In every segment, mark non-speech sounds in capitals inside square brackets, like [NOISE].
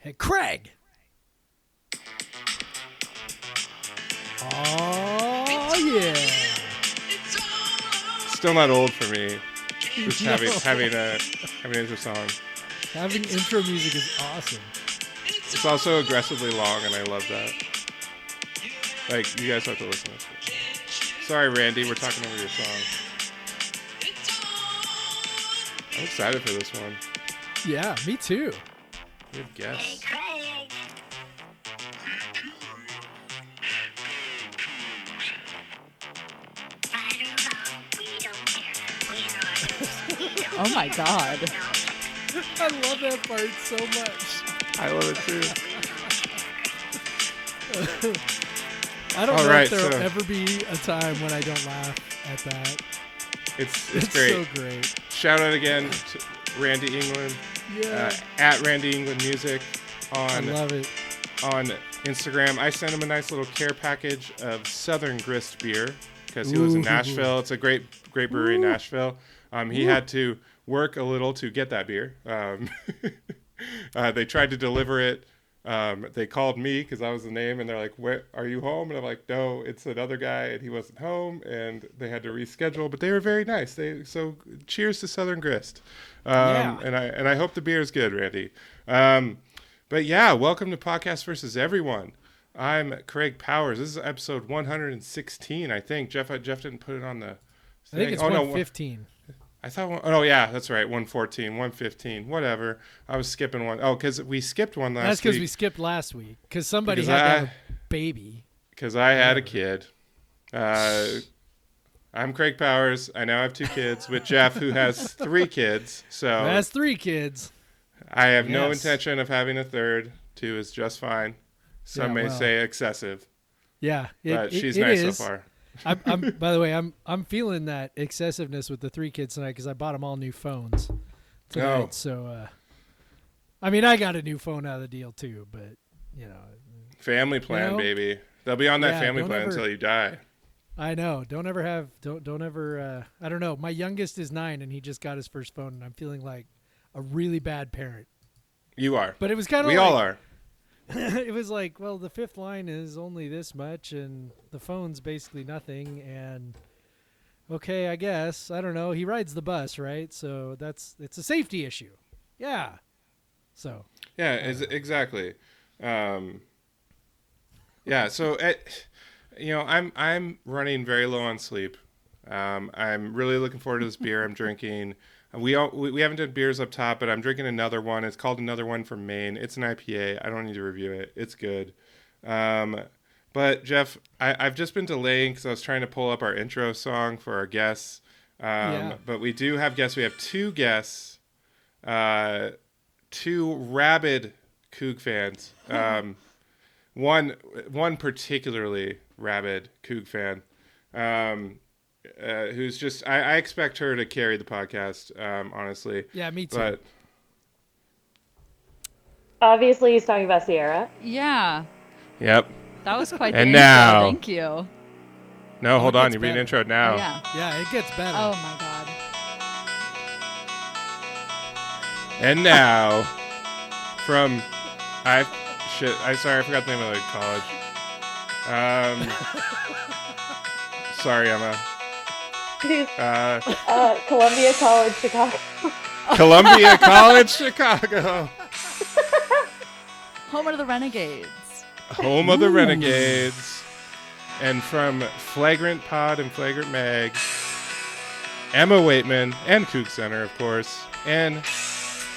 Hey, Craig. Oh yeah. Still not old for me. [LAUGHS] Just No. having having a having an intro song. Having intro music is awesome. It's also aggressively long, and I love that. Like you guys have to listen to this. Sorry, Randy, we're talking over your song. I'm excited for this one. Yeah, me too. We have guests. Oh my god. I love that part so much. I love it too. [LAUGHS] I don't All know right, if there'll so- ever be a time when I don't laugh at that. It's it's, It's great. so great. Shout out again to Randy England Yeah, uh, at Randy England Music I on love it. on Instagram. I sent him a nice little care package of Southern Grist beer because he lives in Nashville. It's a great great brewery in Nashville. Um, he had to work a little to get that beer. Um, [LAUGHS] uh, they tried to deliver it. Um, they called me because I was the name, and they're like, "Where are you home?" And I'm like, "No, it's another guy, and he wasn't home." And they had to reschedule, but they were very nice. They so cheers to Southern Grist. Um, Yeah. And I and I hope the beer is good, Randy. Um, but yeah, welcome to Podcast versus Everyone. I'm Craig Powers. This is episode 116, I think. Jeff, Jeff didn't put it on the. I think it's oh, no, 115. I thought. one- Oh yeah, that's right. 114, 115, whatever. I was skipping one. Oh, because we skipped one last That's because we skipped last week because somebody Because had I- a baby. because I had a kid. Uh, I'm Craig Powers. I now have two kids with Jeff, who has three kids. So [LAUGHS] That's three kids. I have no intention of having a third. Two is just fine. Some Yeah, may well. say excessive, Yeah, it, but it- she's it nice is. so far. I'm, I'm. [LAUGHS] By the way, I'm. I'm feeling that excessiveness with the three kids tonight because I bought them all new phones tonight. Oh. So, uh, I mean, I got a new phone out of the deal too, but you know, Family plan, know? baby. They'll be on that Yeah, family plan ever- until you die. I know. Don't ever have. Don't. Don't ever. Uh, I don't know. My youngest is nine, and he just got his first phone, and I'm feeling like a really bad parent. You are. But it was kind of. We like, all are. [LAUGHS] it was like, well, the fifth line is only this much, and the phone's basically nothing, and okay, I guess I don't know. He rides the bus, right? So that's it's a safety issue. Yeah. So Yeah, is exactly. Um, yeah, so it, you know, I'm I'm running very low on sleep. Um, I'm really looking forward to this beer I'm [LAUGHS] drinking. We, all, we haven't done beers up top, but I'm drinking another one. It's called another one from Maine. It's an IPA. I don't need to review it. It's good. Um, but Jeff, I, I've just been delaying because I was trying to pull up our intro song for our guests. Um, Yeah. But we do have guests. We have two guests. Uh, two rabid Coug fans. [LAUGHS] Um, one one particularly rabid Coug fan, um, uh, who's just I, I expect her to carry the podcast. Um, honestly, yeah, me too. but Obviously, he's talking about Ciara. Yeah. yep. That was quite the And intro. now- Thank you. No, hold on. You read an better. intro now. Yeah. yeah, it gets better. Oh my god. And now, from I shit. I sorry, I forgot the name of the college. Um, [LAUGHS] sorry, Emma. Uh, Uh, Columbia College, Chicago. Columbia [LAUGHS] College, Chicago. Home of the Renegades. home of the Renegades, and from Flagrant Pod and Flagrant Mag, Emma Weightman and Coug Center, of course, and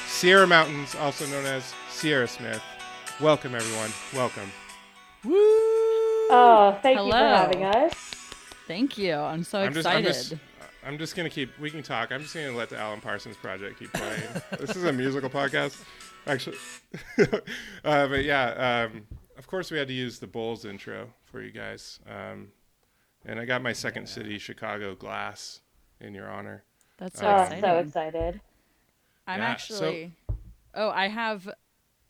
Sierra Mountains, also known as Ciara Smith. Welcome, everyone. Welcome. Woo! Oh, thank you for having us. Thank you. I'm so I'm just, I'm excited. just, I'm just gonna keep. We can talk. I'm just gonna let the Alan Parsons Project keep playing. [LAUGHS] this is a musical podcast, actually. [LAUGHS] uh, but yeah, um, of course we had to use the Bulls intro for you guys, um, and I got my second city, Chicago glass, in your honor. That's so Oh, exciting. so excited. I'm Yeah, so- actually. Oh, I have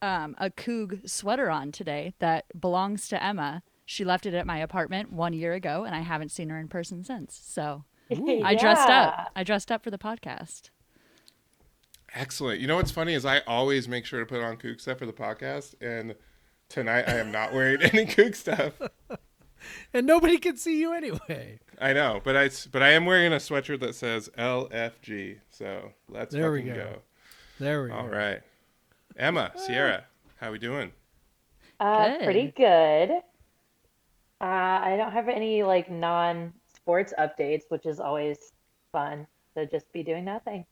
um, a Coug sweater on today that belongs to Emma. She left it at my apartment one year ago, and I haven't seen her in person since. So I dressed up. I dressed up for the podcast. Excellent. You know what's funny is I always make sure to put on Coug stuff for the podcast, and tonight I am not [LAUGHS] wearing any Coug stuff. [LAUGHS] And nobody can see you anyway. I know, but I but I am wearing a sweatshirt that says LFG. So let's There we go. go. There we All go. All right, Emma, Ciara, how are we doing? Uh, Good. pretty good. Uh, I don't have any like non-sports updates, which is always fun. So just be doing nothing.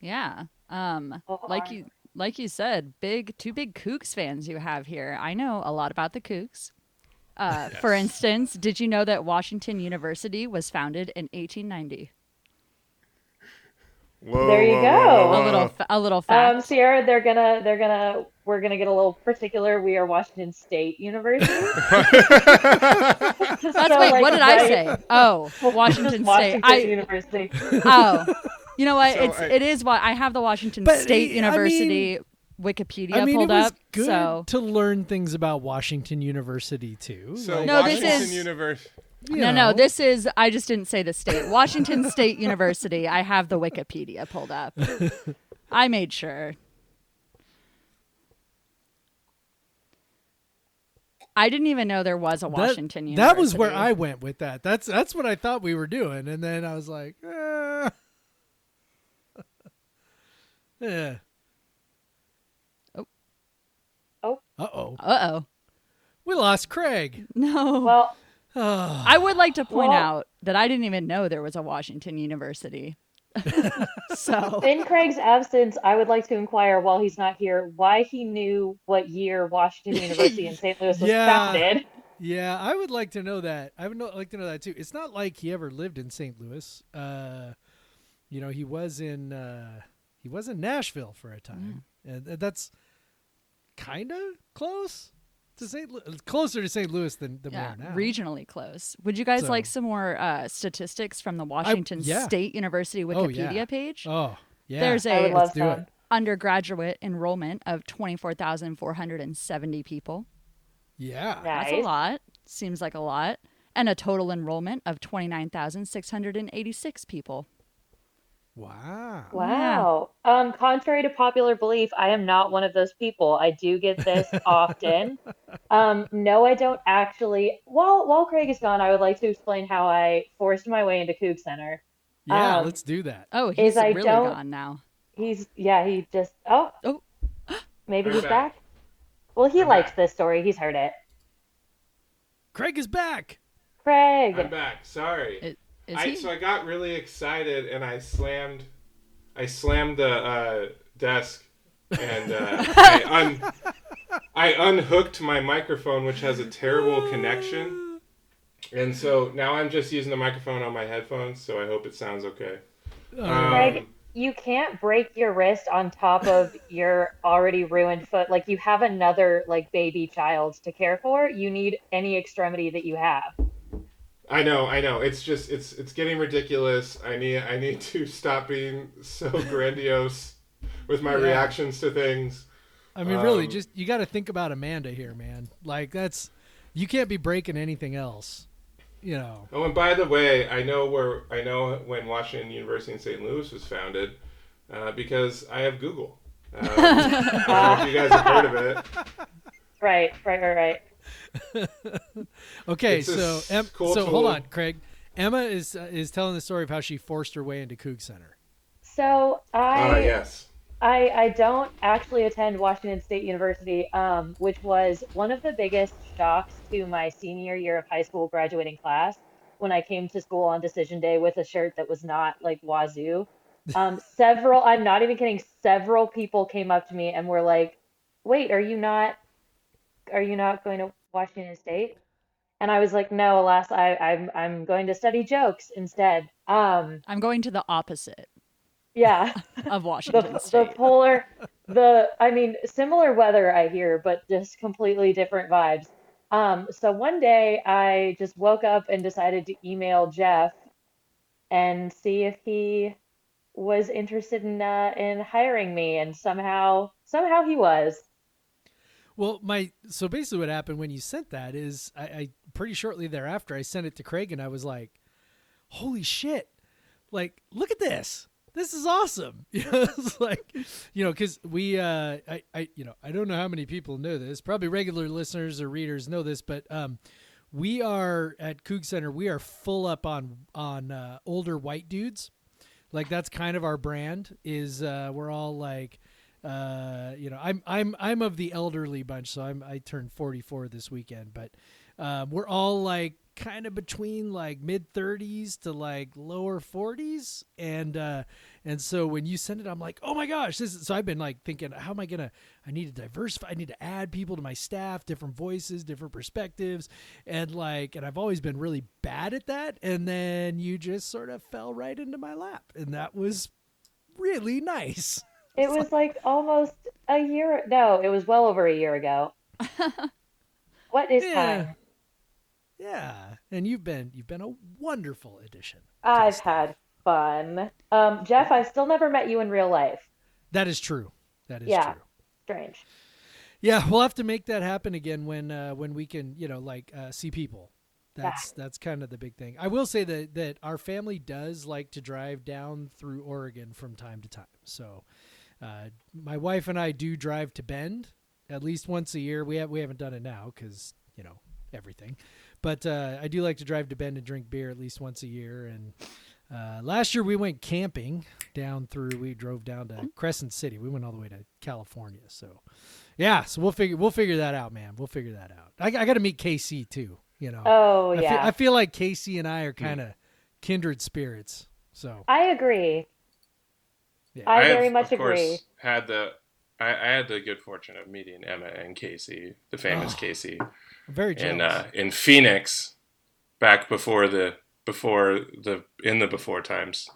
Yeah. Um Oh, like you like you said, big two big Cougs fans you have here. I know a lot about the Cougs. Uh, For instance, did you know that Washington University was founded in 1890? Whoa, There you whoa, go. whoa, A whoa. little fa- a little fact. Um, Ciara, they're gonna, they're gonna, we're gonna get a little particular. We are Washington State University. [LAUGHS] That's wait, what did I say? Oh, [LAUGHS] Washington State. I University. [LAUGHS] oh, you know what? So it's I- it is what I have the Washington But, State I University Wikipedia I mean, pulled it was up. good So to learn things about Washington University too. So Like, No, this Washington is- University. You no, know. no, this is I just didn't say the state. Washington State [LAUGHS] University. I have the Wikipedia pulled up. [LAUGHS] I made sure. I didn't even know there was a That- Washington University. That was where I went with that. That's that's what I thought we were doing, and then I was like, [LAUGHS] eh. yeah. Oh. Oh. Uh oh. Uh oh. We lost Craig. No. Well. [SIGHS] I would like to point Well- out that I didn't even know there was a Washington University. [LAUGHS] so in Craig's absence, I would like to inquire while he's not here why he knew what year Washington University in St. Louis was [LAUGHS] Yeah. founded. Yeah, I would like to know that. I would know, like to know that too. It's not like he ever lived in St. Louis. Uh, you know, he was in uh, he was in Nashville for a time, and that's kind of close to St. Louis, closer to St. Louis than, than yeah, we are now. regionally close. Would you guys So- like some more uh, statistics from the Washington yeah. State University Oh, yeah. Wikipedia page? Oh, yeah. There's a Let's do it. undergraduate enrollment of 24,470 people. yeah. That's a lot. Seems like a lot. And a total enrollment of 29,686 people. Wow. Wow. Um, contrary to popular belief, I am not one of those people. I do get this often. [LAUGHS] Um, no, I don't actually. While while Craig is gone, I would like to explain how I forced my way into Coug Center. Yeah, Um, let's do that. Oh, he's I really don't- gone now. He's yeah, he just oh Oh. [GASPS] maybe I'm he's back. back. Well, he I'm likes back. this story. He's heard it. Craig is back. Craig. I'm back. Sorry. It- Is I, he? so I got really excited and I slammed, I slammed the uh, desk and uh, I, [LAUGHS] un, I unhooked my microphone, which has a terrible connection, and so now I'm just using the microphone on my headphones. So I hope it sounds okay. Um, Craig, you can't break your wrist on top of your already ruined foot. Like you have another like baby child to care for. You need any extremity that you have. I know, I know. It's just it's it's getting ridiculous. I need I need to [LAUGHS] stop being so [LAUGHS] grandiose with my Yeah. reactions to things. I mean, really, Um, just you got to think about Amanda here, man. Like that's you can't be breaking anything else. You know. Oh, and by the way, I know where I know when Washington University in St. Louis was founded uh, because I have Google. Um, [LAUGHS] I don't know if you guys have heard of it. Right, right, right, right. [LAUGHS] Okay, It's so em- cool so hold on, Craig. Emma is uh, is telling the story of how she forced her way into Coug Center. So I Ah, yes. I, I don't actually attend Washington State University, um, which was one of the biggest shocks to my senior year of high school graduating class when I came to school on decision day with a shirt that was not like Wazoo. [LAUGHS] Um, several, I'm not even kidding, several people came up to me and were like, wait, are you not, are you not going to Washington State? And I was like, no, alas, I, I'm, I'm going to study jokes instead. Um, I'm going to the opposite yeah. [LAUGHS] of [LAUGHS] Washington the State. The polar [LAUGHS] the i mean similar weather i hear but just completely different vibes um so one day i just woke up and decided to email jeff and see if he was interested in uh, in hiring me and somehow somehow he was Well, my so basically what happened when you sent that is I, I pretty shortly thereafter I sent it to Craig and I was like, "Holy shit! Like, look at this! this is awesome. [LAUGHS] You know, it's like, you know, because we, uh, I, I, you know, I don't know how many people know this. Probably regular listeners or readers know this, but um, we are at Coug Center. We are full up on on uh, older white dudes. Like that's kind of our brand. Is uh, we're all like, uh, you know, I'm I'm I'm of the elderly bunch, so I'm I turned 44 this weekend, but uh, we're all like kind of between like mid 30s to like lower 40s and uh and so when you send it i'm like oh my gosh this is so i've been like thinking how am i gonna i need to diversify i need to add people to my staff different voices different perspectives and like and i've always been really bad at that and then you just sort of fell right into my lap and that was really nice It was like almost a year. No, it was well over a year ago. [LAUGHS] What is yeah time? yeah and you've been you've been a wonderful addition I've had fun. Um, Jeff, I've still never met you in real life. that is true that is Yeah. true Strange. Yeah, we'll have to make that happen again when uh, when we can, you know, like uh, see people. That's that's kind of the big thing. I will say that that our family does like to drive down through Oregon from time to time. So, uh, my wife and I do drive to Bend at least once a year. We have we haven't done it now because you know everything, but uh, I do like to drive to Bend and drink beer at least once a year. And uh, last year we went camping down through. We drove down to Crescent City. We went all the way to California. So. Yeah, so we'll figure we'll figure that out, man. We'll figure that out. I, I got to meet Casey too. You know, Oh, I, feel, yeah. I feel like Casey and I are kind of kindred spirits. So I agree. Yeah, I have, very much of course, agree. Had the I, I had the good fortune of meeting Emma and Casey, the famous Oh, Casey, very jealous. in uh, in Phoenix, back before the before the in the before times.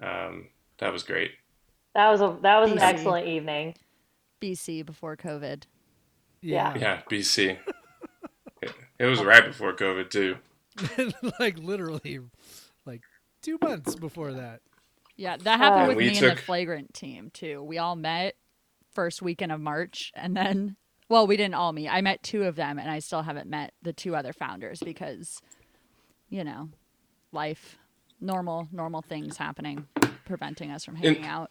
Um, that was great. That was a that was an excellent evening. BC before COVID. yeah, Yeah, BC. [LAUGHS] it, it was right before COVID too. [LAUGHS] like literally, like two months before that. Yeah, that happened with We me and the flagrant team too. We all met first weekend of March, and then, well, we didn't all meet. I met two of them, and I still haven't met the two other founders because, you know, life, normal, normal things happening, preventing us from hanging out.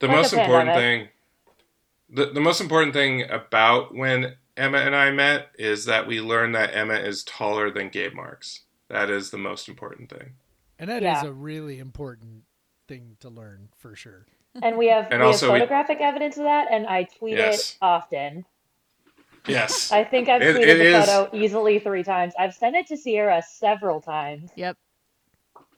The Like most important thing, the, the most important thing about when Emma and I met is that we learned that Emma is taller than Gabe Marks. That is the most important thing. And that is Yeah. a really important thing to learn for sure. And we have And we also have we- photographic evidence of that, and I tweet Yes. it often. Yes. I think I've tweeted it the is- photo easily three times. I've sent it to Ciara several times. Yep.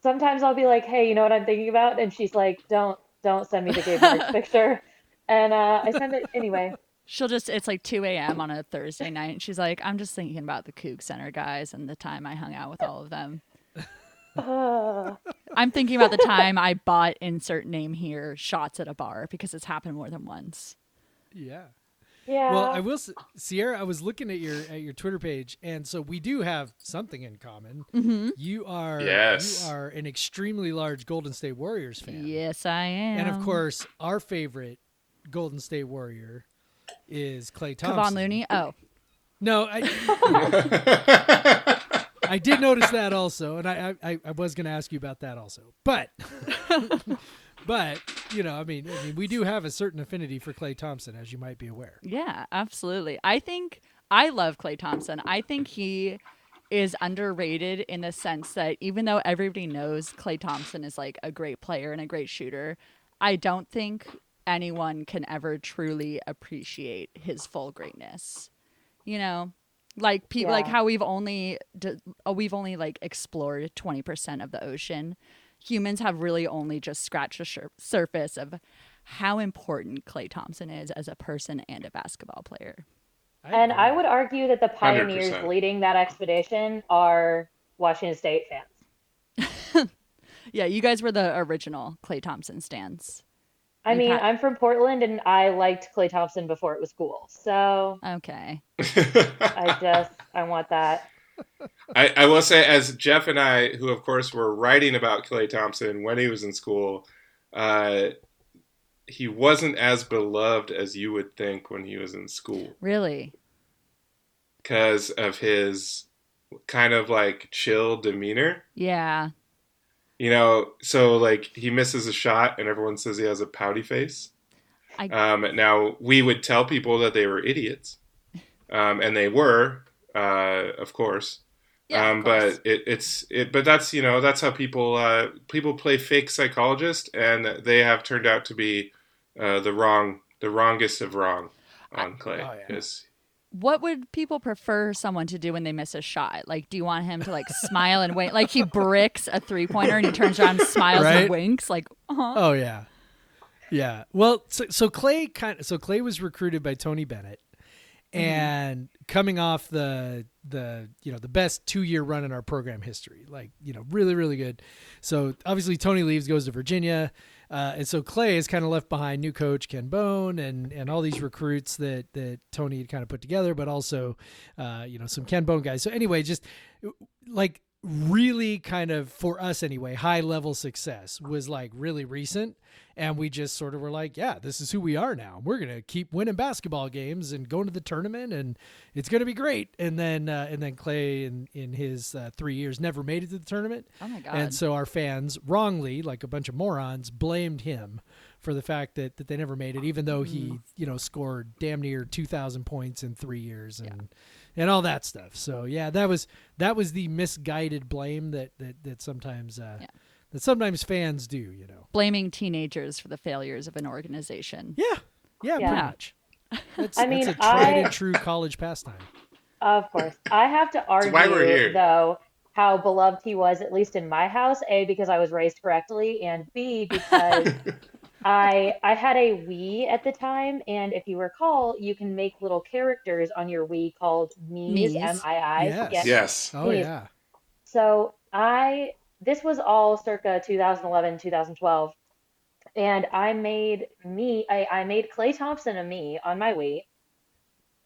Sometimes I'll be like, "Hey, you know what I'm thinking about?" And she's like, "Don't don't send me the Gabe Marks [LAUGHS] picture." And uh, I send it anyway. She'll just, it's like 2 a.m. on a Thursday night, and she's like, I'm just thinking about the Coug Center guys and the time I hung out with all of them. Uh, [LAUGHS] I'm thinking about the time I bought insert name here shots at a bar because it's happened more than once. Yeah. yeah. Well, I will, Ciara. I was looking at your at your Twitter page, and so we do have something in common. Mm-hmm. You are Yes. you are an extremely large Golden State Warriors fan. Yes, I am. And of course, our favorite Golden State Warrior is Klay Thompson. Kevon Looney. Oh, No, I, [LAUGHS] [LAUGHS] I did notice that also, and I I, I was going to ask you about that also, but [LAUGHS] but you know, I mean, I mean, we do have a certain affinity for Klay Thompson, as you might be aware. yeah, absolutely. I think I love Klay Thompson. I think he is underrated in the sense that even though everybody knows Klay Thompson is like a great player and a great shooter, I don't think anyone can ever truly appreciate his full greatness. You know, like people like how we've only d- uh, we've only like explored 20% of the ocean. Humans have really only just scratched the sur- surface of how important Klay Thompson is as a person and a basketball player. and agree. I would argue that the pioneers 100%. leading that expedition are Washington State fans. [LAUGHS] Yeah, you guys were the original Klay Thompson stands. I mean, had- I'm from Portland, and I liked Klay Thompson before it was cool. So Okay. [LAUGHS] I just I want that. I, I will say, as Jeff and I, who of course were writing about Klay Thompson when he was in school, uh, he wasn't as beloved as you would think when he was in school Really? because of his kind of like chill demeanor. Yeah. You know, so like he misses a shot and everyone says he has a pouty face. I- Um, now we would tell people that they were idiots, um, and they were, uh, of course. Yeah, um, of course. but it, it's it, but that's you know that's how people uh, people play fake psychologist, and they have turned out to be uh, the wrong the wrongest of wrong on Klay. Oh, yeah. 'Cause- what would people prefer someone to do when they miss a shot? Like, do you want him to like smile and wink? Like he bricks a three pointer and he turns around, and smiles Right? and winks. Like, uh-huh. Oh yeah, yeah. Well, so, so Klay kind of so Klay was recruited by Tony Bennett, and coming off the the you know the best two year run in our program history, like you know really really good. So obviously Tony leaves, goes to Virginia. Uh, and so Klay is kind of left behind, new coach Ken Bone, and and all these recruits that that Tony had kind of put together, but also, uh, you know, some Ken Bone guys. So anyway, just like really kind of for us anyway high level success was like really recent. And we just sort of were like yeah this is who we are now. We're gonna keep winning basketball games and going to the tournament and it's gonna be great. And then uh, and then Klay in in his uh, three years never made it to the tournament. Oh my god. and so our fans wrongly like a bunch of morons blamed him for the fact that, that they never made it even though he you know scored damn near 2000 points in three years and and all that stuff so yeah that was that was the misguided blame that that, that sometimes uh, Yeah. that sometimes fans do you know Blaming teenagers for the failures of an organization. yeah yeah, Yeah. pretty much that's, I that's mean, a tried I- and true college pastime Of course. I have to argue, why we're here. though, how beloved he was, at least in my house. A, because I was raised correctly, and B, because [LAUGHS] I I had a Wii at the time, and if you recall, you can make little characters on your Wii called Mii's, Mii's. M-I-I. Yes. Yes. yes. oh Please. yeah So I this was all circa 2011, 2012. And I made me I, I made Klay Thompson a me on my Wii.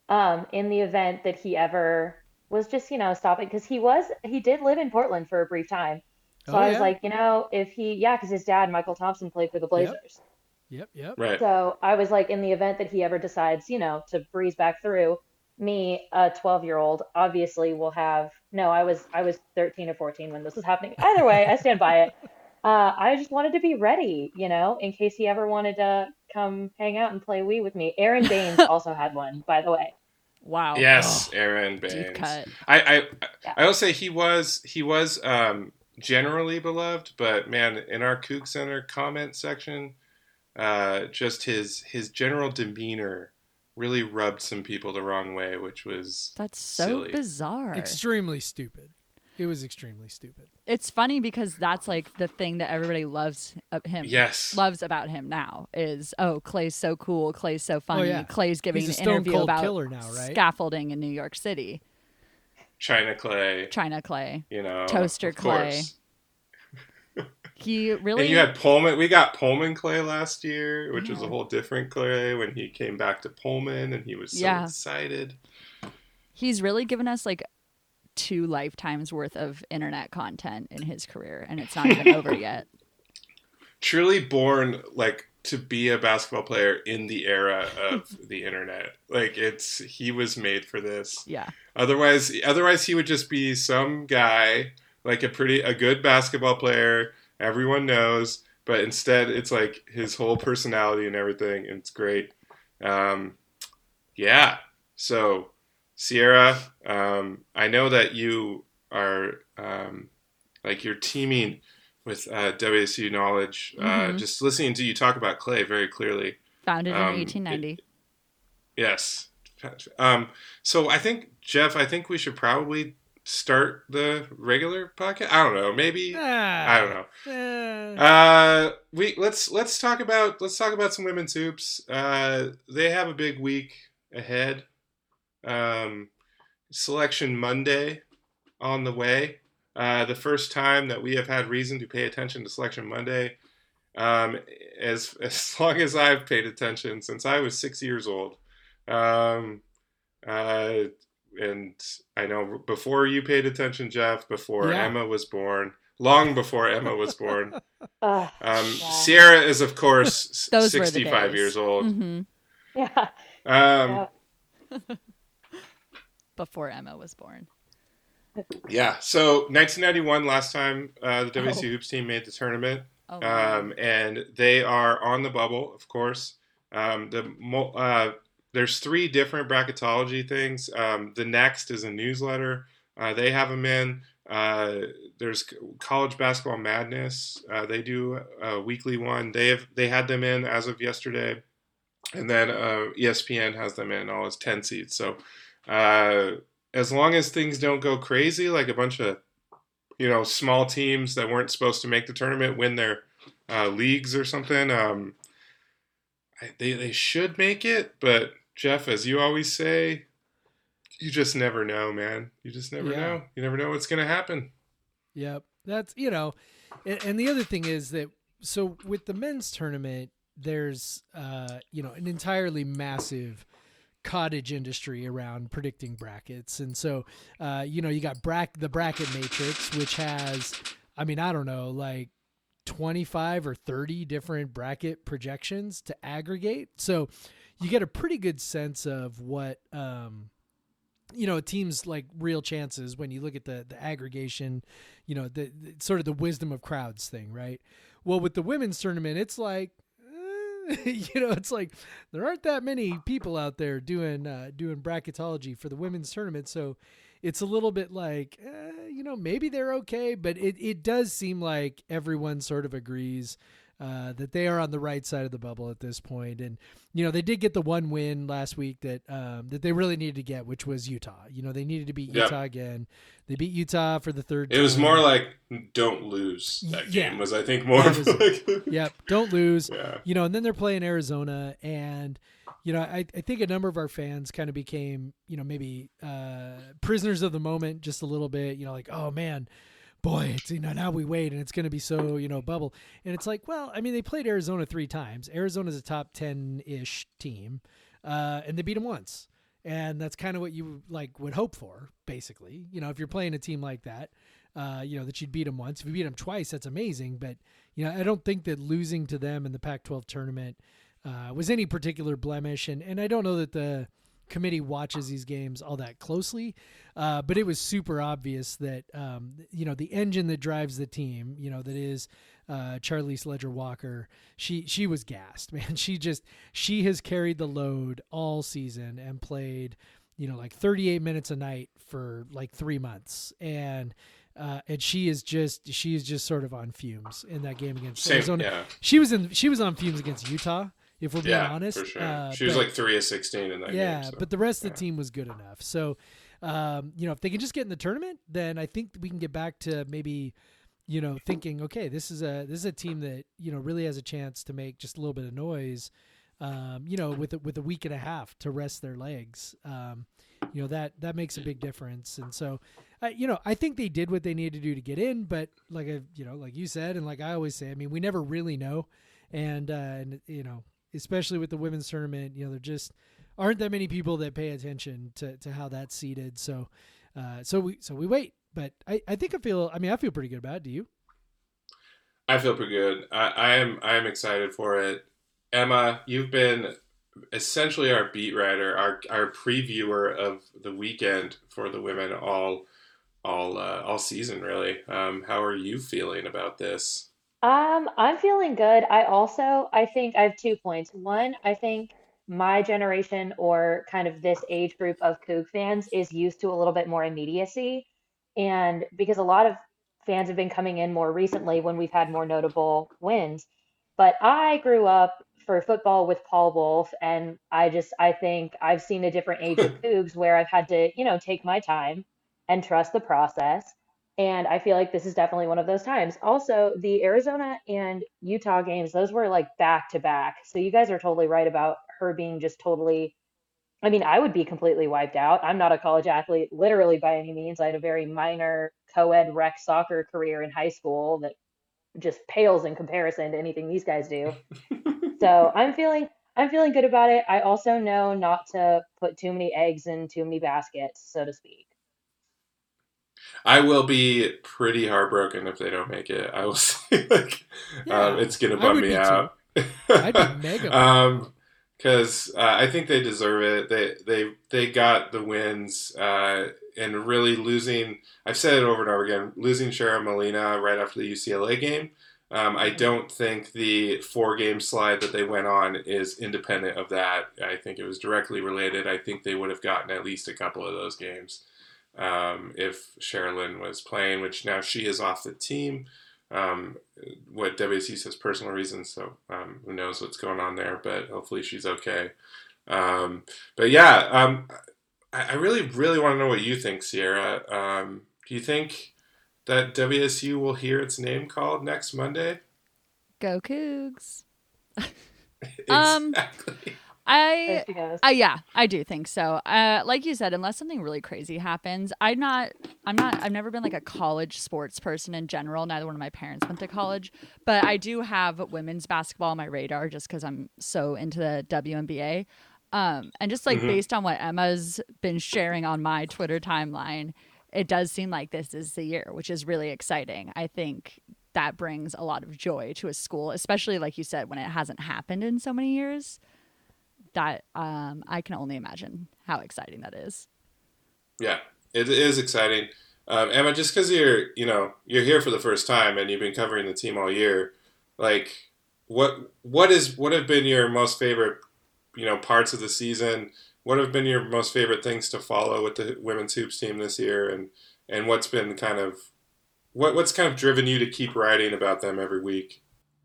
Um, in the event that he ever was just, you know, stopping because he was he did live in Portland for a brief time. So Oh, I was yeah? like, you know, if he yeah, because his dad, Mychal Thompson, played for the Blazers. yep yep Right. So I was like, in the event that he ever decides, you know, to breeze back through, me, a 12 year old, obviously will have. No, I was I was 13 or 14 when this was happening. Either way, I stand by it. [LAUGHS] Uh, I just wanted to be ready, you know, in case he ever wanted to come hang out and play Wii with me. Aron [LAUGHS] Baynes also had one, by the way. Wow. Yes, Aron Deep Baynes. cut. I I, Yeah. I will say he was he was um, generally beloved, but man, in our Coug Center comment section, uh, just his his general demeanor really rubbed some people the wrong way, which was That's so Silly. bizarre. extremely stupid it was extremely stupid it's funny because that's like the thing that everybody loves of him. yes, Loves about him now is oh Klay's so cool, Klay's so funny, Oh, yeah. Klay's giving an stone interview cold about killer now, right? scaffolding in New York City. China Klay, China Klay. you know, Toaster Klay. [LAUGHS] He really And you had Pullman. We got Pullman Klay last year, which was a whole different Klay when he came back to Pullman, and he was so Yeah. excited. he's really given us like two lifetimes worth of internet content in his career and it's not even over [LAUGHS] yet. truly born like to be a basketball player in the era of [LAUGHS] the internet. Like it's he was made for this. Yeah. Otherwise otherwise he would just be some guy like a pretty a good basketball player everyone knows, but instead it's like his whole personality and everything and it's great. Um yeah. So Ciara, um, I know that you are um, like you're teaming with uh, WSU knowledge. Uh, Mhm. just listening to you talk about Klay very clearly. Founded Um, in 1890. Yes. Um, so I think Jeff, I think we should probably start the regular podcast. I don't know. Maybe Ah, I don't know. eh. Uh, we let's let's talk about let's talk about some women's hoops. Uh, they have a big week ahead. Um, selection Monday on the way. Uh, the first time that we have had reason to pay attention to selection Monday. Um, as [LAUGHS] as long as I've paid attention since I was six years old. Um, uh, and I know before you paid attention, Jeff, before Yeah. Emma was born, long before Emma was born. [LAUGHS] Ugh, Um, Yeah. Ciara is, of course, [LAUGHS] Those were the 65 years old. hmm yeah. Um, Yeah. Before Emma was born. Yeah. So 1991, last time uh, the WC Oh. Hoops team made the tournament, Oh, wow. um, and they are on the bubble, of course. Um, the uh, there's three different bracketology things. Um, the next is a newsletter. Uh, they have them in. Uh, there's College Basketball Madness. Uh, they do a weekly one. They have they had them in as of yesterday, and then uh, ESPN has them in all as ten seeds. So uh, as long as things don't go crazy, like a bunch of you know small teams that weren't supposed to make the tournament win their uh, leagues or something, um, I, they they should make it. But Jeff, as you always say, you just never know, man. You just never Yeah. know. You never know what's gonna happen. Yep. That's, you know, and, and the other thing is that, so with the men's tournament, there's, uh, you know, an entirely massive cottage industry around predicting brackets. And so, uh, you know, you got the bracket matrix, which has, I mean, I don't know, like 25 or 30 different bracket projections to aggregate. So you get a pretty good sense of what, um, you know, a team's like real chances when you look at the the aggregation, you know, the, the sort of the wisdom of crowds thing, right? Well, with the women's tournament, it's like, [LAUGHS] you know, it's like there aren't that many people out there doing uh, doing bracketology for the women's tournament, so it's a little bit like, eh, you know, maybe they're okay, but it it does seem like everyone sort of agrees. Uh, that they are on the right side of the bubble at this point, and you know they did get the one win last week that um, that they really needed to get, which was Utah. You know they needed to beat Yep. Utah again. They beat Utah for the third. It was more like don't lose. That Yeah. game was, I think, more was- [LAUGHS] like Yep, don't lose. [LAUGHS] yeah. You know, and then they're playing Arizona, and you know I, I think a number of our fans kind of became you know maybe uh, prisoners of the moment just a little bit. You know, like oh man. Boy, it's you know now we wait and it's going to be so you know bubble. And it's like well I mean they played Arizona three times. Arizona's a top ten ish team uh, and they beat them once. And that's kind of what you like would hope for basically. You know if you're playing a team like that uh, you know that you'd beat them once. If you beat them twice that's amazing. But you know I don't think that losing to them in the Pac-12 tournament uh, was any particular blemish. And and I don't know that the committee watches these games all that closely uh, but it was super obvious that um, you know the engine that drives the team you know that is uh, Charlisse Leger-Walker she she was gassed [LAUGHS] man she just she has carried the load all season and played you know like 38 minutes a night for like three months and uh, and she is just she is just sort of on fumes in that game against Same, Arizona. yeah, She was in she was on fumes against Utah. If we're being yeah, honest, for sure. Uh, she was but- like three of sixteen in that yeah, game. so. but the rest of the team was good enough. So, um, you know, if they can just get in the tournament, then I think we can get back to maybe, you know, thinking, okay, this is a this is a team that you know really has a chance to make just a little bit of noise. Um, you know, with a, with a week and a half to rest their legs, um, you know that that makes a big difference. And so, uh, you know, I think they did what they needed to do to get in. But like I, you know, like you said, and like I always say, I mean, we never really know. And uh, and you know, especially with the women's tournament, you know, there just aren't that many people that pay attention to, to how that's seated. So, uh, so we so we wait. But I, I think I feel. I mean, I feel pretty good about it. Do you? I feel pretty good. I, I am I am excited for it. Emma, you've been essentially our beat writer, our our previewer of the weekend for the women all all uh, all season really. Um, how are you feeling about this? Um, I'm feeling good. I also, I think I have two points. One, I think my generation or kind of this age group of Coug fans is used to a little bit more immediacy. And because a lot of fans have been coming in more recently when we've had more notable wins. But I grew up for football with Paul Wulff, and I just, I think I've seen a different age of [LAUGHS] Cougs where I've had to, you know, take my time and trust the process. And I feel like this is definitely one of those times. Also, the Arizona and Utah games, those were like back to back. So you guys are totally right about her being just totally. I mean, I would be completely wiped out. I'm not a college athlete, literally by any means. I had a very minor co ed rec soccer career in high school that just pales in comparison to anything these guys do. So [LAUGHS] I'm feeling. I'm feeling good about it. I also know not to put too many eggs in too many baskets, so to speak. I will be pretty heartbroken if they don't make it. I will [LAUGHS] say, like, Yeah, um, it's gonna bum me be too. out. I'd be [LAUGHS] mega um, because uh, I think they deserve it. They they they got the wins uh, and really losing. I've said it over and over again. Losing Chanelle Molina right after the UCLA game. Um, I don't think the four game slide that they went on is independent of that. I think it was directly related. I think they would have gotten at least a couple of those games um, if Chanelle was playing, which now she is off the team. Um, what WSU says personal reasons, so um, who knows what's going on there, but hopefully she's okay. Um, but yeah, um, I, I, really, really want to know what you think, Ciara. Um, do you think that WSU will hear its name called next Monday? Go Cougs. [LAUGHS] Um, exactly. I, uh, yeah, I do think so. Uh, like you said, unless something really crazy happens, I'm not, I'm not, I've never been like a college sports person in general. Neither one of my parents went to college, but I do have women's basketball on my radar just because I'm so into the WNBA. Um, and just like mm-hmm. based on what Emma's been sharing on my Twitter timeline, it does seem like this is the year, which is really exciting. I think that brings a lot of joy to a school, especially like you said, when it hasn't happened in so many years that um, I can only imagine how exciting that is. Yeah, it is exciting. Um, Emma, just because you're, you know, you're here for the first time and you've been covering the team all year, like, what what is what have been your most favorite, you know, parts of the season? What have been your most favorite things to follow with the women's hoops team this year, and and what's been kind of what what's kind of driven you to keep writing about them every week?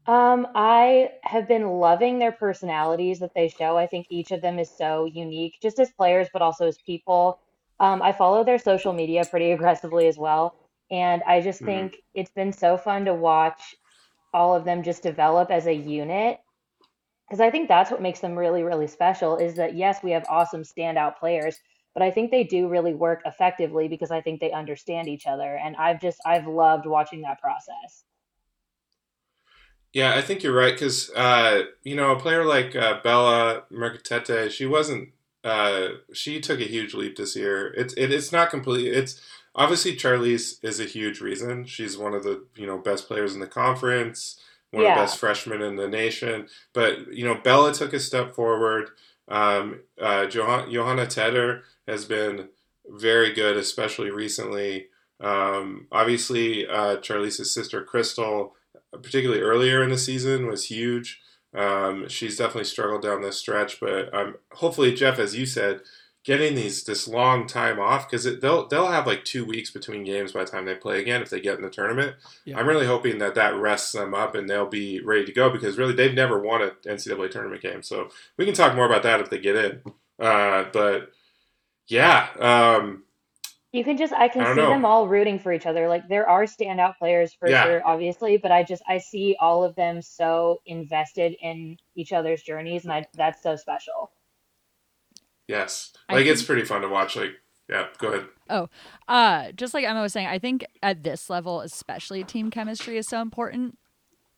Um, I have been loving their personalities that they show. I think each of them is so unique, just as players, but also as people. Um, I follow their social media pretty [LAUGHS] aggressively as well. And I just mm-hmm. think it's been so fun to watch all of them just develop as a unit. Because I think that's what makes them really, really special is that, yes, we have awesome standout players, but I think they do really work effectively because I think they understand each other. And I've just, I've loved watching that process. Yeah, I think you're right because uh, you know a player like uh, Bella Murekatete, she wasn't. Uh, she took a huge leap this year. It's it, it's not completely. It's obviously Charlisse is a huge reason. She's one of the you know best players in the conference, one yeah. of the best freshmen in the nation. But you know Bella took a step forward. Um, uh, Johanna, Johanna Teder has been very good, especially recently. Um, obviously, uh, Charlisse's sister Krystal particularly earlier in the season, was huge. Um, she's definitely struggled down this stretch, but um, hopefully, Jeff, as you said, getting these this long time off because they'll they'll have like two weeks between games by the time they play again if they get in the tournament. Yeah. I'm really hoping that that rests them up and they'll be ready to go because really they've never won an NCAA tournament game, so we can talk more about that if they get in. Uh, but yeah, um, you can just I can I see know. them all rooting for each other. Like there are standout players for yeah. sure, obviously, but I just I see all of them so invested in each other's journeys, and I that's so special. Yes, like think, it's pretty fun to watch. Like, yeah, go ahead. Oh, uh, just like Emma was saying, I think at this level, especially team chemistry is so important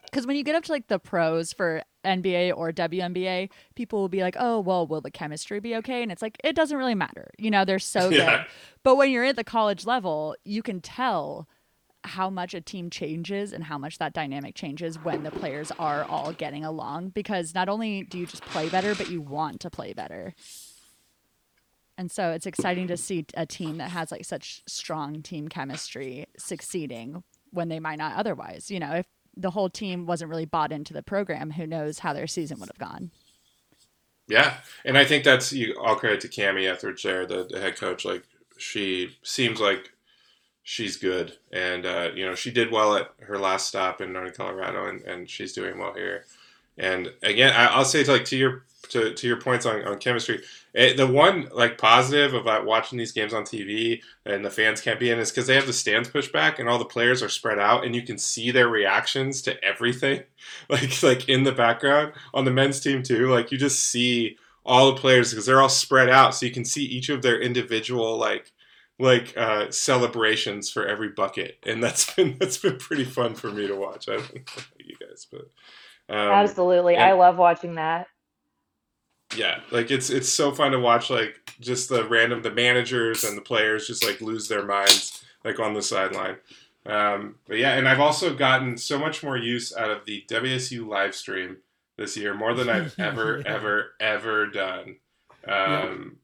because when you get up to like the pros for NBA or WNBA, people will be like, "Oh, well, will the chemistry be okay?" And it's like it doesn't really matter. You know, they're so [LAUGHS] yeah. good. But when you're at the college level, you can tell how much a team changes and how much that dynamic changes when the players are all getting along because not only do you just play better, but you want to play better. And so it's exciting to see a team that has like such strong team chemistry succeeding when they might not otherwise. You know, if the whole team wasn't really bought into the program, who knows how their season would have gone. Yeah, and I think that's you. All credit to Kamie Ethridge there, the, the, head coach. Like she seems like she's good, and uh, you know she did well at her last stop in Northern Colorado, and, and she's doing well here. And again, I, will say to like to your to, to your points on, on chemistry, it, the one like positive about watching these games on TV and the fans can't be in is because they have the stands pushed back and all the players are spread out and you can see their reactions to everything, [LAUGHS] like like in the background on the men's team too. Like you just see all the players because they're all spread out, so you can see each of their individual like like uh, celebrations for every bucket, and that's [LAUGHS] been that's been pretty fun for me to watch. I don't know [LAUGHS] you guys, but um, absolutely, and, I love watching that yeah, like it's it's so fun to watch like just the random the managers and the players just like lose their minds like on the sideline. Um, but yeah, and I've also gotten so much more use out of the WSU live stream this year, more than I've [LAUGHS] ever, Yeah. ever, ever done. Um,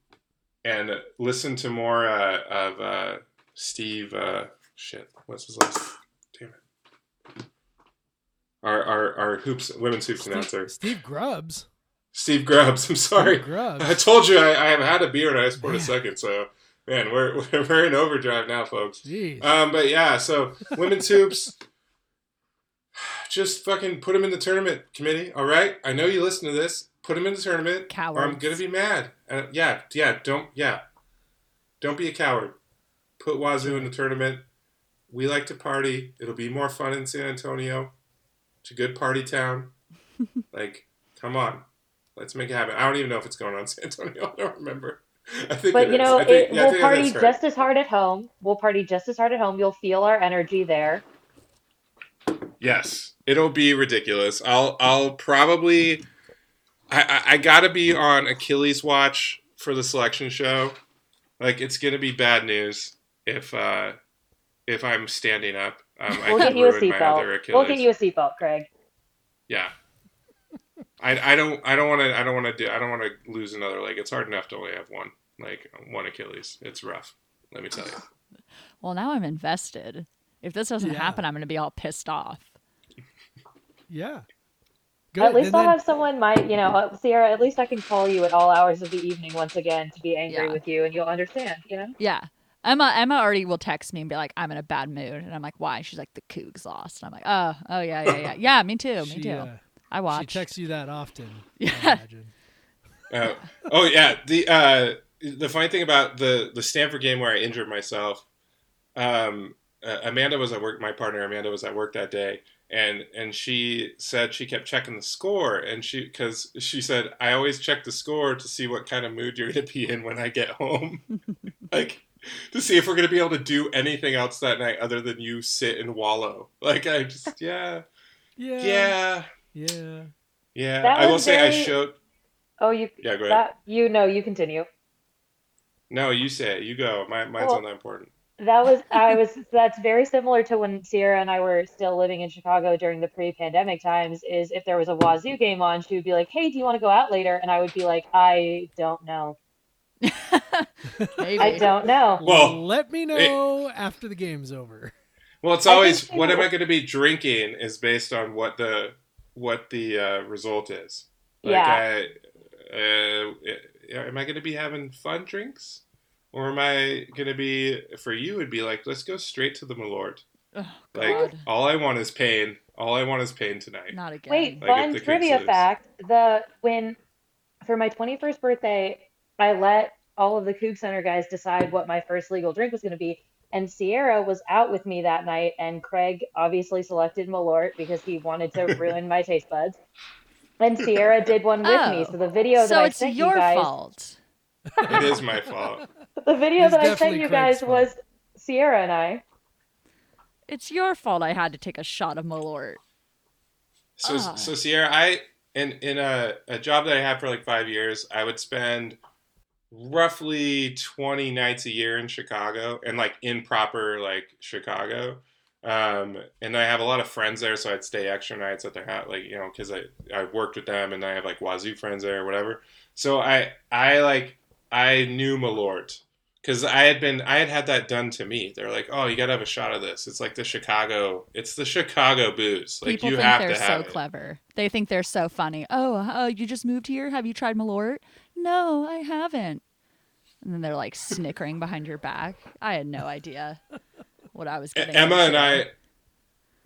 And listen to more uh, of uh, Steve. Uh, shit, what's his last? Damn it. Our our our hoops women's hoops announcer, Steve Grubbs. Steve Grubbs. [LAUGHS] I'm sorry. Steve Grubbs. I told you I, I have had a beer and I scored a second. So man, we're [LAUGHS] we're in overdrive now, folks. Jeez. Um, but yeah, so women's [LAUGHS] hoops, just fucking put them in the tournament committee. All right, I know you listen to this. Put them in the tournament, or I'm gonna be mad. Uh, yeah, yeah, don't, yeah, don't be a coward. Put Wazoo in the tournament. We like to party. It'll be more fun in San Antonio. It's a good party town. like, come on, let's make it happen. I don't even know if it's going on [LAUGHS] San Antonio. I don't remember. I think, But you know, think, it, yeah, we'll party right. just as hard at home. We'll party just as hard at home. You'll feel our energy there. Yes, it'll be ridiculous. I'll I'll probably I, I I gotta be on Achilles watch for the selection show. Like it's gonna be bad news if uh if I'm standing up. Um, We'll could get you a ruin my other seatbelt. We'll get you a seatbelt, Craig. yeah. I, I don't I don't want to I don't want to do I don't want to lose another leg. It's hard enough to only have one like one Achilles. It's rough. Let me tell you. [SIGHS] Well, now I'm invested. If this doesn't Yeah. happen, I'm going to be all pissed off. [LAUGHS] yeah. Good. At least and I'll then- have someone, my, you know, uh, Ciara. At least I can call you at all hours of the evening once again to be angry Yeah. with you, and you'll understand. You know. Yeah. Emma Emma already will text me and be like, I'm in a bad mood. And I'm like, why? She's like, the Cougs lost. And I'm like, oh, oh, yeah, yeah, yeah. [LAUGHS] Yeah, me too. Me she, too. uh, I watch. she texts you that often. I Yeah. imagine. [LAUGHS] Uh, oh yeah, the uh, the funny thing about the the Stanford game where I injured myself, um, uh, Amanda was at work. My partner Amanda was at work that day, and and she said she kept checking the score, and she because she said I always check the score to see what kind of mood you're gonna be in when I get home, [LAUGHS] like to see if we're gonna be able to do anything else that night other than you sit and wallow. Like I just yeah Yeah. yeah Yeah. yeah. That I will was say I very- showed. Oh, you. Yeah, go ahead. That you know. You continue. No, you say it. You go. My, mine's Well- not that important. That was I was that's very similar to when Ciara and I were still living in Chicago during the pre-pandemic times is if there was a Wazoo game on, she would be like, "Hey, do you want to go out later?" And I would be like, "I don't know. [LAUGHS] I don't know." Well, let me know after the game's over. Well, it's always what am I going to be drinking is based on what the what the uh, result is. Like Yeah. I, uh, am I going to be having fun drinks, or am I going to be for you? It'd be like let's go straight to the Malort. Oh, Like God. all I want is pain. All I want is pain tonight. Not again. Wait, Like, if fun the kids trivia lose. fact: the when for my 21st birthday, I let all of the Coug Center guys decide what my first legal drink was going to be, and Ciara was out with me that night, and Craig obviously selected Malort because he wanted to [LAUGHS] ruin my taste buds, and Ciara did one with me. Oh. So the video that so I it's sent your you guys, fault. it is my fault. [LAUGHS] the video It's that I sent you Craig's guys fault. was Ciara and I. It's your fault I had to take a shot of Malort. So, Ah. so Ciara, I in in a, a job that I had for like five years, I would spend roughly twenty nights a year in Chicago, and like in proper like Chicago. Um, and I have a lot of friends there, so I'd stay extra nights at their house, like you know, because I I worked with them, and I have like Wazoo friends there or whatever. So I I like I knew Malort because I had been I had had that done to me. They're like, oh, you gotta have a shot of this. It's like the Chicago. It's the Chicago booze. Like People you think have they're to so it. clever. They think they're so funny. Oh, uh, you just moved here? Have you tried Malort? No, I haven't. And then they're like snickering behind your back. I had no idea what I was getting. Emma and into.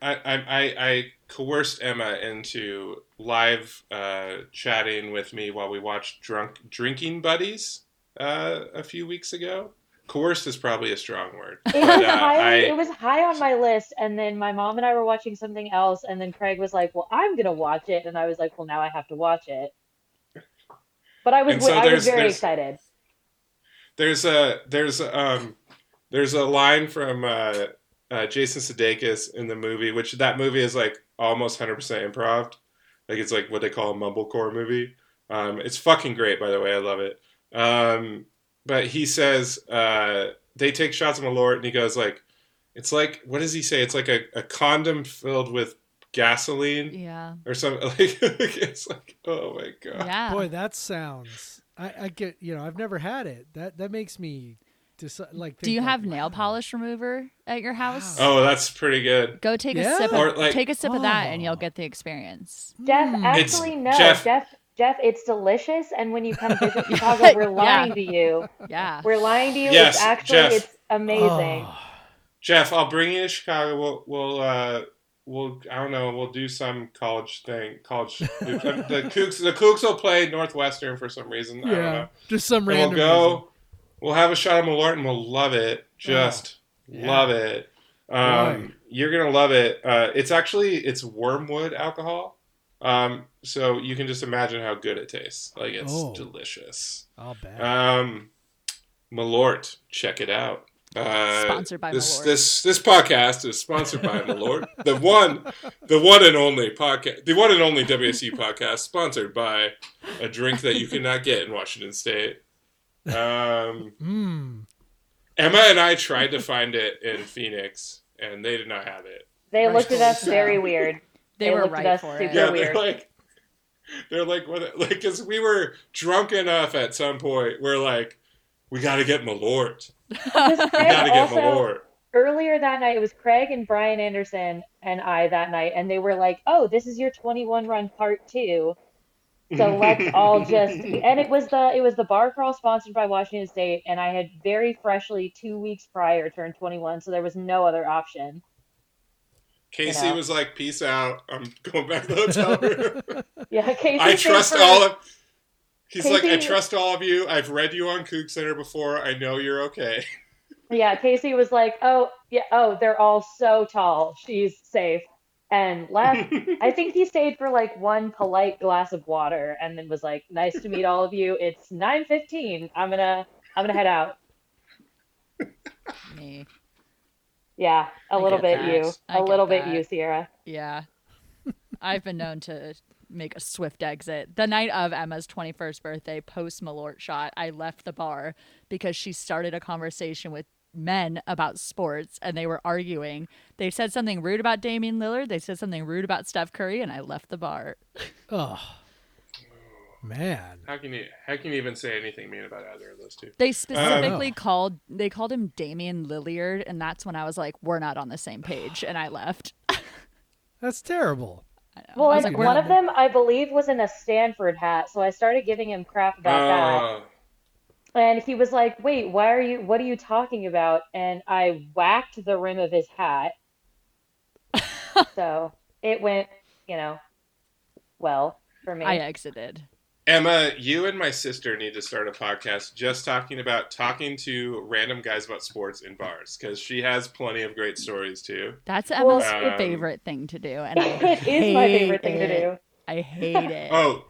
I, I, I, I, I coerced Emma into live uh, chatting with me while we watched Drunk Drinking Buddies uh, a few weeks ago. Coerced is probably a strong word. It But, was uh, high. I- It was high on my list, and then my mom and I were watching something else, and then Craig was like, "Well, I'm gonna watch it," and I was like, "Well, now I have to watch it." But I was so I was very excited. There's a there's um there's a line from uh, uh, Jason Sudeikis in the movie, which that movie is like almost 100% improv. Like it's like what they call a mumblecore movie. Um, it's fucking great, by the way. I love it. Um, but he says uh, they take shots of Malort, and he goes like, "It's like what does he say? It's like a, a condom filled with gasoline Yeah. or something. [LAUGHS] Like it's like, oh my god. Yeah. Boy, that sounds. I, I get. You know, I've never had it. That that makes me. Deci- like. Do you like, have nail polish remover at your house? Oh, that's pretty good. Go take Yeah? a sip. Or, Of, like- take a sip of that, and Oh. you'll get the experience. Jeff, Hmm. actually, no. Jeff- Jeff, Jeff, it's delicious. And when you come [LAUGHS] visit Chicago, we're lying Yeah. to you. Yeah. We're lying to you. Yes, it's actually, Jeff. it's amazing. Oh, Jeff, I'll bring you to Chicago. We'll we'll uh we'll I don't know. We'll do some college thing. College. the Cougs the Cougs will play Northwestern for some reason. I don't yeah. know. Just some And random. we'll go. reason. We'll have a shot of Malort and we'll love it. Just yeah. love it. Um, Boy. you're gonna love it. Uh, it's actually it's wormwood alcohol. Um, so you can just imagine how good it tastes. Like it's Oh. delicious. I'll bet. Um, Malort, check it out. Uh, Sponsored by this Malort. this this podcast is sponsored by Malort, [LAUGHS] the one, the one and only podcast, the one and only WSU podcast, sponsored by a drink that you cannot get in Washington State. Um, Mm. Emma and I tried to find it in Phoenix, and they did not have it. They looked at us So- very weird. They, They were looked at right us for super it. Yeah, weird. they're like, they're like, what? Like, because we were drunk enough at some point. We're like, we got to get Malort. Because [LAUGHS] We got to get also, Malort. earlier that night, it was Craig and Brian Anderson and I that night, and they were like, "Oh, this is your 21 run part two. So [LAUGHS] let's all just." [LAUGHS] And it was the it was the bar crawl sponsored by Washington State, and I had very freshly two weeks prior turned 21, so there was no other option. Casey you know. was like, "Peace out. I'm going back to the hotel room." Yeah, Casey. I trust all of. He's like, I trust all of you. I've read you on Coug Center before. I know you're okay. [LAUGHS] Yeah, Casey was like, "Oh, yeah, oh, they're all so tall. She's safe." And left. [LAUGHS] I think he stayed for like one polite glass of water, and then was like, "Nice to meet all of you. It's 9:15. I'm gonna, I'm gonna head out." Me. Yeah, a I little bit that. you, I a get little bit you, Ciara. Yeah. I've been known to make a swift exit. The night of Emma's 21st birthday, post Malort shot, I left the bar because she started a conversation with men about sports and they were arguing. They said something rude about Damian Lillard, they said something rude about Steph Curry, and I left the bar. Oh, man. How can you? How can you even say anything mean about either of those two? They specifically called they called him Damian Lillard, and that's when I was like, we're not on the same page, and I left. [LAUGHS] That's terrible. I know. Well, I was and like, one not- of them, I believe, was in a Stanford hat, so I started giving him crap about Uh, that. And he was like, "Wait, why are you? What are you talking about?" And I whacked the rim of his hat. [LAUGHS] so it went, you know, well for me. I exited. Emma, you and my sister need to start a podcast just talking about talking to random guys about sports in bars because she has plenty of great stories too. That's Emma's Um, favorite thing to do, and [LAUGHS] I it is my favorite thing to do. I hate it. Oh,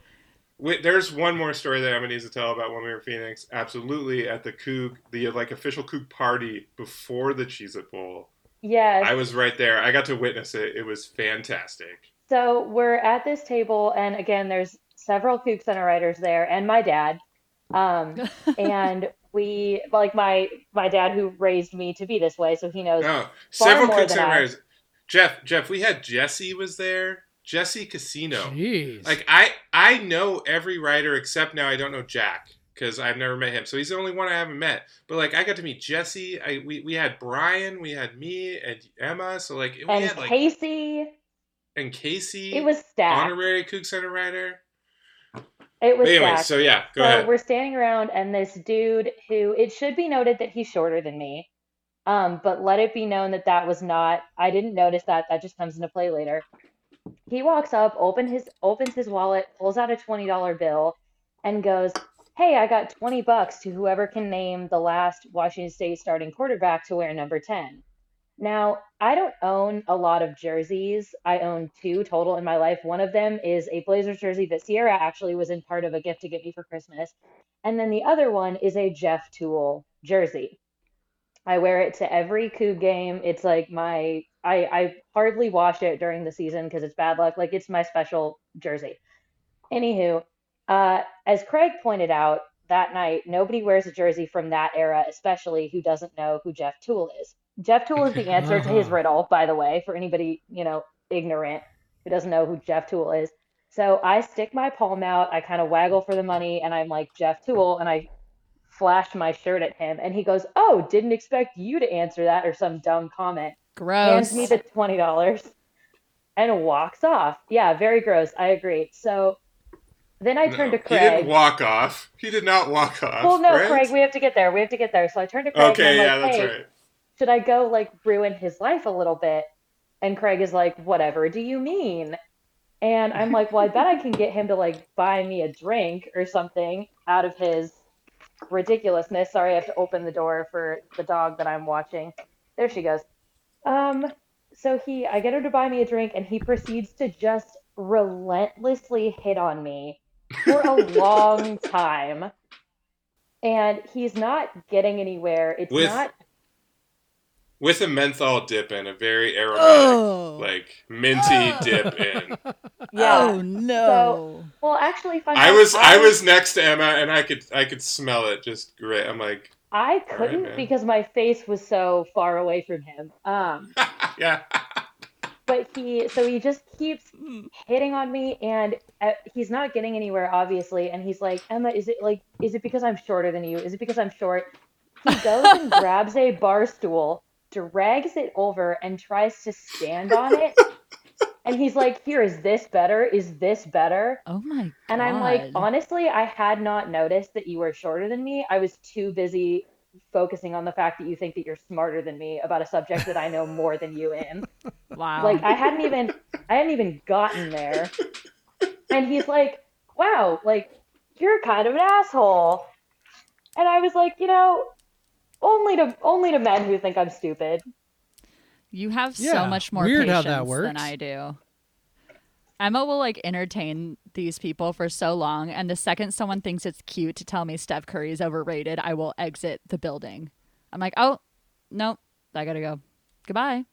wait, there's one more story that Emma needs to tell about when we were in Phoenix. Absolutely, at the Coug, the like official Coug party before the Cheez It Bowl. Yes. I was right there. I got to witness it. It was fantastic. So we're at this table, and again, there's several Coug Center writers there, and my dad. Um, [LAUGHS] and we like my my dad who raised me to be this way, so he knows. No, far several Coug Center writers. Jeff, Jeff, we had Jesse was there. Jesse Casino. Jeez. Like I, I know every writer except now I don't know Jack because I've never met him. So he's the only one I haven't met. But like I got to meet Jesse. I we, we had Brian, we had me and Emma. So like we and had like Casey, and Casey, it was stacked. honorary Coug Center writer. It was But anyway, stacked. so yeah, go so ahead. we're standing around, and this dude who it should be noted that he's shorter than me. Um, but let it be known that that was not. I didn't notice that. That just comes into play later. He walks up, open his opens his wallet, pulls out a twenty dollar bill, and goes, "Hey, I got twenty bucks to whoever can name the last Washington State starting quarterback to wear number ten." Now, I don't own a lot of jerseys. I own two total in my life. One of them is a Blazers jersey that Ciara actually was in part of a gift to get me for Christmas. And then the other one is a Jeff Tuel jersey. I wear it to every Coug game. It's like my I I hardly wash it during the season because it's bad luck. Like it's my special jersey. Anywho, uh, as Craig pointed out that night, nobody wears a jersey from that era, especially who doesn't know who Jeff Tuel is. Jeff Tuel is the [LAUGHS] answer to his Uh-huh. riddle, by the way, for anybody, you know, ignorant. who doesn't know who Jeff Tuel is. So I stick my palm out, I kind of waggle for the money, and I'm like, Jeff Tuel, and I flash my shirt at him, and he goes, Oh, didn't expect you to answer that, or some dumb comment. Gross. Hands me the $20 and walks off. Yeah, very gross. I agree. So then I No, turn to Craig. He didn't walk off. He did not walk off. well, no, right? Craig, we have to get there. We have to get there. So I turn to Craig Okay, and yeah, I'm like, that's hey, right. Should I go like ruin his life a little bit? And Craig is like, whatever do you mean? And I'm like, well, I bet I can get him to like buy me a drink or something out of his ridiculousness. Sorry, I have to open the door for the dog that I'm watching. There she goes. Um, so he, I get him to buy me a drink, and he proceeds to just relentlessly hit on me for a [LAUGHS] long time. And he's not getting anywhere. It's With- not With a menthol dip in, a very aromatic, Oh. like minty dip in. [LAUGHS] yeah. Oh no. Well, actually, fun I was I was next to Emma and I could I could smell it just great. I'm like, I couldn't man. because my face was so far away from him. Um, [LAUGHS] yeah. but he so he just keeps hitting on me and uh, he's not getting anywhere obviously and he's like emma is it like is it because i'm shorter than you is it because i'm short he goes and [LAUGHS] grabs a bar stool drags it over and tries to stand on it [LAUGHS] and he's like here is this better is this better Oh my god. and i'm like honestly i had not noticed that you were shorter than me i was too busy focusing on the fact that you think that you're smarter than me about a subject that i know more than you in [LAUGHS] wow. like I hadn't even I hadn't even gotten there. And he's like, "Wow, like you're kind of an asshole." And I was like, "You know, only to only to men who think I'm stupid." You have so much more weird how patience that than. I do. Emma will like entertain these people for so long, and the second someone thinks it's cute to tell me Steph Curry is overrated, I will exit the building. I'm like, oh, nope, I gotta go. Goodbye.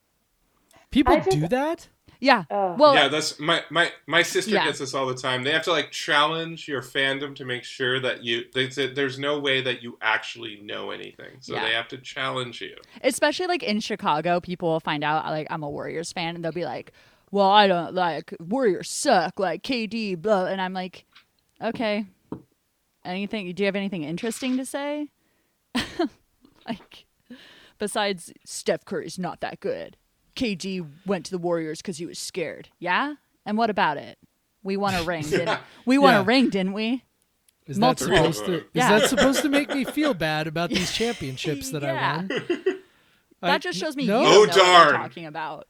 People I just- do that? Yeah. Ugh. Well, yeah, that's my my my sister Yeah. gets this all the time. They have to like challenge your fandom to make sure that you they said there's no way that you actually know anything. So Yeah. they have to challenge you. especially like in Chicago, people will find out like I'm a Warriors fan, and they'll be like, "Well, I don't like Warriors suck, like KD." Blah, and I'm like, "Okay, anything? Do you have anything interesting to say?" [LAUGHS] like, besides Steph Curry's not that good. KD went to the Warriors because he was scared. Yeah, and what about it? We won a ring. Didn't, we won Yeah. a ring, didn't we? Is Multiple. that supposed to? Is Yeah. that supposed to make me feel bad about these championships that Yeah. I won? That I- just shows me no. you Oh, don't know what darn. you're talking about.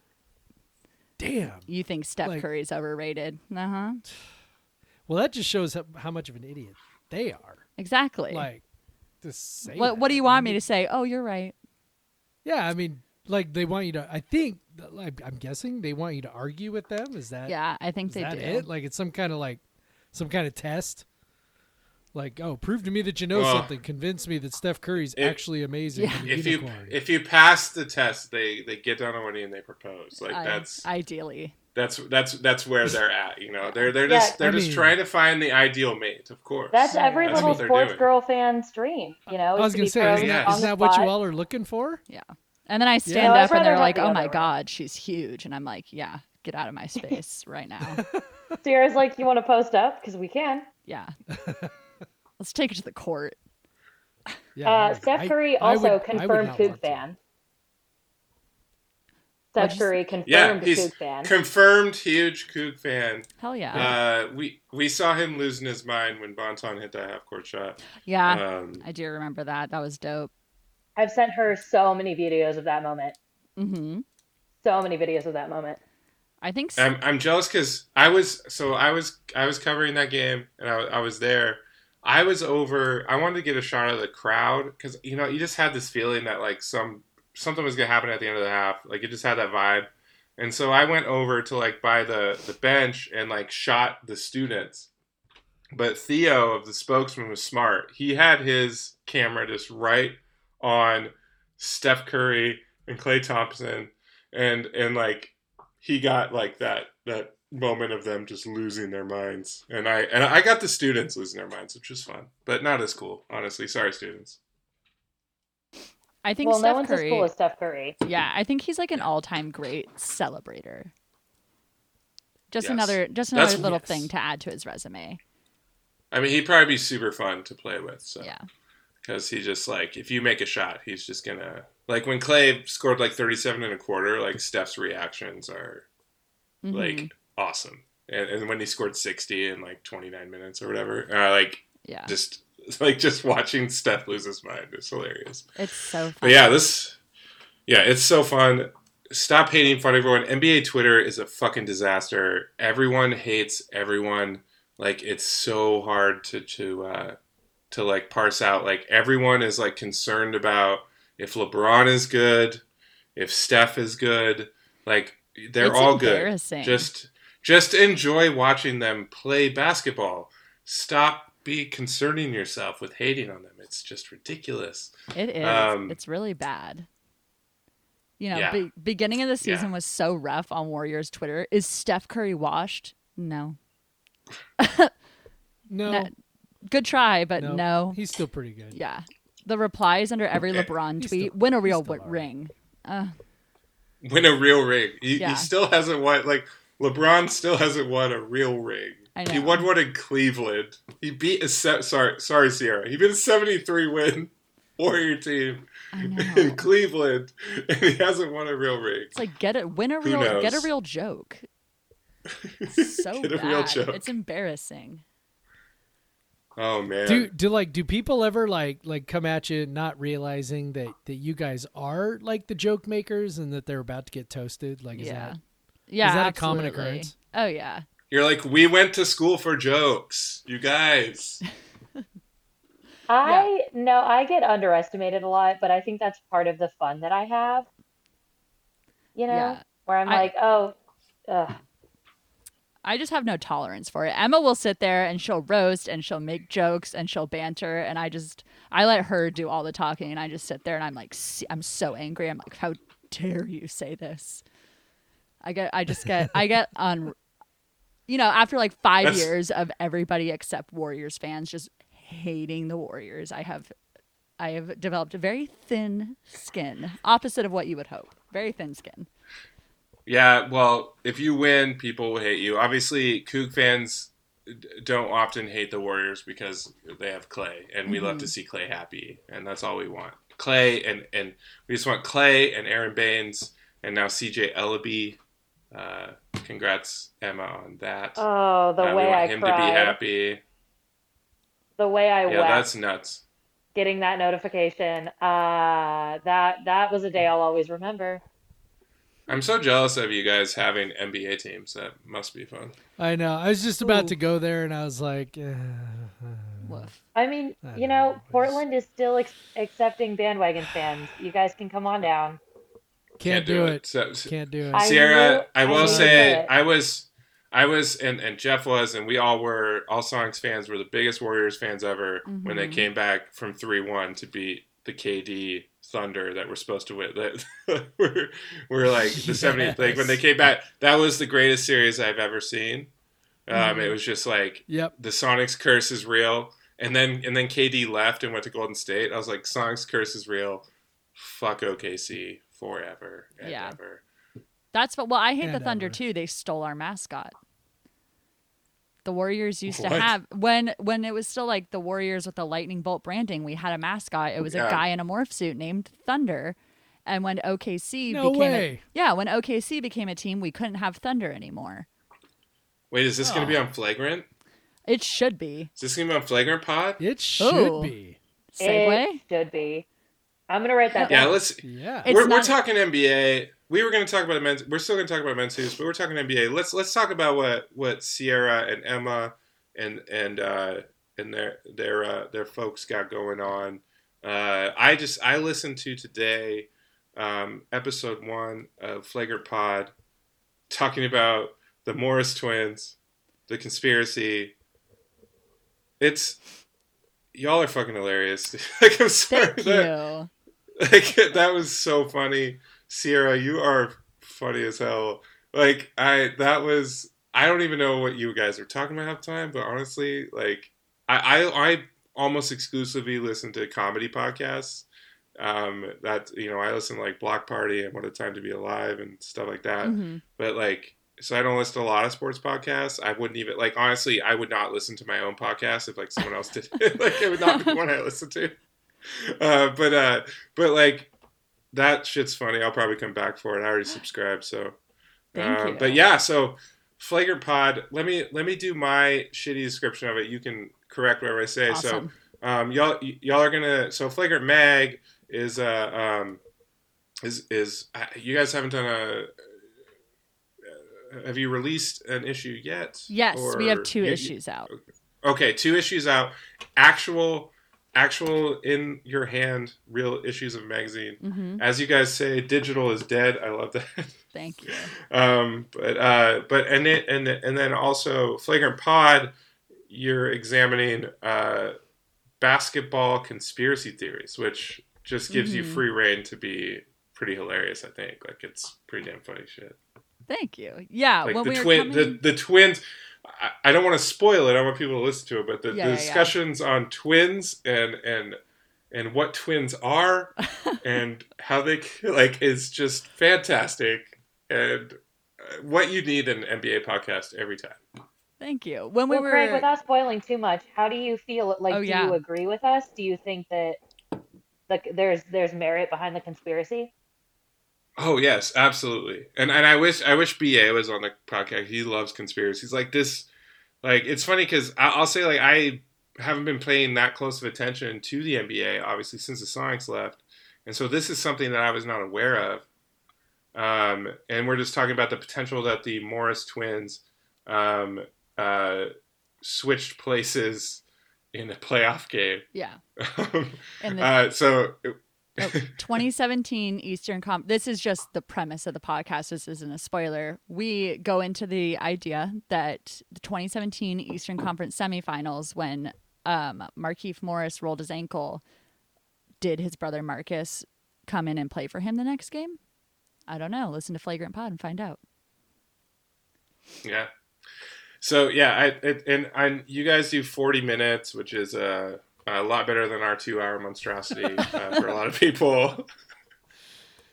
Damn. You think Steph Like- Curry's overrated? Uh huh. Well, that just shows how, how much of an idiot they are. Exactly. Like, to say what What do you want me to say? Oh, you're right. Yeah, I mean, like they want you to. I think, like, I'm guessing they want you to argue with them. Is that? Yeah, I think Is they that do. it? Like it's some kind of like, some kind of test. Like, oh, prove to me that you know Well, something. Convince me that Steph Curry's if- actually amazing. Yeah. and a If you if you pass the test, they they get down on one knee and they propose. Like I- that's ideally. that's that's that's where they're at. You know, they're they're Yeah, just they're I just mean- trying to find the ideal mate. Of course, That's every That's little sports doing. girl fan's dream, you know. I was is to gonna say, isn't that, on isn't that what you all are looking for? Yeah. And then I stand No, I'd up and they're like, the "Oh my way. God, she's huge," and I'm like, "Yeah, get out of my space right now." [LAUGHS] Ciara's like, "You want to post up? Because we can." Yeah. [LAUGHS] Let's take it to the court. Yeah. Uh, Steph Curry I also I would confirmed not Coug fan. What'd Steph you Curry yeah, confirmed he's Coug fan. confirmed huge Coug fan. Hell yeah. Uh, we we saw him losing his mind when Bonton hit that half court shot. yeah. Um, I do remember that. That was dope. I've sent her so many videos of that moment. hmm So many videos of that moment. I think. s- I'm I'm jealous because I was so I was I was covering that game and I, I was there. I was over. I wanted to get a shot of the crowd because you know you just had this feeling that like some something was gonna happen at the end of the half. Like it just had that vibe, and so I went over to like by the the bench and like shot the students. But Theo of the spokesman was smart. He had his camera just right on Steph Curry and Klay Thompson, and and like he got like that that moment of them just losing their minds, and I and I got the students losing their minds, which was fun, but not as cool, honestly. Sorry, students. I think well, Steph no one's Curry. as cool as Steph Curry. Yeah, I think he's like an all-time great celebrator. Just Yes. another just another That's- little yes. thing to add to his resume. I mean, he'd probably be super fun to play with. So Yeah. Because he just like if you make a shot, he's just gonna like when Klay scored like 37 and a quarter, like Steph's reactions are Mhm. like awesome. And, and when he scored 60 in like 29 minutes or whatever, uh, like yeah. just [LAUGHS] like just watching Steph lose his mind is hilarious. It's so fun. But yeah, this yeah, it's so fun. Stop hating fun everyone. NBA Twitter is a fucking disaster. Everyone hates everyone. Like it's so hard to to uh to like parse out. Like everyone is like concerned about if LeBron is good, if Steph is good. Like they're It's all good. Just just enjoy watching them play basketball. Stop be concerning yourself with hating on them. It's just ridiculous. It is. Um, it's really bad. You know, Yeah. be- beginning of the Yeah. season was so rough on Warriors Twitter. Is Steph Curry washed? No. [LAUGHS] No, No, Good try, but no, no. he's still pretty good. Yeah. The replies under every [CLEARS THROAT] LeBron tweet still- win a real still w- ring. Uh, win a real ring. He, Yeah. he still hasn't won. Like LeBron still hasn't won a real ring. I He won one in Cleveland. He beat a se- sorry sorry Ciara. He beat a seventy three win [LAUGHS] Warrior team in. [LAUGHS] Cleveland, and he hasn't won a real ring. It's like get it win a Who real get a real joke. [LAUGHS] So Get a bad. real joke. It's embarrassing. Oh man, Do do like do people ever like like come at you not realizing that that you guys are like the joke makers and that they're about to get toasted? Like is yeah. that yeah. that a common occurrence? Oh yeah. you're like we went to school for jokes, you guys. [LAUGHS] I no, I get underestimated a lot, but I think that's part of the fun that I have. You know, Yeah. where I'm I- like, oh, ugh. I just have no tolerance for it. Emma will sit there and she'll roast and she'll make jokes and she'll banter and I just I let her do all the talking and I just sit there and I'm like I'm so angry. I'm like how dare you say this? I get I just get I get [LAUGHS] on you know, after like 5 That's- years of everybody except Warriors fans just hating the Warriors, I have I have developed a very thin skin, opposite of what you would hope. Very thin skin. Yeah, well, if you win, people will hate you. Obviously, Coug fans don't often hate the Warriors because they have Klay, and we love to see Klay happy, and that's all we want. Klay and and we just want Klay and Aron Baynes and now CJ Elleby. Uh, congrats, Emma, on that. oh, the Uh, we want I him cried, to be happy. the way I Yeah, wept that's nuts. getting that notification. Uh, that that was a day I'll always remember. I'm so jealous of you guys having NBA teams. That must be fun. I know. I was just about Ooh. to go there and I was like eh, I mean, I you know, know, Portland is still ex- accepting bandwagon fans. You guys can come on down. can't, do it. So- so- Can't do it. I Ciara, knew- I I will knew say. I was I was and, and Jeff was and we all were all Songs fans were the biggest Warriors fans ever when they Mhm. came back from three one to beat the KD Thunder that we're supposed to win. That [LAUGHS] we're, we're like the [LAUGHS] seventy like when they came back, that was the greatest series I've ever seen. Um, It Mhm. was just like Yep. the Sonics curse is real. And then and then KD left and went to Golden State. I was like, Sonics curse is real. Fuck OKC forever and Yeah. ever. That's what. Well, I hate the Thunder ever. too. They stole our mascot. The Warriors used to have when when it was still like the Warriors with the lightning bolt branding. We had a mascot. It was Yeah. a guy in a morph suit named Thunder. And when OKC No became way. A, yeah, when OKC became a team, we couldn't have Thunder anymore. Wait, is this going to be Oh. on Flagrant? It should be Is this going to be on Flagrant Pod? It should Ooh. be. segue. It should be. I'm gonna write that Yeah, down. let's. Yeah. We're, we're talking NBA. We were going to talk about men's. We're still going to talk about men's hoops, but we're talking NBA. Let's let's talk about what what Ciara and Emma and and uh, and their their uh, their folks got going on. Uh, I just I listened to today um, episode one of Flagrant Pod, talking about the Morris twins, the conspiracy. It's y'all are fucking hilarious. [LAUGHS] like I'm sorry Thank that you. like that was so funny ciara you are funny as hell like i that was i don't even know what you guys are talking about half the time but honestly like i i, I almost exclusively listen to comedy podcasts um that you know i listen to like block party and what a time to be alive and stuff like that Mhm. but like so I don't listen to a lot of sports podcasts. I wouldn't even like honestly, I would not listen to my own podcast if like someone else did. [LAUGHS] like it would not be one I listen to. [LAUGHS] Uh, but uh, but like that shit's funny. I'll probably come back for it. I already subscribed, so. Thank Um, you. But yeah, so flagrant pod. Let me let me do my shitty description of it. You can correct whatever I say. Awesome. So um, y'all y'all are gonna so flagrant mag is uh um is is uh, you guys haven't done a uh, have you released an issue yet? yes, we have two you- issues out. Okay, two issues out. Actual actual in your hand real issues of a magazine. hmm As you guys say, digital is dead. I love that. Thank you. [LAUGHS] um, but uh, but and it, and and then also flagrant pod, you're examining uh, basketball conspiracy theories, which just gives you Mhm. free reign to be pretty hilarious. I think like it's pretty damn funny shit. Thank you. Yeah, Like when the we coming, the the twins. I, I don't want to spoil it. I want people to listen to it, but the, Yeah, the yeah, yeah. discussions on twins and and and what twins are [LAUGHS] and how they like is just fantastic and uh, what you need an NBA podcast every time. Thank you. When we well, were Craig, without spoiling too much, how do you feel? Like, Oh, do yeah. you agree with us? Do you think that like there's there's merit behind the conspiracy? Oh yes, absolutely. And and I wish I wish BA was on the podcast. He loves conspiracies like this. Like it's funny because I'll say like I haven't been paying that close of attention to the NBA obviously since the Sonics left, and so this is something that I was not aware of. Um, and we're just talking about the potential that the Morris twins um, uh, switched places in a playoff game. yeah, [LAUGHS] and the uh, so Oh, [LAUGHS] 2017 Eastern Comp. This is just the premise of the podcast. This isn't a spoiler. We go into the idea that the 2017 Eastern Conference semifinals, when um, Markieff Morris rolled his ankle, did his brother Marcus come in and play for him the next game? I don't know. Listen to Flagrant Pod and find out. Yeah. So yeah, I it, and I you guys do forty minutes, which is uh, a lot better than our two-hour monstrosity uh, for a lot of people.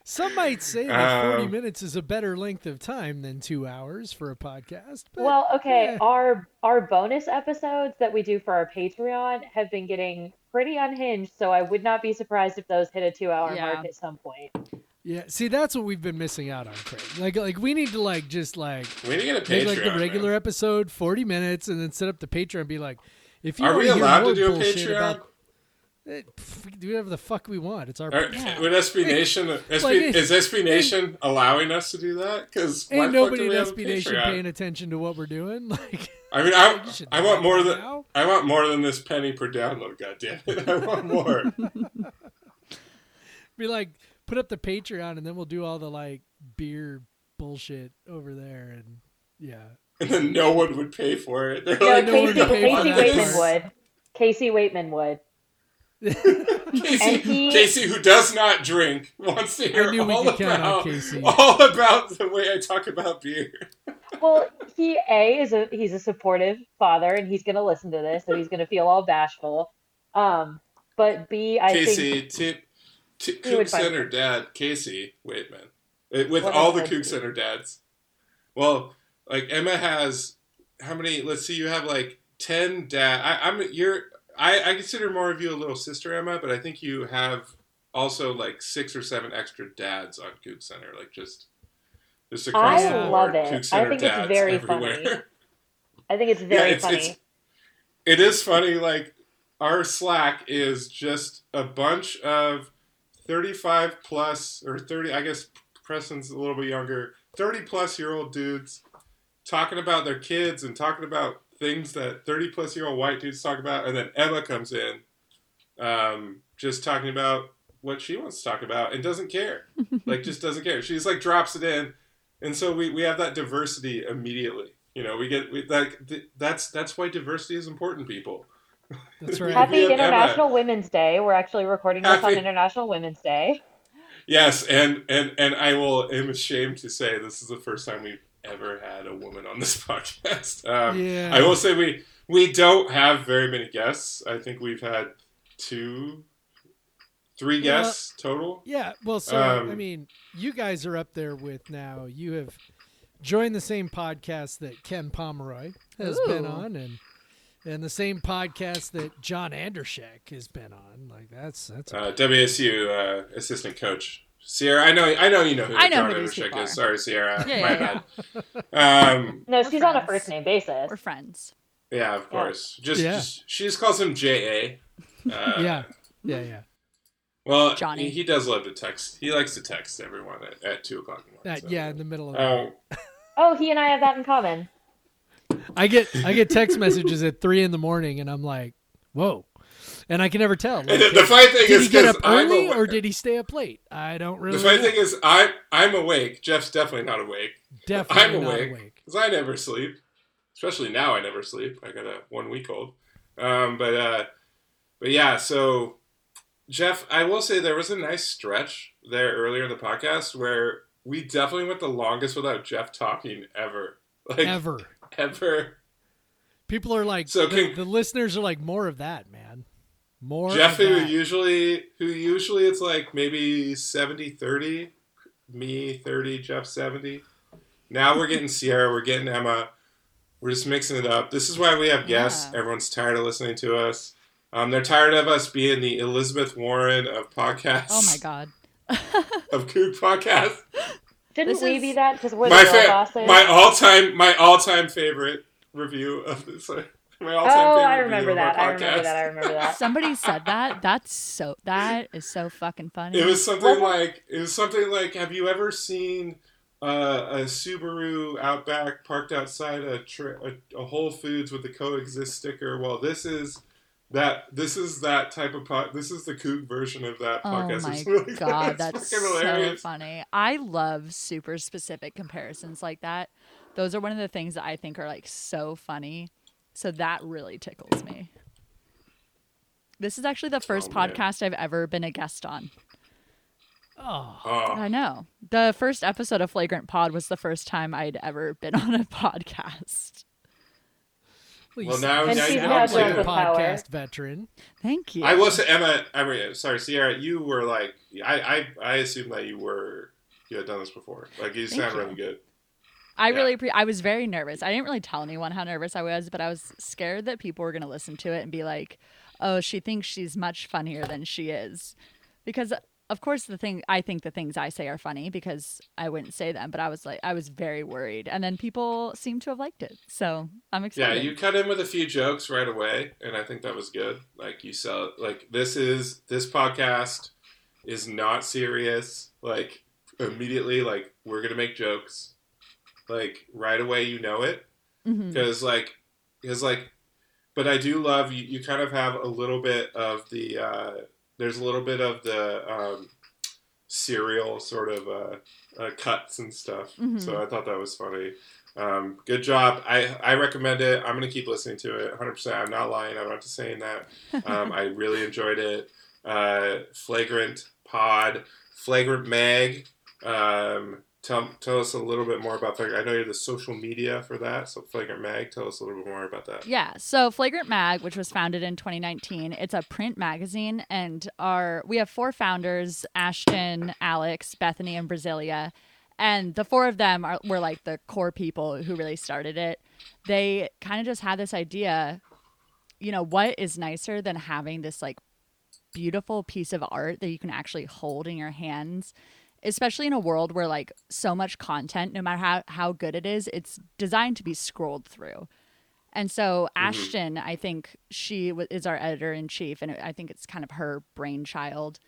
Some might say that 40 Um, minutes is a better length of time than two hours for a podcast. But Well, okay, eh. our our bonus episodes that we do for our Patreon have been getting pretty unhinged, so I would not be surprised if those hit a two hour Yeah. mark at some point. yeah, see, that's what we've been missing out on, Craig. Like, like we need to like just like we need to get a make Patreon. like the regular man. episode 40 minutes, and then set up the Patreon and be like, if you Are we allowed to do a Patreon? About, eh, pff, we can do whatever the fuck we want. It's our. Are- Yeah. [LAUGHS] Would SB Nation SB, Like, it- is SB Nation allowing us to do that? Because Ain't nobody in SB Nation paying attention to what we're doing. [LAUGHS] Like, I mean, I, I want more than now. I want more than this penny per download. God damn it! [LAUGHS] I want more. be like, put up the Patreon, and then we'll do all the like beer bullshit over there, and yeah. And then no one would pay for it. They're No, like, Casey, to pay for Casey Weightman would. Casey Weightman would. Casey, And he- Casey, who does not drink, wants to hear knew all could count on about all about the way I talk about beer. Well, he a is a he's a supportive father, and he's gonna listen to this, so he's gonna feel all bashful. Um, but b I think Casey, t- t- He Coug Center dad, Casey Weightman, Uh, with What all the else Coug is? Center dads. Well, like Emma has how many? Let's see, you have like ten dad. I, I'm you're. I, I consider more of you a little sister Emma, but I think you have also like six or seven extra dads on Coug Center, like just just across I the board. love it. Coug I think it's very everywhere. funny. I think it's very yeah, it's- funny. it's- it is funny. Like our Slack is just a bunch of thirty-five plus or thirty. I guess Preston's a little bit younger. Thirty plus year old dudes talking about their kids and talking about things that thirty plus year old white dudes talk about, and then Emma comes in, um, just talking about what she wants to talk about and doesn't care. [LAUGHS] like just doesn't care. She just like drops it in, and so we we have that diversity immediately. You know, we get we, like th- that's that's why diversity is important, people. That's [LAUGHS] right. Happy we have Emma. International Women's Day. We're actually recording this on International Women's Day. Yes, and and and I will am ashamed to say this is the first time we've ever had a woman on this [LAUGHS] podcast. Um, yeah. I will say we we don't have very many guests. I think we've had two, three Well, guests total. Yeah, well, so Um, I mean, you guys are up there with now. You have joined the same podcast that Ken Pomeroy has been on, and and the same podcast that John Andrzejek has been on. Like that's that's Uh, WSU uh, assistant coach Ciara. I know. I know you know who I know who these Andrzejek people is. are. Sorry, Ciara. Yeah, My yeah, bad. Um, No, We're she's on a first name basis. We're friends. yeah, of Yeah. course. Just, Yeah. just she just calls him J A. Uh, yeah, yeah, yeah. Well, Johnny. He, he does love to text. He likes to text everyone at, at two o'clock in the morning. That, so- yeah, in the middle of. the. Um, Oh, he and I have that in common. I get I get text messages at three in the morning, and I'm like, whoa, and I can never tell. Like, the, the funny thing did is he get up early or did he stay up late? I don't really. the funny know. thing is, I'm I'm awake. Jeff's definitely not awake. definitely I'm not awake awake. because I never sleep. Especially now, I never sleep. I got a one week old. Um, but uh, but yeah. So Jeff, I will say there was a nice stretch there earlier in the podcast where we definitely went the longest without Jeff talking ever. Like Ever. ever. People are like, So the, can- the listeners are like, more of that, man. More. Jeff, who that. usually who usually it's like maybe 70-30, me thirty, Jeff seventy. Now we're getting Ciara, we're getting Emma. We're just mixing it up. This is why we have guests. Yeah. Everyone's tired of listening to us. Um, they're tired of us being the Elizabeth Warren of podcasts. Oh my god. [LAUGHS] Of Coug podcasts. Shouldn't This we is- be that? Because we're My the real fa- bosses. my all time my all time favorite review of this. My all time oh, I remember that. I remember that. I remember that. [LAUGHS] Somebody said that. That's so. That is so fucking funny. It was something Wasn't- like it was something like Have you ever seen uh, a Subaru Outback parked outside a, tra- a a Whole Foods with the coexist sticker? Well, this is that. This is that type of pod. This is the Coug version of that podcast. Oh my really god, [LAUGHS] it's that's fucking so hilarious. funny. I love super specific comparisons like that. Those are one of the things that I think are like so funny. So that really tickles me. This is actually the oh, first Oh, podcast I've ever been a guest on. Oh, Oh, I know. The first episode of Flagrant Pod was the first time I'd ever been [LAUGHS] on a podcast. you Well, s- now- you now you sound have like a with power. podcast veteran. Thank you. I was say, Emma. I mean, sorry, Ciara. You were like, I, I, I assumed that you were you had done this before. Like you Thank sound you. really good. I Yeah. really, pre- I was very nervous. I didn't really tell anyone how nervous I was, but I was scared that people were going to listen to it and be like, "Oh, she thinks she's much funnier than she is," because of course the thing I think the things I say are funny because I wouldn't say them, but I was like, I was very worried, and then people seem to have liked it, so I'm excited. Yeah, you cut in with a few jokes right away, and I think that was good. Like you sell, like this is this podcast is not serious. Like immediately, like we're gonna make jokes. Like right away, you know it because like because like, but I do love you. You kind of have a little bit of the. Uh, there's a little bit of the um, serial sort of uh, uh, cuts and stuff. Mhm. So I thought that was funny. Um, good job. I, I recommend it. I'm going to keep listening to it 100%. I'm not lying. I'm not just saying that. Um, [LAUGHS] I really enjoyed it. Uh, Flagrant Pod, Flagrant Mag. Um, tell, tell us a little bit more about Flagrant. I know you're the social media for that. So, Flagrant Mag, tell us a little bit more about that. Yeah. So Flagrant Mag, which was founded in 2019, it's a print magazine, and our we have four founders: Ashton, Alex, Bethany, and Brasilia. And the four of them are were like the core people who really started it. They kind of just had this idea, you know, what is nicer than having this like beautiful piece of art that you can actually hold in your hands especially in a world where like so much content no matter how, how good it is it's designed to be scrolled through and so mm-hmm. Ashton, I think she w- is our editor in chief, and I think it's kind of her brainchild.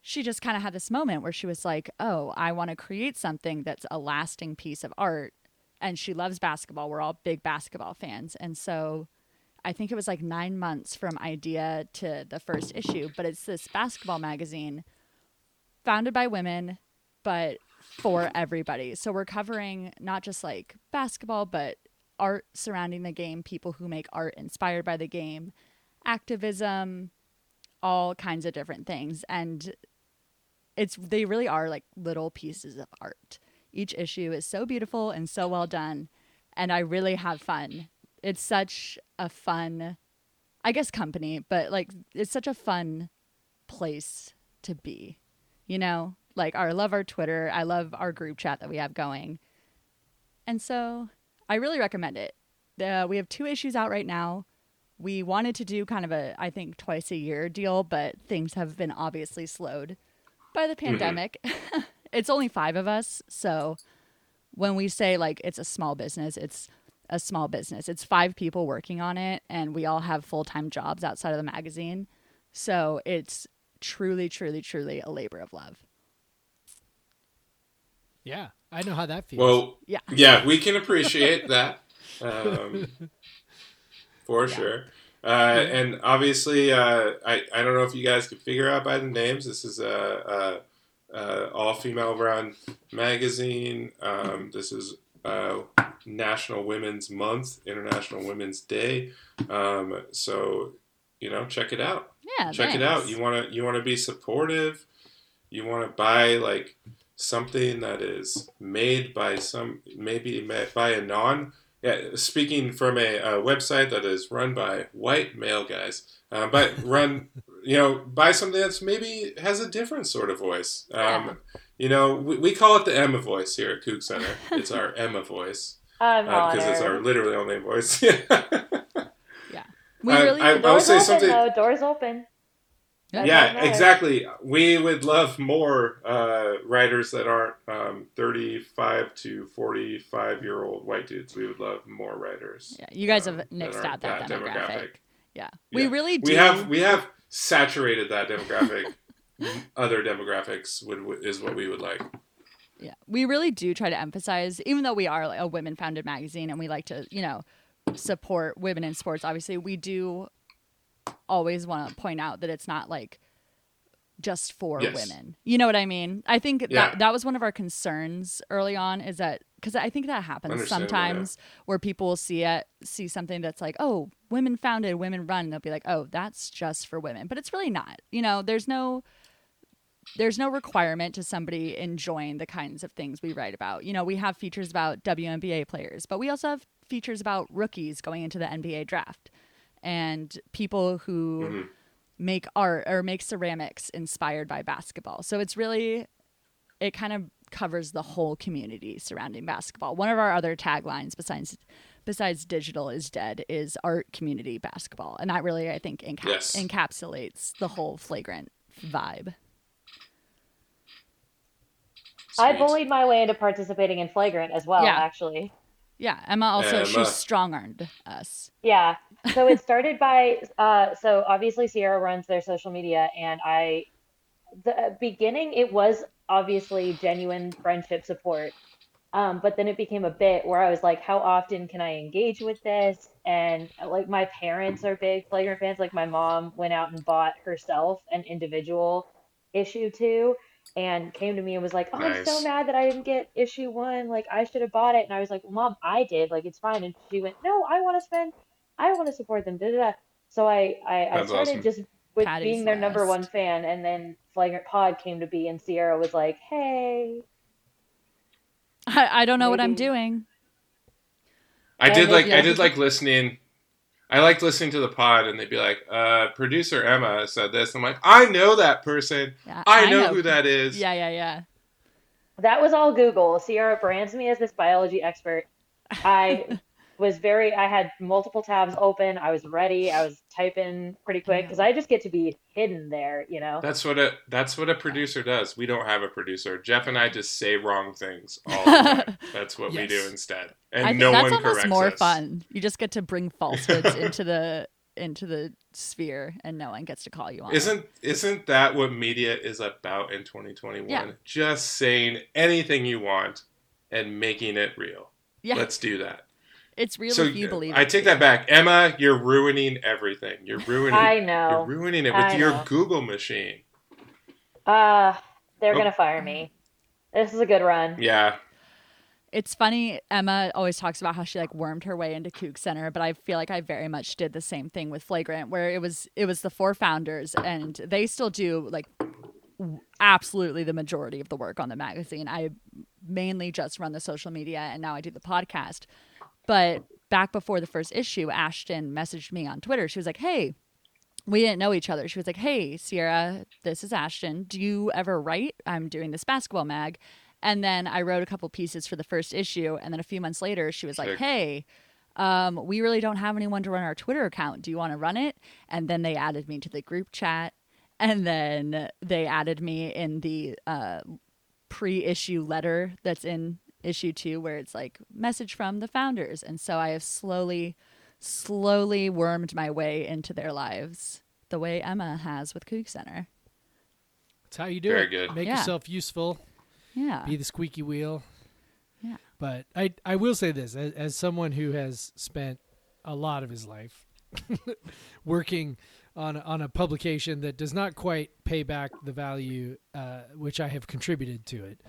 She just kind of had this moment where she was like, "Oh, I want to create something that's a lasting piece of art." And she loves basketball. We're all big basketball fans, and so I think it was like nine months from idea to the first issue. But it's this basketball magazine founded by women, but for everybody. So we're covering not just like basketball, but art surrounding the game, people who make art inspired by the game, activism, all kinds of different things. And it's they really are like little pieces of art. Each issue is so beautiful and so well done, and I really have fun. It's such a fun I guess company, but like it's such a fun place to be. You know, like I love our Twitter. I love our group chat that we have going. And so I really recommend it. The, we have two issues out right now. We wanted to do kind of a, I think, twice a year deal, but things have been obviously slowed by the mm-hmm. pandemic. [LAUGHS] it's only five of us. So when we say like it's a small business, it's a small business. It's five people working on it, and we all have full time jobs outside of the magazine. So it's truly, truly, truly a labor of love. Yeah, I know how that feels. Well, Yeah. yeah, we can appreciate [LAUGHS] that um, for Yeah. sure. Uh, and obviously, uh, I I don't know if you guys can figure out by the names. This is a, a, a all female run magazine. Um, this is uh, National Women's Month, International Women's Day. Um, so you know, check it out. Yeah, check it out. You want to you want to be supportive. You want to buy like something that is made by some maybe by a non. Yeah, speaking from a, a website that is run by white male guys, uh, but [LAUGHS] run you know buy something that's maybe has a different sort of voice. Um, Yeah. You know, we, we call it the Emma voice here at Coug Center. [LAUGHS] It's our Emma voice because honored. it's our literally only voice. [LAUGHS] We I- really I- would I would Doors say open something- though. Doors open. That's yeah, exactly. We would love more uh, writers that aren't um, 35 to 45 year old white dudes. We would love more writers. Yeah, you guys um, have nixed aren't out that, demographic. Yeah. Yeah. We really do. We have we have saturated that demographic. [LAUGHS] Other demographics would, would is what we would like. Yeah, we really do try to emphasize, even though we are like, a women-founded magazine and we like to, you know, support women in sports. Obviously, we do always want to point out that it's not like just for Yes. women. You know what I mean? I think Yeah. that that was one of our concerns early on. Is that because I think that happens sometimes where people will see it, see something that's like, oh, women founded, women run, and they'll be like, oh, that's just for women, but it's really not. You know, there's no there's no requirement to somebody enjoying the kinds of things we write about. You know, we have features about WNBA players, but we also have features about rookies going into the NBA draft and people who Mhm. make art or make ceramics inspired by basketball. So it's really it kind of covers the whole community surrounding basketball. One of our other taglines besides besides digital is dead is art community basketball. And that really I think encaps- Yes. encapsulates the whole flagrant vibe. I bullied my way into participating in flagrant as well. Yeah. Actually. Yeah, Emma also Emma. she strong armed us. Yeah. So it started by uh so obviously Ciara runs their social media and I the beginning it was obviously genuine friendship support. Um, but then it became a bit where I was like, how often can I engage with this? And like my parents are big Flagrant fans. Like my mom went out and bought herself an individual issue two and came to me and was like, Oh, I'm so mad that I didn't get issue one. Like I should have bought it. And I was like, Mom, I did. Like it's fine. And she went, No, I want to spend I want to support them. Da, da, da. So I, I, I started awesome. just with Patty's being their number one fan, and then Flagrant Pod came to be, and Ciara was like, "Hey, I, I don't know what I'm doing. I Yeah, did like yeah. I did like listening. I liked listening to the pod, and they'd be like, uh, "Producer Emma said this." I'm like, "I know that person. Yeah, I, know, who that is." Yeah, yeah, yeah. that was all Google." Ciara brands me as this biology expert. I was very, I had multiple tabs open. I was ready. I was typing pretty quick because I just get to be hidden there, you know. That's what a that's what a producer does. We don't have a producer. Jeff and I just say wrong things all the time. [LAUGHS] That's what we do instead, and I think no that's one almost corrects more us. fun. You just get to bring falsehoods [LAUGHS] into the into the sphere, and no one gets to call you on. isn't isn't that what media is about in 2021? Yeah. Just saying anything you want and making it real. Yeah, Let's do that. It's real so if you believe. I take that back, Emma. You're ruining everything. You're ruining. I know. You're ruining it with I your know. Google machine. Uh, they're Oh. gonna fire me. This is a good run. Yeah, It's funny. Emma always talks about how she like wormed her way into Coug Center, but I feel like I very much did the same thing with Flagrant, where it was it was the four founders, and they still do like absolutely the majority of the work on the magazine. I mainly just run the social media, and now I do the podcast. But back before the first issue, Ashton messaged me on Twitter. She was like, "Hey." We didn't know each other. She was like, "Hey, Ciara, this is Ashton. Do you ever write? I'm doing this basketball mag." And then I wrote a couple pieces for the first issue. And then a few months later, she was like, hey, um, we really don't have anyone to run our Twitter account. Do you want to run it? And then they added me to the group chat. And then they added me in the uh, pre issue letter that's in issue two, where it's like, message from the founders. And so I have slowly, slowly wormed my way into their lives the way Emma has with Coug Center. That's how you do Very it. good. Make Yeah. yourself useful. Yeah. Be the squeaky wheel. Yeah. But I I will say this as, as someone who has spent a lot of his life [LAUGHS] working on a, on a publication that does not quite pay back the value uh, which I have contributed to it.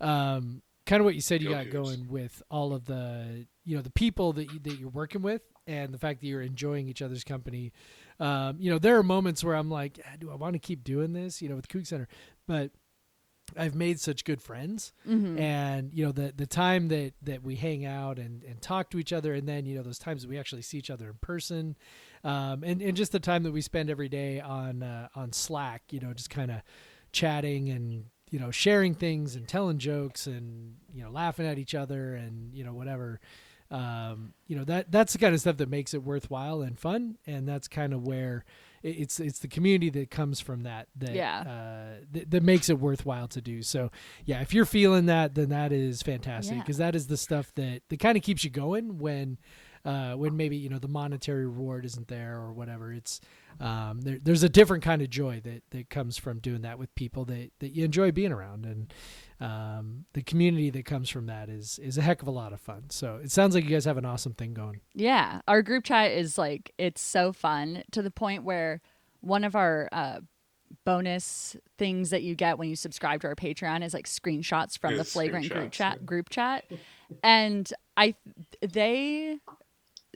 Um, kind of what you said you Go got Cougs. going with all of the you know the people that you, that you're working with and the fact that you're enjoying each other's company. Um, you know there are moments where I'm like, "Ah, do I want to keep doing this? You know, with the Coug Center, but I've made such good friends Mhm. and you know the the time that that we hang out and and talk to each other and then you know those times that we actually see each other in person um and and just the time that we spend every day on uh, on slack you know just kind of chatting and you know sharing things and telling jokes and you know laughing at each other and you know whatever um you know that that's the kind of stuff that makes it worthwhile and fun and that's kind of where it- it's it's the community that comes from that that Yeah. uh, that, that makes it worthwhile to do so yeah if you're feeling that then that is fantastic Yeah. because that is the stuff that that kind of keeps you going when uh, when maybe you know the monetary reward isn't there or whatever it's um, there, there's a different kind of joy that that comes from doing that with people that that you enjoy being around. And um, the community that comes from that is is a heck of a lot of fun. So it sounds like you guys have an awesome thing going. Yeah, our group chat is like it's so fun to the point where one of our uh, bonus things that you get when you subscribe to our Patreon is like screenshots from Yeah, the flagrant group chat yeah. group chat, and I they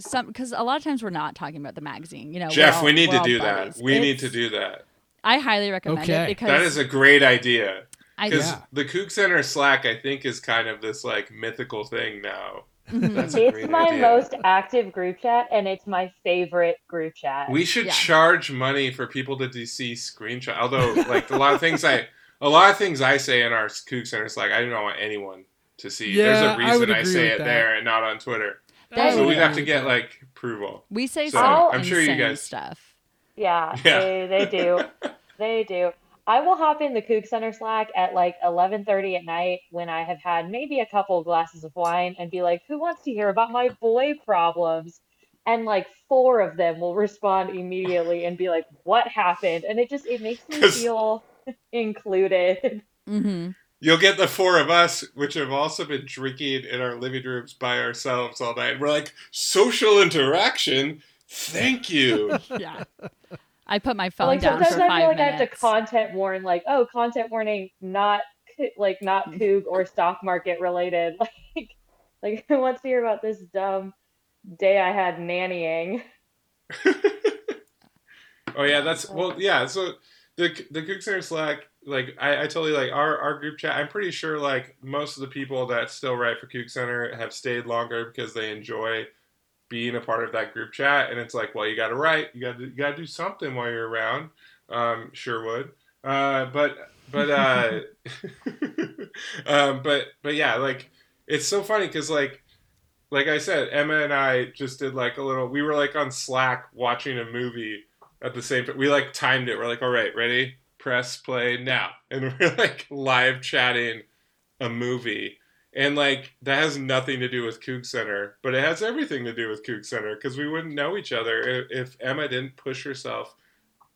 some because a lot of times we're not talking about the magazine. You know, Jeff, all- we need to do buddies. that. We need to do that. I highly recommend Okay. it because That is a great idea. I Because Yeah. the Coug Center Slack, I think, is kind of this like mythical thing now. Mhm. That's It's my idea. most active group chat, and it's my favorite group chat. We should Yeah. charge money for people to de- see screenshot. Although, like a lot of things I, a lot of things I say in our Coug Center Slack, I do not want anyone to see. There's Yeah, a I would reason I, agree say it that. there and not on Twitter. That so we'd have to get like approval. we say So, some I'm sure you insane guys- stuff. Yeah, Yeah. They, they do. [LAUGHS] they do. I will hop in the Coug Center Slack at like 11:30 at night when I have had maybe a couple glasses of wine and be like, "Who wants to hear about my boy problems?" And like four of them will respond immediately and be like, "What happened?" And it just it makes me [LAUGHS] feel [LAUGHS] included. hmm You'll get the four of us, which have also been drinking in our living rooms by ourselves all night. We're like, social interaction. Thank you. [LAUGHS] [LAUGHS] Yeah, I put my phone like down sometimes for I feel like minutes. I have to content warn, like, oh, content warning, not like not [LAUGHS] Coug or stock market related. Like, like who wants to hear about this dumb day I had nannying? Oh yeah, that's well, yeah. So the the Coug Center Slack, like I, I totally like our our group chat. I'm pretty sure like most of the people that still write for Coug Center have stayed longer because they enjoy being a part of that group chat. And it's like, well, you got to write, you got to you got to do something while you're around. Um, sure would. Uh, but but uh, [LAUGHS] um, but but yeah, like it's so funny because like like I said, Emma and I just did like a little. We were like on Slack watching a movie at the same time. We like timed it. We're like, all right, ready, press play now, and [LAUGHS] we're like live chatting a movie. And like that has nothing to do with Coug Center, but it has everything to do with Coug Center because we wouldn't know each other if, if Emma didn't push herself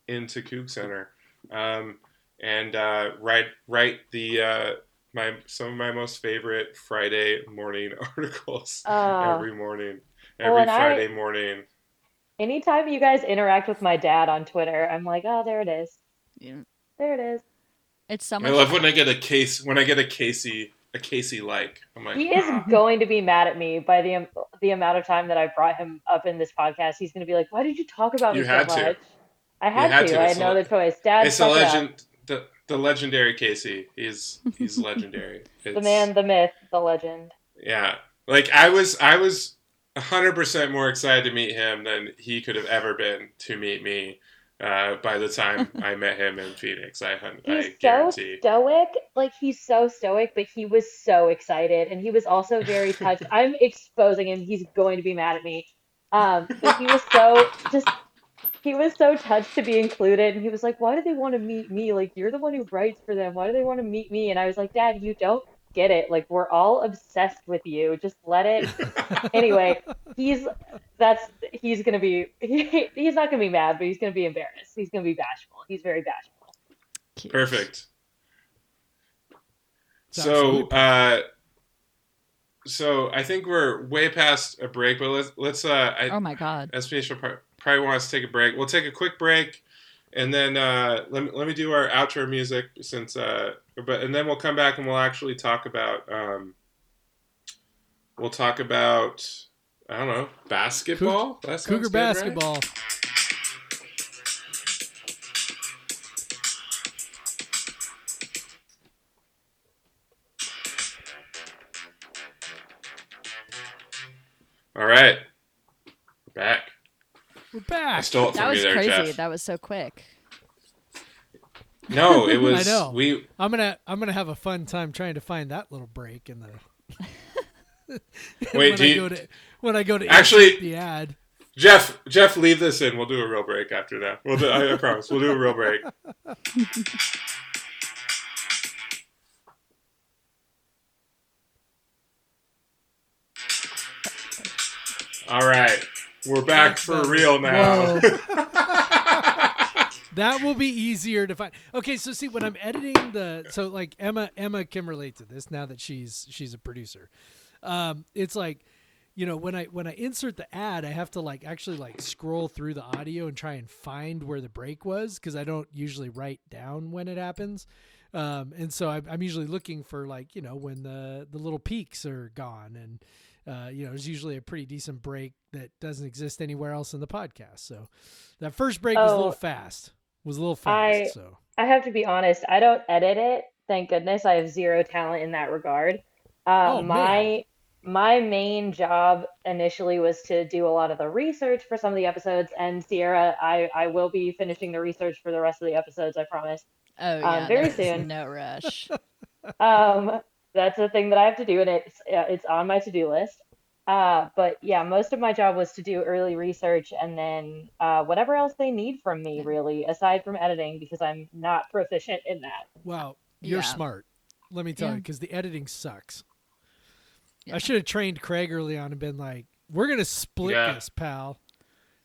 into Coug Center, um, and uh, write write the uh, my some of my most favorite Friday morning [LAUGHS] articles Uh, every morning, oh, every and I- Friday morning. anytime you guys interact with my dad on Twitter, I'm like, oh, there it is. Yeah. There it is. It's so I much. love when I get a case when I get a Casey a Casey like. I'm like, He is "Ah." going to be mad at me by the am- the amount of time that I brought him up in this podcast. He's going to be like, "Why did you talk about You me had so to. much?" I had, had to. to. I It's had no a- other choice. Dad, it's a suck it legend. The the legendary Casey. He's he's [LAUGHS] legendary. The man, the myth, the legend. Yeah, like I was I was hundred percent more excited to meet him than he could have ever been to meet me. Uh, by the time [LAUGHS] I met him in Phoenix. I, I He's so stoic. Like he's so stoic, but he was so excited, and he was also very [LAUGHS] touched. I'm exposing him. He's going to be mad at me. Um, but he was so [LAUGHS] just. He was so touched to be included, and he was like, "Why do they want to meet me? Like you're the one who writes for them. Why do they want to meet me?" And I was like, "Dad, you don't get it. Like we're all obsessed with you. Just let it." [LAUGHS] anyway, he's that's he's gonna be he, he's not gonna be mad, but he's gonna be embarrassed. He's gonna be bashful. He's very bashful. Cute. Perfect. It's So, absolutely uh, so I think we're way past a break, but let's let's. Uh, I, Oh my god. SPH will prob- probably wants to take a break. We'll take a quick break, and then uh, let me let me do our outro music since. Uh, but and then we'll come back and we'll actually talk about. Um, we'll talk about I don't know basketball. That Cougar good, right? basketball. All right, we're back. We're I back. stole it That was you there, crazy. Jeff. That was so quick. [LAUGHS] No, it was. I know. We I'm gonna I'm gonna have a fun time trying to find that little break in the. [LAUGHS] [LAUGHS] Wait, when do I you- go to when I go to Actually- the ad. Jeff, Jeff, leave this in. We'll do a real break after that. We'll do, I, I promise. We'll do a real break. All right, we're back for real now. That will be easier to find. Okay, so see when I'm editing the so like Emma Emma can relate to this now that she's she's a producer. Um, it's like you know when I when I insert the ad, I have to like actually like scroll through the audio and try and find where the break was because I don't usually write down when it happens. Um, and so I'm, I'm usually looking for like you know when the the little peaks are gone and uh, you know there's usually a pretty decent break that doesn't exist anywhere else in the podcast. So that first break was a little Oh. fast. Was a little fast. I- so I have to be honest. I don't edit it. Thank goodness. I have zero talent in that regard. Uh, Oh, my my main job initially was to do a lot of the research for some of the episodes. And Ciara, I I will be finishing the research for the rest of the episodes. I promise. Oh Um, yeah. very there's soon. No rush. [LAUGHS] Um, that's the thing that I have to do, and it's uh, it's on my to do list. Uh, but yeah, most of my job was to do early research and then uh, whatever else they need from me, really, aside from editing, because I'm not proficient in that. wow, you're Yeah. smart. Let me tell Yeah. you, because the editing sucks. Yeah. I should have trained Craig early on and been like, "We're gonna split Yeah. this, pal."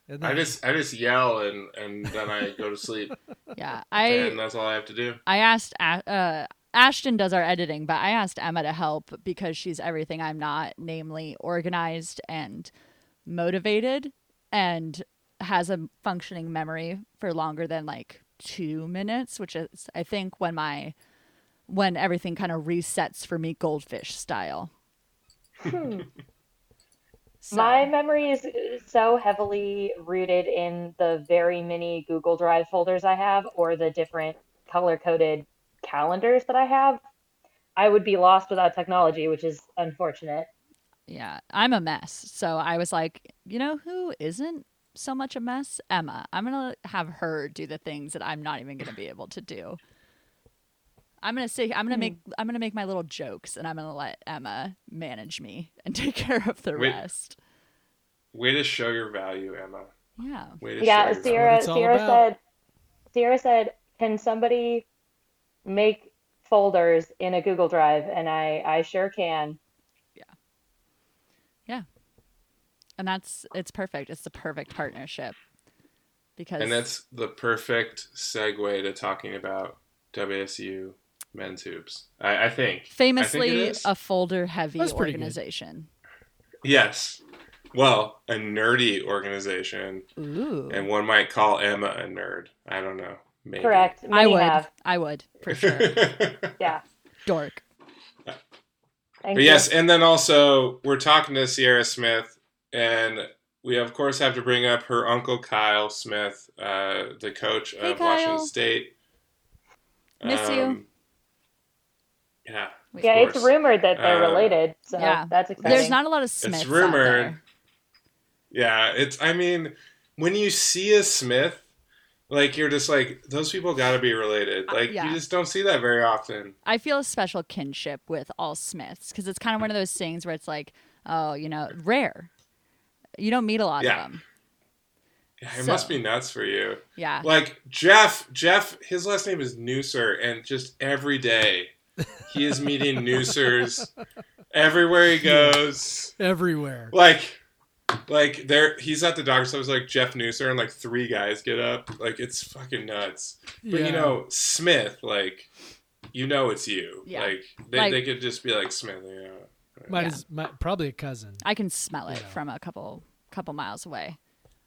And I just I just yell and and then I go to sleep, Yeah. I and that's all I have to do. I asked A- uh, Ashton does our editing, but I asked Emma to help because she's everything I'm not, namely organized and motivated, and has a functioning memory for longer than like two minutes, which is I think when my when everything kind of resets for me goldfish style. Hmm. [LAUGHS] So- My memory is so heavily rooted in the very many Google Drive folders I have or the different color coded calendars that I have. I would be lost without technology, which is unfortunate. Yeah, I'm a mess. So I was like, you know who isn't so much a mess? Emma. I'm going to have her do the things that I'm not even going to be able to do. I'm going to say I'm going to hmm. make I'm going to make my little jokes and I'm going to let Emma manage me and [LAUGHS] take care of the Wait. rest. Way to show your value, Emma. Yeah. Way to Yeah, show your Ciara Ciara said Ciara said, "Can somebody make folders in a Google Drive?" And I I sure can. Yeah. Yeah. And that's it's perfect. It's the perfect partnership. Because And that's the perfect segue to talking about WSU men's hoops. I, I think. famously is. a folder heavy That's pretty good. organization. Yes. Well, a nerdy organization, Ooh. and one might call Emma a nerd. I don't know. Maybe. Correct. I would. have. I would for [LAUGHS] sure. Yeah. Dork. Thank But you. yes, and then also we're talking to Ciara Smith, and we of course have to bring up her uncle Kyle Smith, uh, the coach Hey, of Washington State. Miss you. Um, Yeah, Wait, Yeah, it's rumored that they're Uh, related, so Yeah. that's exciting. There's not a lot of Smiths out rumored. there. yeah. It's. I mean, when you see a Smith, like you're just like those people got to be related. Uh, Like yeah. you just don't see that very often. I feel a special kinship with all Smiths because it's kind of one of those things where it's like, oh, you know, rare. You don't meet a lot Yeah. of them. Yeah, it So- must be nuts for you. Yeah. Like Jeff, Jeff, his last name is Nusser, and just every day he is meeting [LAUGHS] Nussers everywhere he [LAUGHS] goes. Everywhere. Like, like there, he's at the doctor's office like Jeff Nusser, and like three guys get up. Like it's fucking nuts. But yeah. you know, Smith, like, you know it's you. Yeah. Like they, Like- they could just be like Smith. You know. Might Yeah. as, might, probably a cousin. I can smell it You know. from a couple couple miles away.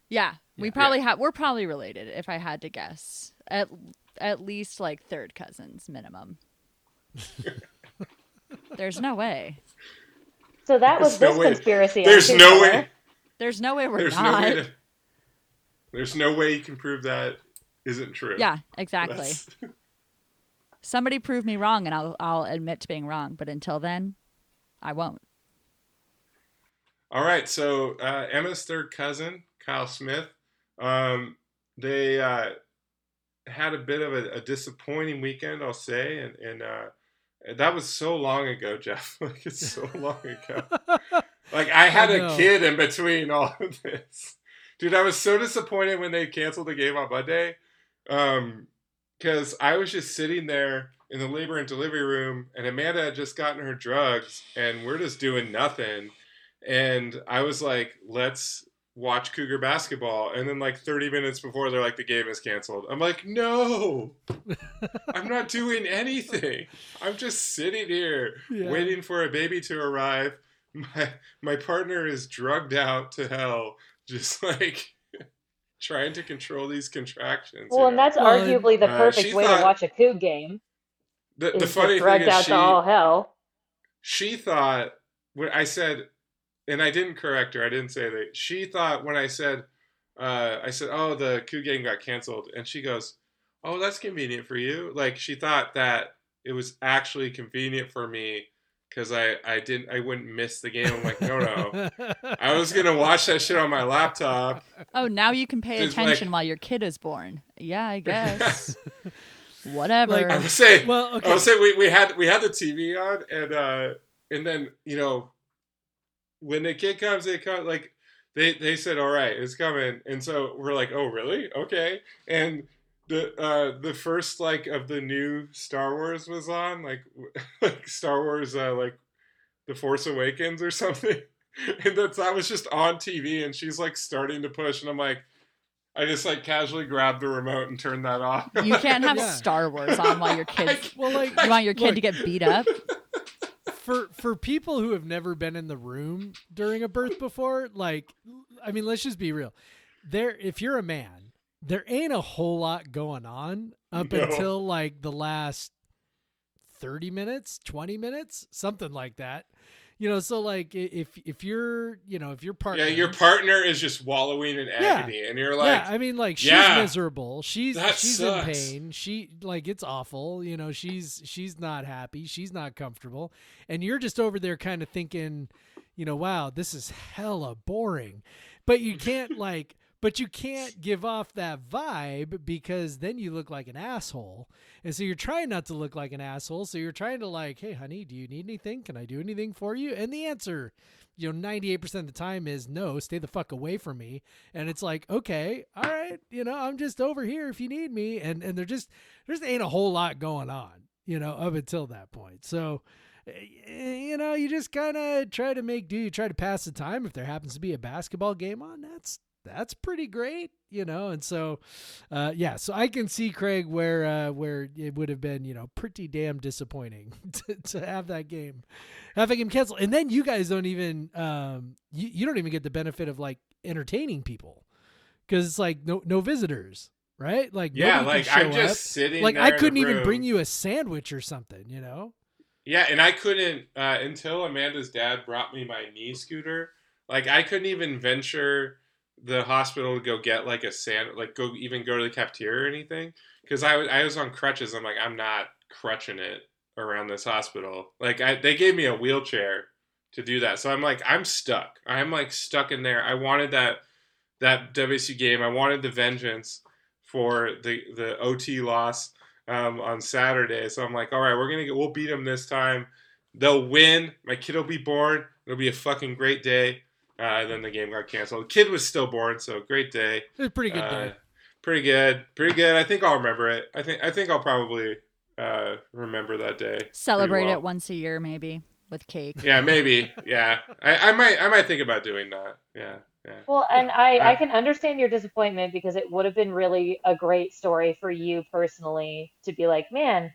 Yeah, we Yeah. probably have. We're probably related, if I had to guess. At at least like third cousins minimum. [LAUGHS] There's no way. So that was There's no this way- conspiracy. There's no Twitter. way. There's no way we're There's not. no way. To, there's no way you can prove that isn't true. yeah, exactly. [LAUGHS] Somebody prove me wrong, and I'll I'll admit to being wrong. But until then, I won't. All right, so uh, Emma's third cousin, Kyle Smith, um, they uh, had a bit of a, a disappointing weekend, I'll say, and, and uh, that was so long ago, Jeff. [LAUGHS] like it's so long ago. [LAUGHS] Like I had I a kid in between all of this, dude. I was so disappointed when they canceled the game on Monday, um, because I was just sitting there in the labor and delivery room, and Amanda had just gotten her drugs, and we're just doing nothing. And I was like, let's watch Cougar basketball. And then, like 30 minutes before, they're like, the game is canceled. I'm like, no, [LAUGHS] I'm not doing anything. I'm just sitting here Yeah. waiting for a baby to arrive. My, my partner is drugged out to hell, just like trying to control these contractions. you Well, and know? that's Well, arguably the uh, perfect she way thought- to watch a Coug game. the, Is the funny just thing dragged is out she, to all hell. she thought when I said, and I didn't correct her. I didn't say that. She thought when I said, uh, I said, "Oh, the Coug game got canceled," and she goes, "Oh, that's convenient for you." Like she thought that it was actually convenient for me because I I didn't I wouldn't miss the game. I'm like, no, no. I was gonna watch that shit on my laptop. Oh, now you can pay It's like- attention while your kid is born. Yeah, I guess. [LAUGHS] Whatever. Like, I was saying, well, okay. I was saying we, we had we had the TV on and uh and then you know when the kid comes they come like they they said all right it's coming and so we're like oh really okay and the uh the first like of the new Star Wars was on like [LAUGHS] like Star Wars uh like the Force Awakens or [LAUGHS] something and that's that was just on TV and she's like starting to push and I'm like I just like casually grabbed the remote and turned that off. you can't have [LAUGHS] Yeah. Star Wars on while your kid's. well, like You want your kid look, to get beat up? for for people who have never been in the room during a birth before, like I mean, let's just be real. There if you're a man, there ain't a whole lot going on up No. until like the last 30 minutes, 20 minutes, something like that. You know, so like if if you're, you know, if your partner Yeah, your partner is just wallowing in Yeah. agony, and you're like, yeah, I mean, like she's yeah, miserable. She's she's sucks. in pain. She like it's awful. You know, she's she's not happy. She's not comfortable, and you're just over there kind of thinking, you know, wow, this is hella boring. But you can't [LAUGHS] like, but you can't give off that vibe because then you look like an asshole. And so you're trying not to look like an asshole. So you're trying to like, hey, honey, do you need anything? Can I do anything for you? And the answer you know 98% of the time is no stay the fuck away from me and it's like okay all right you know i'm just over here if you need me and and there just there just ain't a whole lot going on you know up until that point so eh, you know you just kind of try to make do you try to pass the time if there happens to be a basketball game on that's that's pretty great you know and so uh yeah so i can see craig where uh where it would have been you know pretty damn disappointing [LAUGHS] to, to have that game have that game canceled and then you guys don't even um you, you don't even get the benefit of like entertaining people because it's like no no visitors right like yeah, like I'm just up. sitting. like i couldn't even bring you a sandwich or something you know Yeah, and I couldn't uh, until Amanda's dad brought me my knee scooter. Like I couldn't even venture the hospital to go get like a sand, like go even go to the cafeteria or anything, because I I was on crutches. I'm like I'm not crutching it around this hospital. Like I, they gave me a wheelchair to do that, so I'm like I'm stuck. I'm like stuck in there. I wanted that that WC game. I wanted the vengeance for the the OT loss um, on Saturday. So I'm like, all right, we're gonna get, we'll beat them this time. They'll win. My kid will be born. It'll be a fucking great day. Uh, and then the game got canceled. The kid was still born, so great day. It was a pretty good Uh, day. pretty good, pretty good. I think I'll remember it. I think I think I'll probably uh, remember that day. Celebrate well. it once a year, maybe with cake. Yeah, maybe. [LAUGHS] Yeah, I, I might I might think about doing that. Yeah, yeah. Well, and I, Uh, I can understand your disappointment because it would have been really a great story for you personally to be like, man,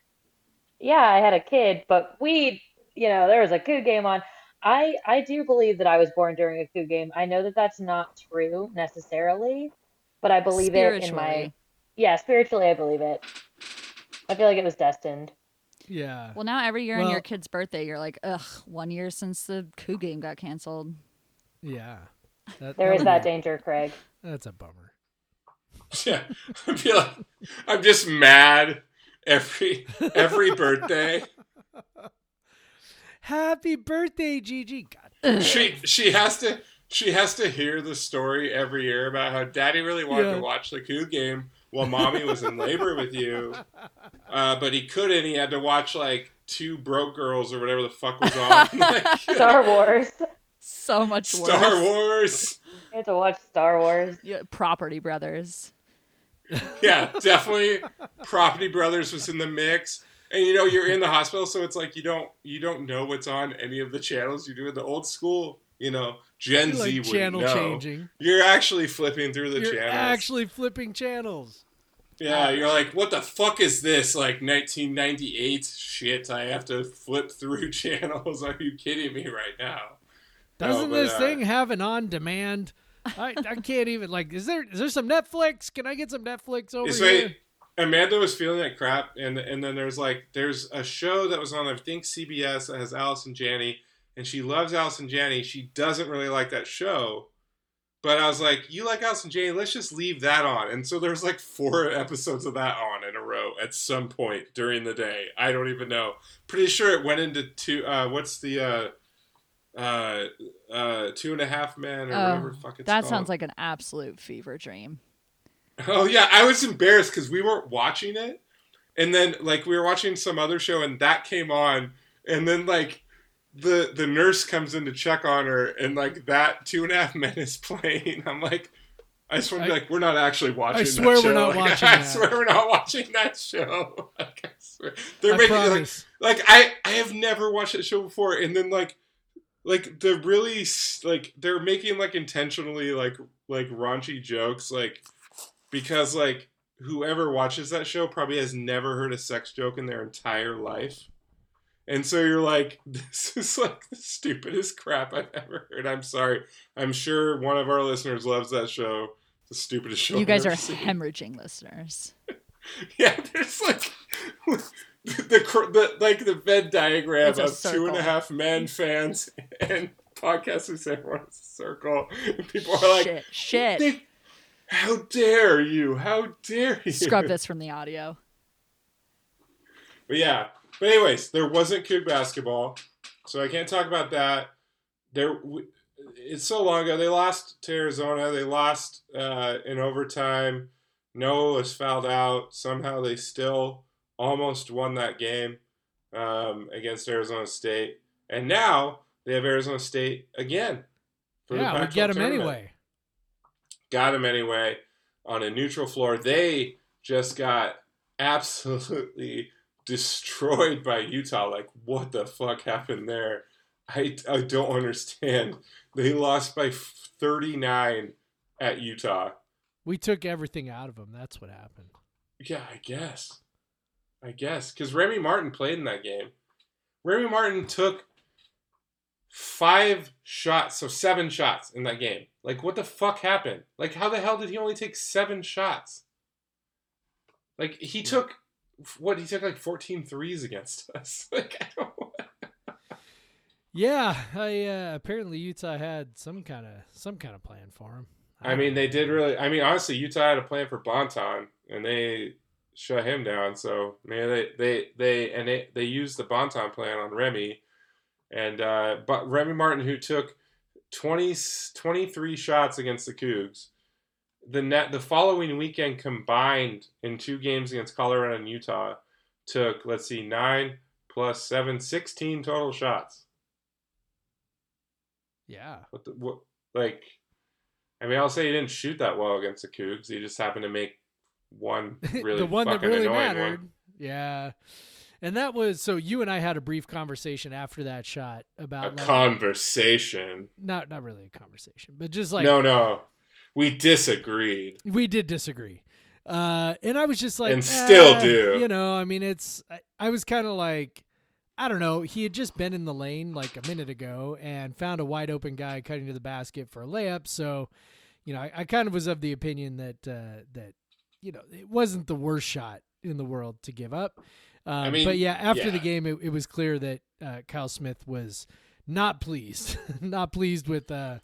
yeah, I had a kid, but we, you know, there was a Coug game on. I I do believe that I was born during a Coug game. I know that that's not true necessarily, but I believe it in my yeah, spiritually I believe it. I feel like it was destined. Yeah. Well, now every year on your kid's birthday, you're like, ugh, one year since the Coug game got canceled. Yeah. That, There is that that'll- danger, Craig. That's a bummer. [LAUGHS] Yeah, I feel like I'm just mad every every [LAUGHS] birthday. Happy birthday, Gigi. God. She she has to she has to hear the story every year about how Daddy really wanted Yeah. to watch the Coug game while Mommy was in labor with you, [LAUGHS] uh, but he couldn't. He had to watch like two broke girls or whatever the fuck was on. [LAUGHS] Like, Star Wars. So much worse. Star Wars. I had to watch Star Wars. Yeah, Property Brothers. Yeah, definitely. Property Brothers was in the mix. And you know you're in the hospital, so it's like you don't you don't know what's on any of the channels. You do it the old school, you know, Gen Z like would channel know. changing. You're actually flipping through the channels. You're channels. actually flipping channels. yeah, you're like, what the fuck is this? Like 1998 shit? I have to flip through [LAUGHS] channels. Are you kidding me right now? Doesn't but, this uh, thing have an on demand? I, I can't even like. Is there is there some Netflix? Can I get some Netflix over here? Amanda was feeling like crap, and and then there's like there's a show that was on I think CBS that has Allison Janney, and she loves Allison Janney. She doesn't really like that show, but I was like, you like Allison Janney? Let's just leave that on. And so there's like four [LAUGHS] episodes of that on in a row at some point during the day. I don't even know. Pretty sure it went into two. Uh, what's the uh, uh, uh, two and a half men or Oh, whatever the fuck it's That called. sounds like an absolute fever dream. Oh yeah, I was embarrassed because we weren't watching it, and then like we were watching some other show, and that came on, and then like the the nurse comes in to check on her, and like that Two and a Half [LAUGHS] Men is playing. I'm like, I just want to be like, we're not actually watching. that swear we're show. [LAUGHS] not Like, watching I that. swear we're not watching that show. [LAUGHS] Like, I swear. They're I making like promise. like I I have never watched that show before, and then like like the really like they're making like intentionally like like raunchy jokes like because like whoever watches that show probably has never heard a sex joke in their entire life. And so you're like, [LAUGHS] this is like the stupidest crap I've ever heard. I'm sorry. I'm sure one of our listeners loves that show. The stupidest show. you I've guys are seen. hemorrhaging listeners. [LAUGHS] Yeah, there's like [LAUGHS] the, cr- the like the Venn diagram of two and circle. half men fans and podcasters. Everyone's a circle. And people are like, shit, shit. "They- "How dare you? How dare you?" Scrub this from the audio. But yeah. But anyways, there wasn't Coug basketball, so I can't talk about that. There, it's so long ago. They lost to Arizona. They lost uh, in overtime. Noah was fouled out. Somehow they still almost won that game um, against Arizona State, and now they have Arizona State again. for the Yeah, we get them tournament anyway. Got him anyway on a neutral floor. They just got absolutely [LAUGHS] destroyed by Utah. Like, what the fuck happened there? I, I don't understand. They lost by 39 at Utah. We took everything out of them. That's what happened. Yeah, I guess. I guess. Because Remy Martin played in that game. Remy Martin took five shots, so seven shots in that game. Like, what the fuck happened? Like, how the hell did he only take seven shots? Like, he took, what, he took like 14 threes against [LAUGHS] us. Like, I don't Yeah, I uh, apparently Utah had some kind of some kind of plan for him. I mean, they did really. I mean, honestly, Utah had a plan for Bonton, and they shut him down. So, man, they they they and they they used the Bonton plan on Remy, and uh, but Remy Martin, who took 20, 23 shots against the Cougs, the net the following weekend combined in two games against Colorado and Utah took let's see nine plus seven 16 total shots. Yeah. What the, what like? I mean, I'll say he didn't shoot that well against the Cougs. He just happened to make one [LAUGHS] really the one that really mattered. one. Yeah. And that was so you and I had a brief conversation after that shot A about like, conversation. not not really a conversation, but just like no, no, we disagreed. we did disagree. Uh, and I was just like, And still "Eh," do. You know, I mean, it's I, I was kind of like, I don't know. He had just been in the lane like a minute ago and found a wide open guy cutting to the basket for a layup. So, you know, I, I kind of was of the opinion that uh, that you know it wasn't the worst shot in the world to give up. Um, mean, but yeah, after the game, it, it was clear that uh, Kyle Smith was not pleased, [LAUGHS] not pleased with uh,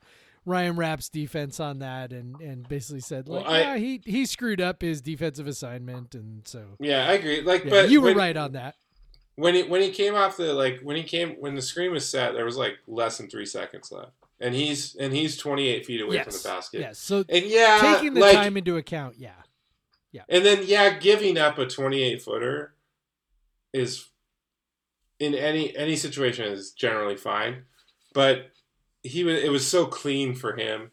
Ryan Rapp's defense on that, and and basically said Well, like, I- yeah, he he screwed up his defensive assignment, and so Yeah, I agree. Like, yeah, but you were when- right on that. when he when he came off the like when he came when the screen was set, there was like less than three seconds left, and he's and he's twenty eight feet away yes, from the basket. yes. So And yeah, taking the like, time into account, yeah, yeah, and then yeah, giving up a twenty eight footer is in any any situation is generally fine, but he was it was so clean for him,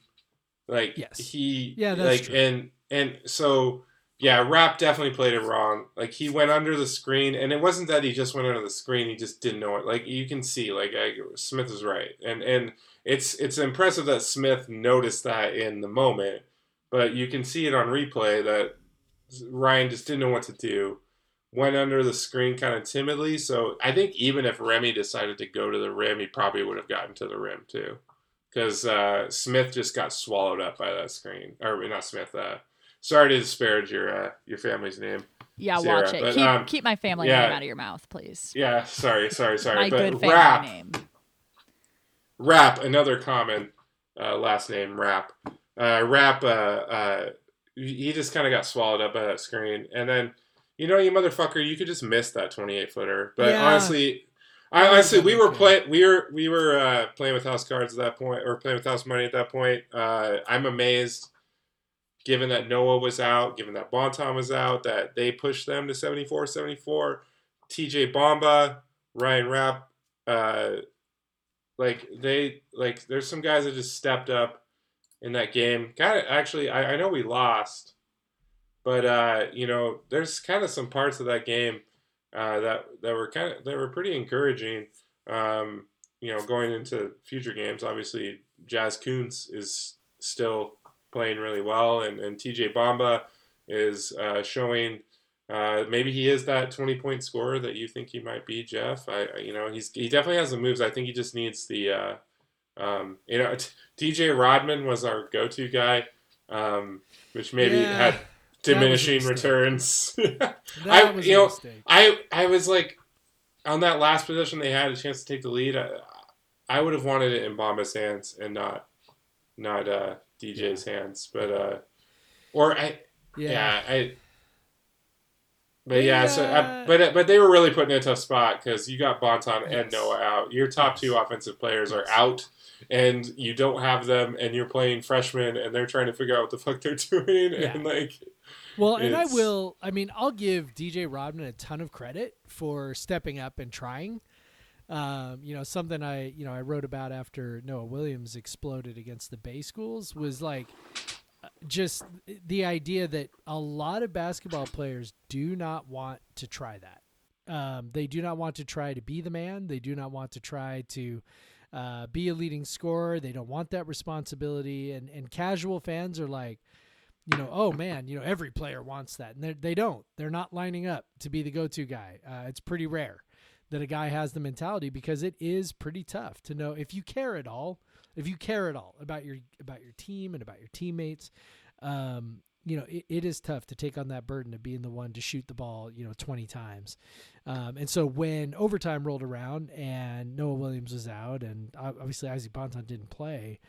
like Yes. he Yeah, that's like true. and and so yeah, Rapp definitely played it wrong. Like he went under the screen, and it wasn't that he just went under the screen; he just didn't know it. Like you can see, like I, Smith is right, and and it's it's impressive that Smith noticed that in the moment, but you can see it on replay that Ryan just didn't know what to do. Went under the screen kind of timidly. So I think even if Remy decided to go to the rim, he probably would have gotten to the rim too, because uh, Smith just got swallowed up by that screen. Or not Smith. Uh, sorry to disparage your uh, your family's name. Yeah, Sarah, watch it. but, keep um, keep my family yeah. name out of your mouth, please. Yeah, sorry, sorry, sorry. my but good family Rapp, name. Rapp, another common uh, last name, Rapp. Uh, Rapp. Uh, uh, he just kind of got swallowed up by that screen, and then you know, you motherfucker, you could just miss that twenty-eight footer. But Yeah. honestly, I honestly, we were playing, we were we were uh, playing with house cards at that point, or playing with house money at that point. Uh, I'm amazed, given that Noah was out, given that Bonton was out, that they pushed them to 74-74. TJ Bamba, Ryan Rapp, uh, like they like there's some guys that just stepped up in that game. Kind of actually, I, I know we lost, but uh, you know, there's kind of some parts of that game uh, that that were kind of that were pretty encouraging. Um, you know, going into future games, obviously Jazz Kunc is still playing really well, and and TJ Bamba is uh, showing. Uh, maybe he is that 20 point scorer that you think he might be, Jeff. I, you know, he's he definitely has the moves. I think he just needs the, uh, um, you know, [LAUGHS] t- DJ Rodman was our go to guy, um, which maybe Yeah, had that was a diminishing returns. [LAUGHS] I- was you know, mistake. I I was like, on that last possession they had a chance to take the lead. I, I would have wanted it in Bamba's hands and not not uh, DJ's hands, but uh, or I Yeah, yeah, I. But yeah, so I, but but they were really put in a tough spot because you got Bonton and Noah out. Your top two offensive players are out, and you don't have them, and you're playing freshmen, and they're trying to figure out what the fuck they're [LAUGHS] doing, Yeah. and like Well, and I will. I mean, I'll give DJ Rodman a ton of credit for stepping up and trying. Um, you know, something I you know I wrote about after Noah Williams exploded against the Bay schools was like just the idea that a lot of basketball players do not want to try that. Um, they do not want to try to be the man. They do not want to try to uh, be a leading scorer. They don't want that responsibility. And and casual fans are like, you know, oh man, you know, every player wants that, and they don't. They're not lining up to be the go-to guy. Uh, it's pretty rare that a guy has the mentality because it is pretty tough to know if you care at all, if you care at all about your about your team and about your teammates. Um, you know, it, it is tough to take on that burden of being the one to shoot the ball, you know, 20 times. Um, and so when overtime rolled around and Noah Williams was out and obviously Isaac Bonton didn't play,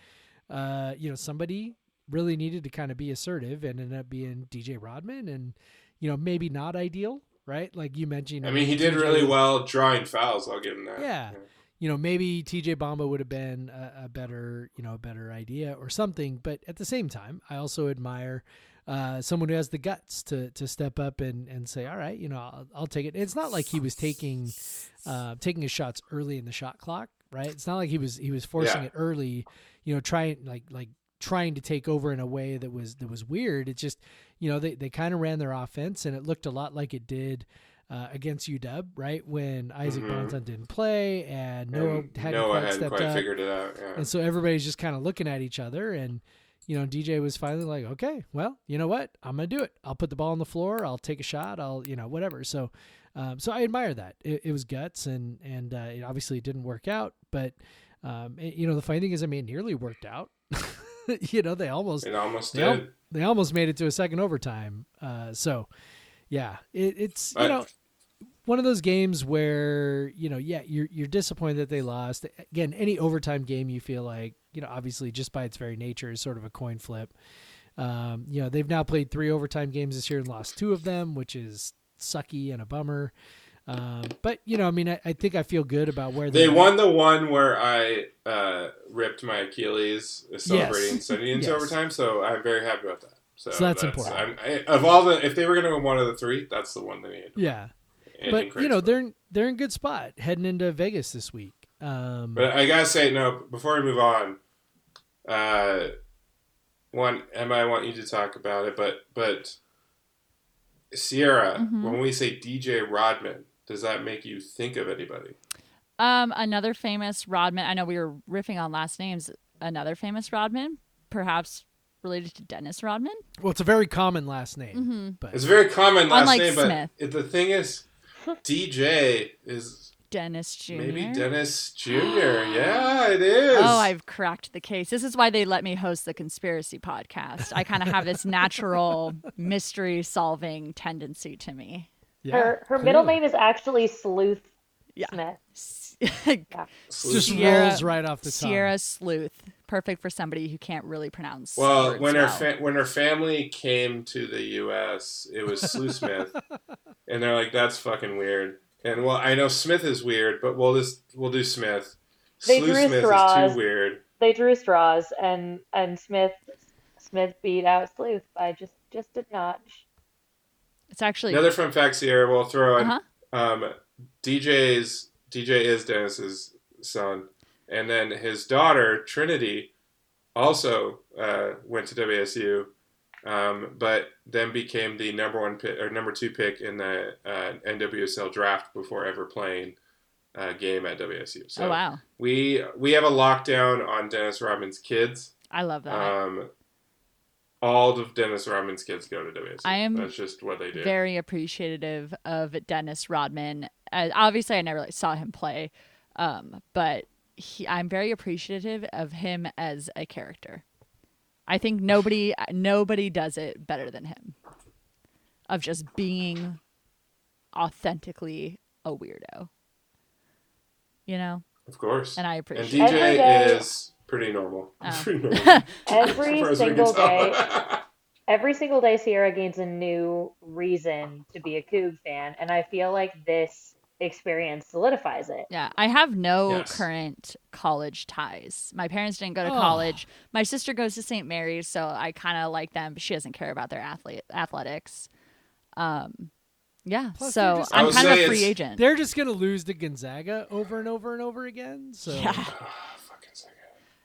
uh, you know, somebody really needed to kind of be assertive and ended up being DJ Rodman and, you know, maybe not ideal, right? Like you mentioned. I mean, he did really well drawing fouls. I'll give him that. Yeah. you know, maybe TJ Bamba would have been a, a better, you know, a better idea or something. But at the same time, I also admire uh, someone who has the guts to to step up and, and say, all right, you know, I'll, I'll take it. It's not like he was taking uh, taking his shots early in the shot clock, right? It's not like he was he was forcing Yeah. it early, you know, trying like like trying to take over in a way that was that was weird. It just, you know, they they kind of ran their offense and it looked a lot like it did. Uh, against UW, right when Isaac Mhm. Bonton didn't play and Noah And hadn't Noah quite hadn't stepped quite figured it out. Yeah. and so everybody's just kind of looking at each other and you know dj was finally like okay well you know what i'm gonna do it i'll put the ball on the floor i'll take a shot i'll you know whatever so um, so i admire that it, it was guts and and uh, it obviously didn't work out but um, it- you know the funny thing is i mean it nearly worked out [LAUGHS] [LAUGHS] you know they almost It almost they, al- they almost made it to a second overtime. Uh, so yeah it, it's you know one of those games where you know yeah you're you're disappointed that they lost. Again any overtime game you feel like you know obviously just by its very nature is sort of a coin flip. Um, you know they've now played three overtime games this year and lost two of them which is sucky and a bummer um, but you know i mean I, I think i feel good about where They they're won the one where I uh, ripped my Achilles celebrating sending into Yes. overtime, so I'm very happy about that. So, So that's important. I'm, I, of all the, if they were going to win one of the three, that's the one they need. yeah in- but you know Craigslist. they're in, they're in good spot heading into vegas this week um, But I gotta say, no. Before we move on, uh, one Emma, I want you to talk about it. But but Ciara, Mhm. when we say DJ Rodman, does that make you think of anybody? Um, another famous Rodman. I know we were riffing on last names. Another famous Rodman, perhaps related to Dennis Rodman. well it's a very common last name Mm-hmm. but It's a very common last Unlike name, but Smith. it, the thing is, DJ is Dennis Jr. maybe Dennis Jr. [GASPS] yeah, it is. Oh, I've cracked the case. This is why they let me host the conspiracy podcast. I kind of have this natural [LAUGHS] mystery solving tendency to me. Yeah, her her middle name is actually Sleuth Yeah. Smith. [LAUGHS] just Ciara- rolls right off the tongue. Ciara Sleuth, perfect for somebody who can't really pronounce. Well, words when her well. fa- when her family came to the U.S., it was Sleuth Smith, [LAUGHS] and they're like, "That's fucking weird." And well, I know Smith is weird, but we'll just we'll do Smith. They Slew drew Smith straws. is too weird. They drew straws, and and Smith Smith beat out Sleuth by just just a notch. It's actually Another fun fact, Ciara, we'll throw in. Uh-huh. Um, DJ's DJ is Dennis's son, and then his daughter Trinity also uh, went to WSU, um, but then became the number one pick or number two pick in the uh, NWSL draft before ever playing a game at WSU. So oh wow, we we have a lockdown on Dennis Rodman's kids. I love that. Um, all of Dennis Rodman's kids go to WSU. I am That's just what they do. Very appreciative of Dennis Rodman. Uh, obviously, I never like, saw him play, um, but he, I'm very appreciative of him as a character. I think nobody [LAUGHS] nobody does it better than him. Of just being authentically a weirdo. You know, of course. and I appreciate And. DJ Every day- is pretty normal. Oh. [LAUGHS] Pretty normal. [LAUGHS] Every As far as we can single day, every single day, Ciara gains a new reason to be a Coug fan, and I feel like this experience solidifies it. Yeah, I have no Yes. current college ties. My parents didn't go to Oh. college. My sister goes to St. Mary's, so I kind of like them, but she doesn't care about their athlete athletics. Um, yeah, Plus, so just- I I'm kind of a free agent. They're just gonna lose to Gonzaga over and over and over again. So Yeah, Ah, fucking second.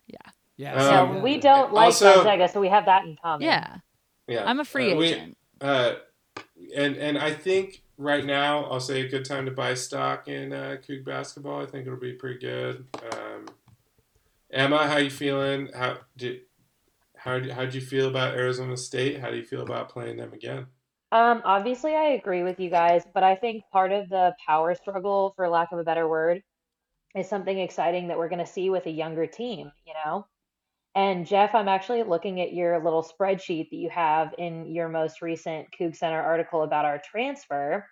yeah, yeah. Um, so- So we don't like Also- Gonzaga, so we have that in common. yeah. Yeah, I'm a free Uh, we- agent. uh, and and I think right now I'll say a good time to buy stock in uh, Coug basketball. I think it'll be pretty good. Um, Emma, how you feeling? How did how how would you feel about Arizona State? How do you feel about playing them again? Um, obviously, I agree with you guys, but I think part of the power struggle, for lack of a better word, is something exciting that we're going to see with a younger team, you know? And Jeff, I'm actually looking at your little spreadsheet that you have in your most recent Coug Center article about our transfer,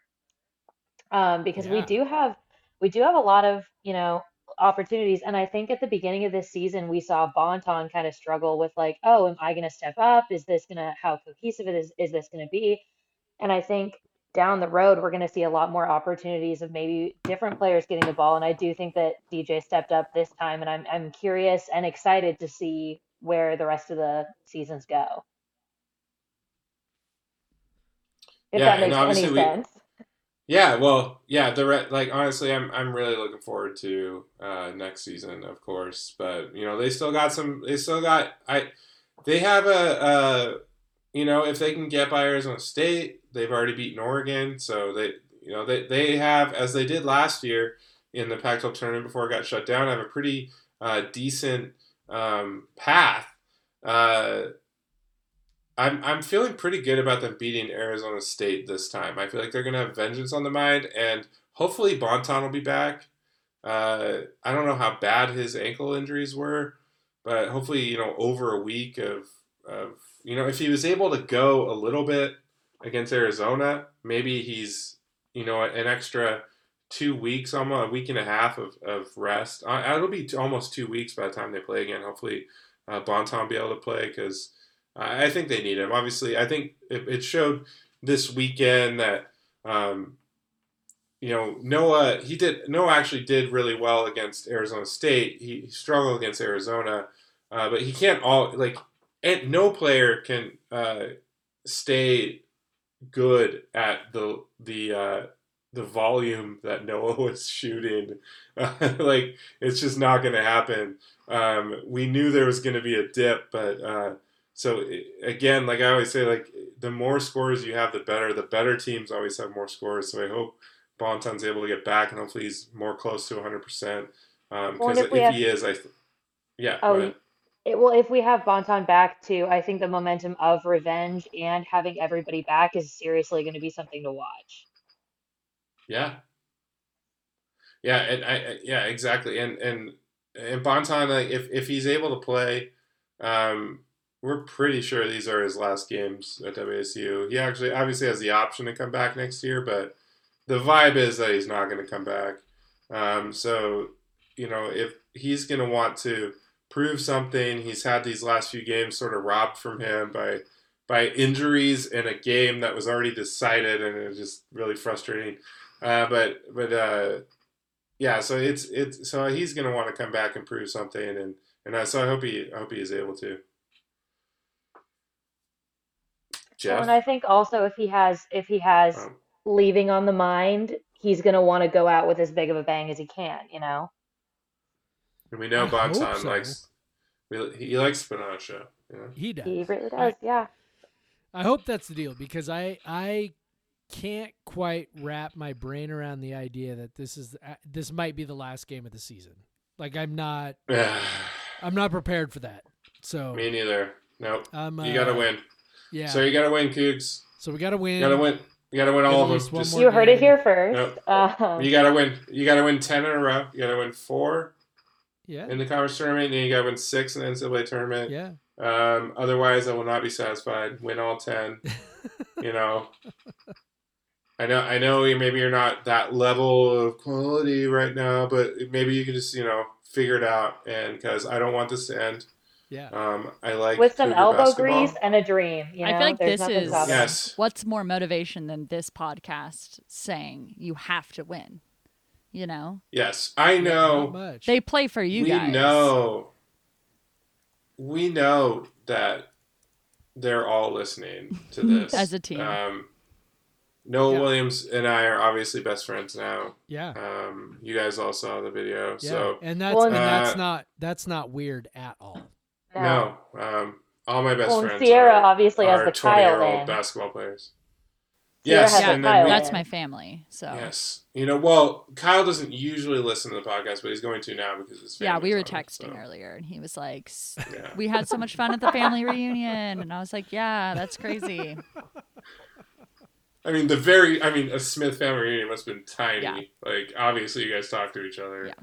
um, because we do have we do have a lot of, you know, opportunities. And I think at the beginning of this season, we saw Bonton kind of struggle with like, oh, am I going to step up? Is this going to how cohesive it is is this going to be? And I think down the road, we're going to see a lot more opportunities of maybe different players getting the ball. And I do think that DJ stepped up this time, and I'm I'm curious and excited to see where the rest of the seasons go. If Yeah, that and makes any we- sense. Yeah, well, yeah, the re- like honestly, I'm I'm really looking forward to uh, next season, of course. But you know, they still got some. They still got I. They have a, uh you know, if they can get by Arizona State, they've already beaten Oregon, so they you know they they have as they did last year in the Pac-12 tournament before it got shut down, have a pretty uh, decent um, path. Uh, I'm I'm feeling pretty good about them beating Arizona State this time. I feel like they're gonna have vengeance on the mind, and hopefully Bonton will be back. Uh, I don't know how bad his ankle injuries were, but hopefully you know over a week of of you know if he was able to go a little bit against Arizona, maybe he's you know an extra two weeks, almost a week and a half of, of rest. Uh, it'll be almost two weeks by the time they play again. Hopefully, uh, Bonton will be able to play because I think they need him. Obviously, I think it, it showed this weekend that um, you know Noah he did Noah actually did really well against Arizona State. He, struggled against Arizona, uh, but he can't all like no player can uh, stay good at the the uh, the volume that Noah [LAUGHS] was shooting. [LAUGHS] like it's just not going to happen. Um, we knew there was going to be a dip, but uh, so i- again, like I always say, like the more scores you have, the better. The better teams always have more scores. So I hope Bonton's able to get back, and hopefully he's more close to 100. percent Because if, if have- he is, I th- yeah. Oh. It, well, if we have Bonton back too, I think the momentum of revenge and having everybody back is seriously going to be something to watch. Yeah. Yeah, and I, I yeah, exactly. And and and Bonton, like, if if he's able to play, um, we're pretty sure these are his last games at WSU. He actually obviously has the option to come back next year, but the vibe is that he's not going to come back. Um, so you know, if he's going to want to prove something, he's had these last few games sort of robbed from him by by injuries in a game that was already decided, and it was just really frustrating. Uh, but but uh, yeah, so it's it's so he's gonna want to come back and prove something, and and I, so I hope he I hope he is able to. Well, Jeff, and I think also if he has if he has Um, leaving on the mind, he's going to want to go out with as big of a bang as he can, you know. And we know I Bonton so. likes we, he likes Spinacha. You know? He does. He really does. I- Yeah. I hope that's the deal because I I can't quite wrap my brain around the idea that this is uh, this might be the last game of the season. Like I'm not [SIGHS] I'm not prepared for that. So Me neither. Nope. I'm, uh, you gotta win. Yeah. So you gotta win, Cougs. So we gotta win. You gotta win. You gotta win all of them. Just- You heard it here first. Nope. Um, you gotta win. You gotta win ten in a row. You gotta win four Yeah. in the conference tournament, and then you gotta win six in the NCAA tournament. Yeah. Um, otherwise, I will not be satisfied. Win all ten. [LAUGHS] you know. I know. I know. you- Maybe you're not that level of quality right now, but maybe you can just you know figure it out. And because I don't want this to end, yeah. um, I like with some elbow basketball. grease and a dream. You know, I feel like There's this is. Yes. what's more motivation than this podcast saying you have to win. You know, Yes, I know. much. they play for you we guys. know. We know that they're all listening to [LAUGHS] this As a team. Um, Noah Yeah. Williams and I are obviously best friends now. yeah. Um, you guys all saw the video, Yeah. so and that's Well, and that's Uh, not that's not weird at all. no. Um, all my best Well, friends. Ciara are, obviously has the Kyle twenty-year-old basketball players. Ciara Yes, Yeah, and then Kyle we, That's my family. So yes, you know, well, Kyle doesn't usually listen to the podcast, but he's going to now because his yeah, we were on texting so, earlier, and he was like, "S- Yeah. "We had so much fun at the family reunion," and I was like, "Yeah, that's crazy." I mean, the very, I mean, a Smith family reunion must have been tiny. Yeah. Like, obviously, you guys talk to each other. Yeah.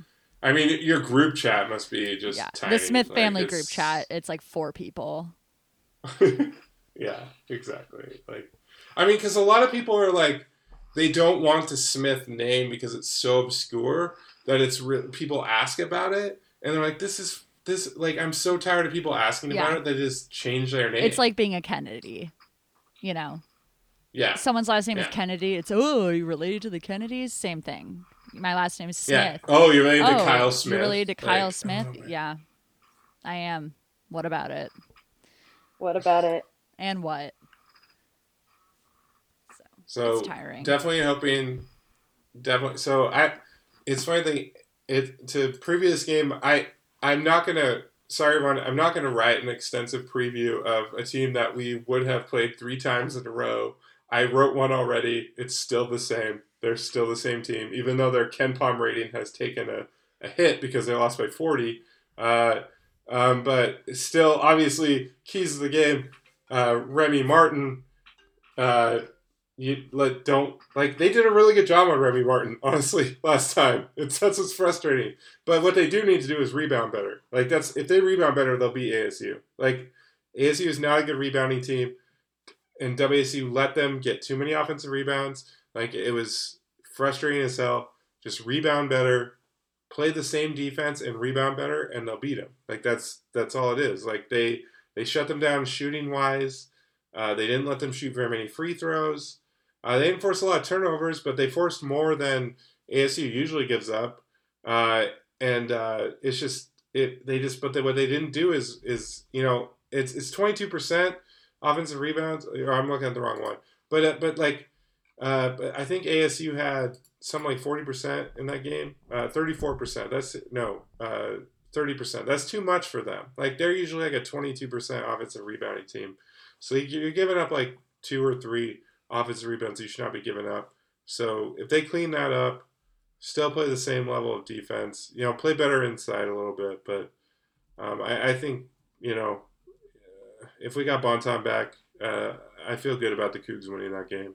I mean, your group chat must be just yeah, tiny. the Smith Like, family it's- group chat. It's like four people. [LAUGHS] yeah, exactly. Like, I mean, because a lot of people are like, they don't want the Smith name because it's so obscure that it's re- people ask about it, and they're like, this is this like I'm so tired of people asking Yeah. about it that just change their name. It's like being a Kennedy, you know. Yeah. someone's last name is Kennedy, it's oh, are you related to the Kennedys? Same thing. My last name is Smith. Yeah. Smith. Oh, you're related oh, to Kyle Smith. You're related to Kyle Like, Smith? oh, yeah. I am. What about it? What about it? And what? So It's tiring. definitely hoping, definitely. So I, it's funny thing. It to previous game. I I'm not gonna. Sorry, Ron. I'm not gonna write an extensive preview of a team that we would have played three times in a row. I wrote one already. It's still the same. They're still the same team, even though their KenPom rating has taken a, a hit because they lost by 40. Uh, um, but still, obviously, keys of the game. Uh, Remy Martin. Uh, you like don't like they did a really good job on Remy Martin, [LAUGHS] honestly, last time. It's that's what's frustrating. But what they do need to do is rebound better. Like that's if they rebound better, they'll beat ASU. Like ASU is not a good rebounding team, and WSU let them get too many offensive rebounds. Like it was frustrating as hell. Just rebound better, play the same defense and rebound better, and they'll beat them. Like that's that's all it is. Like they they shut them down shooting wise. Uh, they didn't let them shoot very many free throws. Uh, they didn't force a lot of turnovers, but they forced more than ASU usually gives up. Uh, and uh, it's just it. They just but they, what they didn't do is is you know it's it's twenty two percent offensive rebounds. Or I'm looking at the wrong one, but uh, but like uh, but I think ASU had something like forty percent in that game. Thirty four percent. That's no. Uh, 30%. That's too much for them. Like they're usually like a 22% offensive rebounding team. So you're giving up like two or three offensive rebounds you should not be giving up. So if they clean that up, still play the same level of defense, you know, play better inside a little bit. But um, I, I think, you know, uh, if we got Bonton back, uh, I feel good about the Cougs winning that game.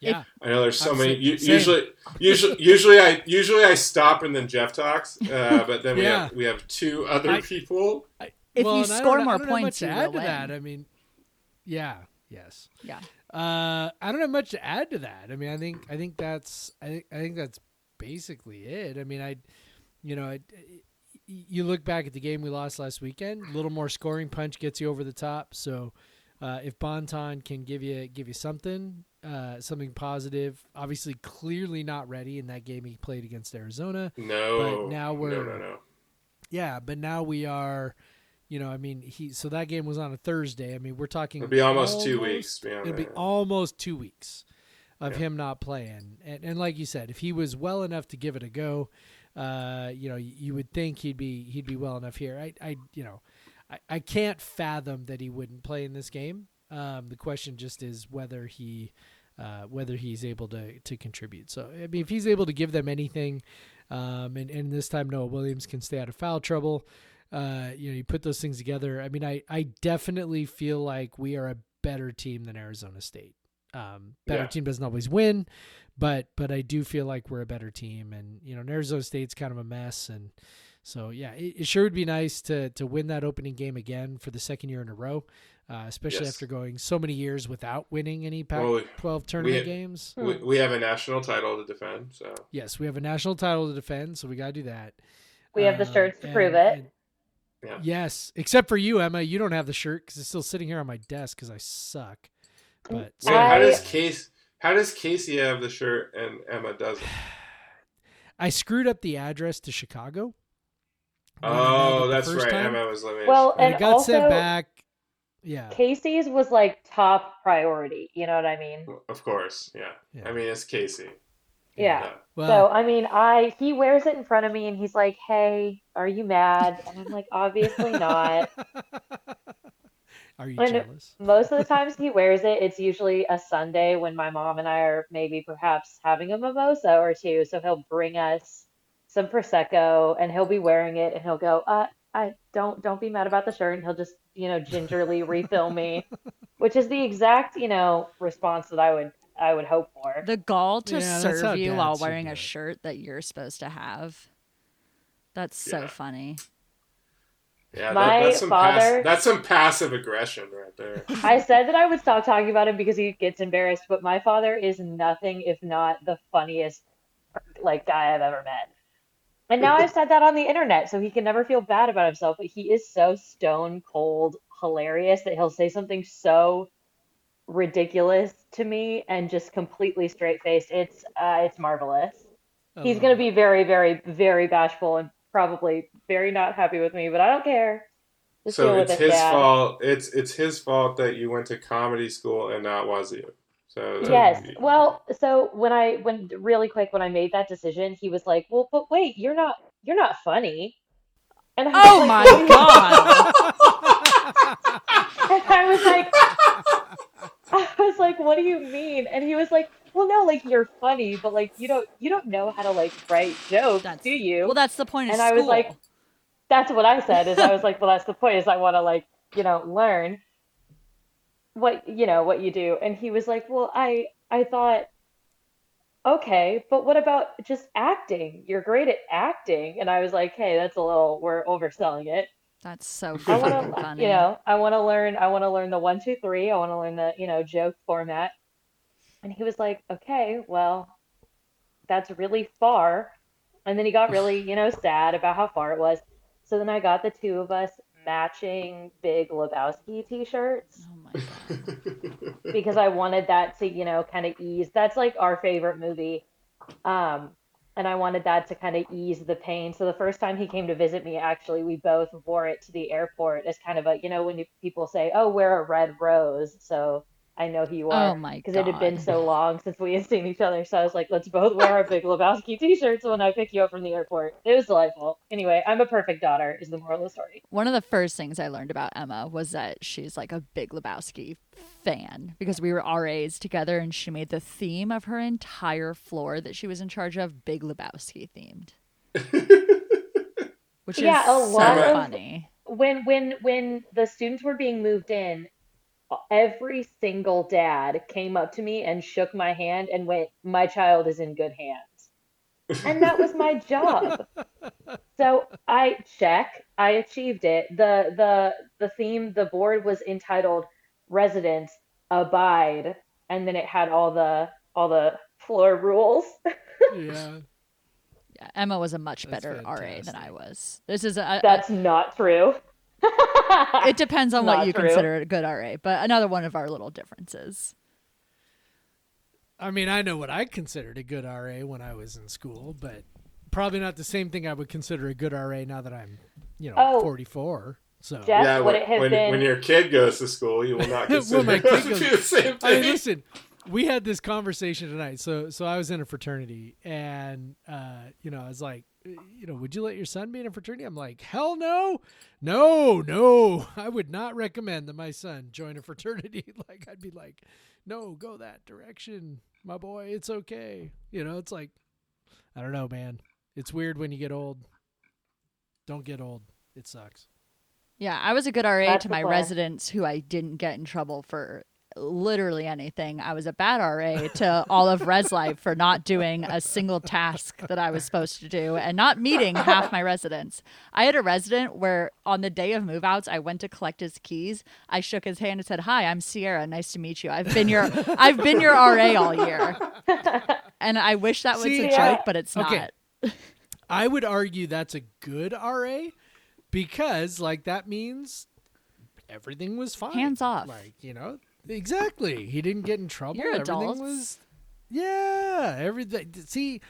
Yeah. I know there's so I'm many. u- usually, usually, usually I usually I stop and then Jeff talks. Uh, [LAUGHS] but then we Yeah. have we have two other I- people. If well, you and I score don't- more I don't have much points, to you add will to that. I mean, yeah, yes. Yeah. Uh, I don't have much to add to that. I mean, I think I think that's I think I think that's basically it. I mean, I, you know, I, you look back at the game we lost last weekend. A little more scoring punch gets you over the top. So, uh, if Bonton can give you give you something, uh, something positive. Obviously, clearly not ready in that game he played against Arizona. No, But now we're- no, no. Yeah, but now we are. You know, I mean, he so that game was on a Thursday. I mean, we're talking It'll be almost two weeks. It'll be almost two weeks of Yeah. him not playing. And, and like you said, if he was well enough to give it a go, uh, you know, you would think he'd be he'd be well enough here. I, I you know, I, I can't fathom that he wouldn't play in this game. Um, the question just is whether he uh, whether he's able to to contribute. So I mean, if he's able to give them anything, um, and and this time Noah Williams can stay out of foul trouble. Uh, you know, you put those things together. I mean, I I definitely feel like we are a better team than Arizona State. Um, better Yeah. team doesn't always win, but but I do feel like we're a better team, and you know, and Arizona State's kind of a mess, and so yeah, it, it sure would be nice to to win that opening game again for the second year in a row, uh, especially Yes. after going so many years without winning any Pac-12 tournament we- games. we, we have a national title to defend. So Yes, we have a national title to defend, so we got to do that. We have the Um, shirts to and- prove it. and- Yeah. Yes, except for you, Emma. You don't have the shirt because it's still sitting here on my desk because I suck. But Wait, how does Case? How does Casey have the shirt and Emma doesn't? [SIGHS] I screwed up the address to Chicago. when I mailed Oh, that's right. time, Emma was living. in Well, Chicago. and, And it got sent also- back. Yeah, Casey's was like top priority. You know what I mean? of course, yeah. Yeah. I mean, it's Casey. Yeah. well, so I mean, I he wears it in front of me and he's like, "Hey, are you mad?" And I'm like, "Obviously [LAUGHS] not." Are you And- jealous? Most of the times he wears it, it's usually a Sunday when my mom and I are maybe perhaps having a mimosa or two. So he'll bring us some prosecco and he'll be wearing it and he'll go, "Uh, I don't don't be mad about the shirt." And he'll just you know gingerly refill me, [LAUGHS] which is the exact you know response that I would I would hope for. The gall to Yeah, serve you while wearing a shirt that you're supposed to have. That's so Yeah. funny. Yeah, My that, that's some father- pass, that's some passive aggression right there. [LAUGHS] I said that I would stop talking about him because he gets embarrassed, but my father is nothing if not the funniest like guy I've ever met. And now I've said that on the internet, so he can never feel bad about himself, but he is so stone cold hilarious that he'll say something so ridiculous to me and just completely straight faced. It's uh, it's marvelous. I He's gonna be very, very, very bashful and probably very not happy with me, but I don't care. Just so it's his Dad. fault. It's it's his fault that you went to comedy school and not Wazoo. So Yes. Well, so when I when really quick when I made that decision, he was like, "Well, but wait, you're not you're not funny." And I was Oh like, my "What do you-" god. [LAUGHS] And I was like, [LAUGHS] I was like, "What do you mean?" And he was like, "Well, no, like you're funny, but like you don't you don't know how to like write jokes, That's do you?" Well, that's the point of And I was like, that's what I said. Is I was [LAUGHS] like, "Well, that's the point. Is I want to like you know learn what you know what you do." And he was like, "Well, I I thought." Okay, but what about just acting? You're great at acting. And I was like, hey, that's a little, we're overselling it. That's so I to, funny. you know, I want to learn, I want to learn the one, two, three. I want to learn the, you know, joke format. And he was like, okay, well, that's really far. And then he got really, you know, sad about how far it was. So then I got the two of us matching Big Lebowski t-shirts Oh my god. because I wanted that to, you know, kind of ease. That's like our favorite movie. Um, and I wanted that to kind of ease the pain. So the first time he came to visit me, actually, we both wore it to the airport as kind of a, you know, when you, people say, "Oh, wear a red rose," so I know who you oh are. Oh my Because it had been God. so long since we had seen each other. So I was like, let's both wear our Big Lebowski t-shirts when I pick you up from the airport. It was delightful. Anyway, I'm a perfect daughter. Is the moral of the story. One of the first things I learned about Emma was that she's like a big Lebowski fan because we were RAs together and she made the theme of her entire floor that she was in charge of Big Lebowski themed. [LAUGHS] Which is Yeah, a so lot of- funny. when when when the students were being moved in every single dad came up to me and shook my hand and went my child is in good hands and that was my job [LAUGHS] so i check i achieved it the the the theme the board was entitled residence abide and then it had all the all the floor rules yeah. Yeah, Emma was a much That's better RA than. I was. This is a, a- that's not true [LAUGHS] it depends on what you true. consider a good RA, but another one of our little differences. I mean, I know what I considered a good RA when I was in school, but probably not the same thing I would consider a good RA now that I'm, you know, Oh. 44. So Jeff, yeah, would when, it have when, been when your kid goes to school, you will not [LAUGHS] When consider my it to goes- be the same I mean, thing. listen, we had this conversation tonight. So, so I was in a fraternity, and uh, you know, I was like, you know, would you let your son be in a fraternity? I'm like, hell no, no, no. [LAUGHS] I would not recommend that my son join a fraternity. [LAUGHS] like, I'd be like, no, go that direction, my boy. It's okay. You know, it's like, I don't know, man. It's weird when you get old. Don't get old. It sucks. Yeah, I was a good RA That's to my plan. residents who I didn't get in trouble for literally anything. I was a bad RA to all of Res Life for not doing a single task that I was supposed to do and not meeting half my residents. I had a resident where on the day of move outs, I went to collect his keys. I shook his hand and said, Hi, I'm Ciara. Nice to meet you. I've been your I've been your RA all year. And I wish that was See, a yeah. joke, but it's Okay. not. I would argue that's a good RA because like that means everything was fine. Hands off. Like, you know, exactly. He didn't get in trouble. You're everything adults. was Yeah, everything see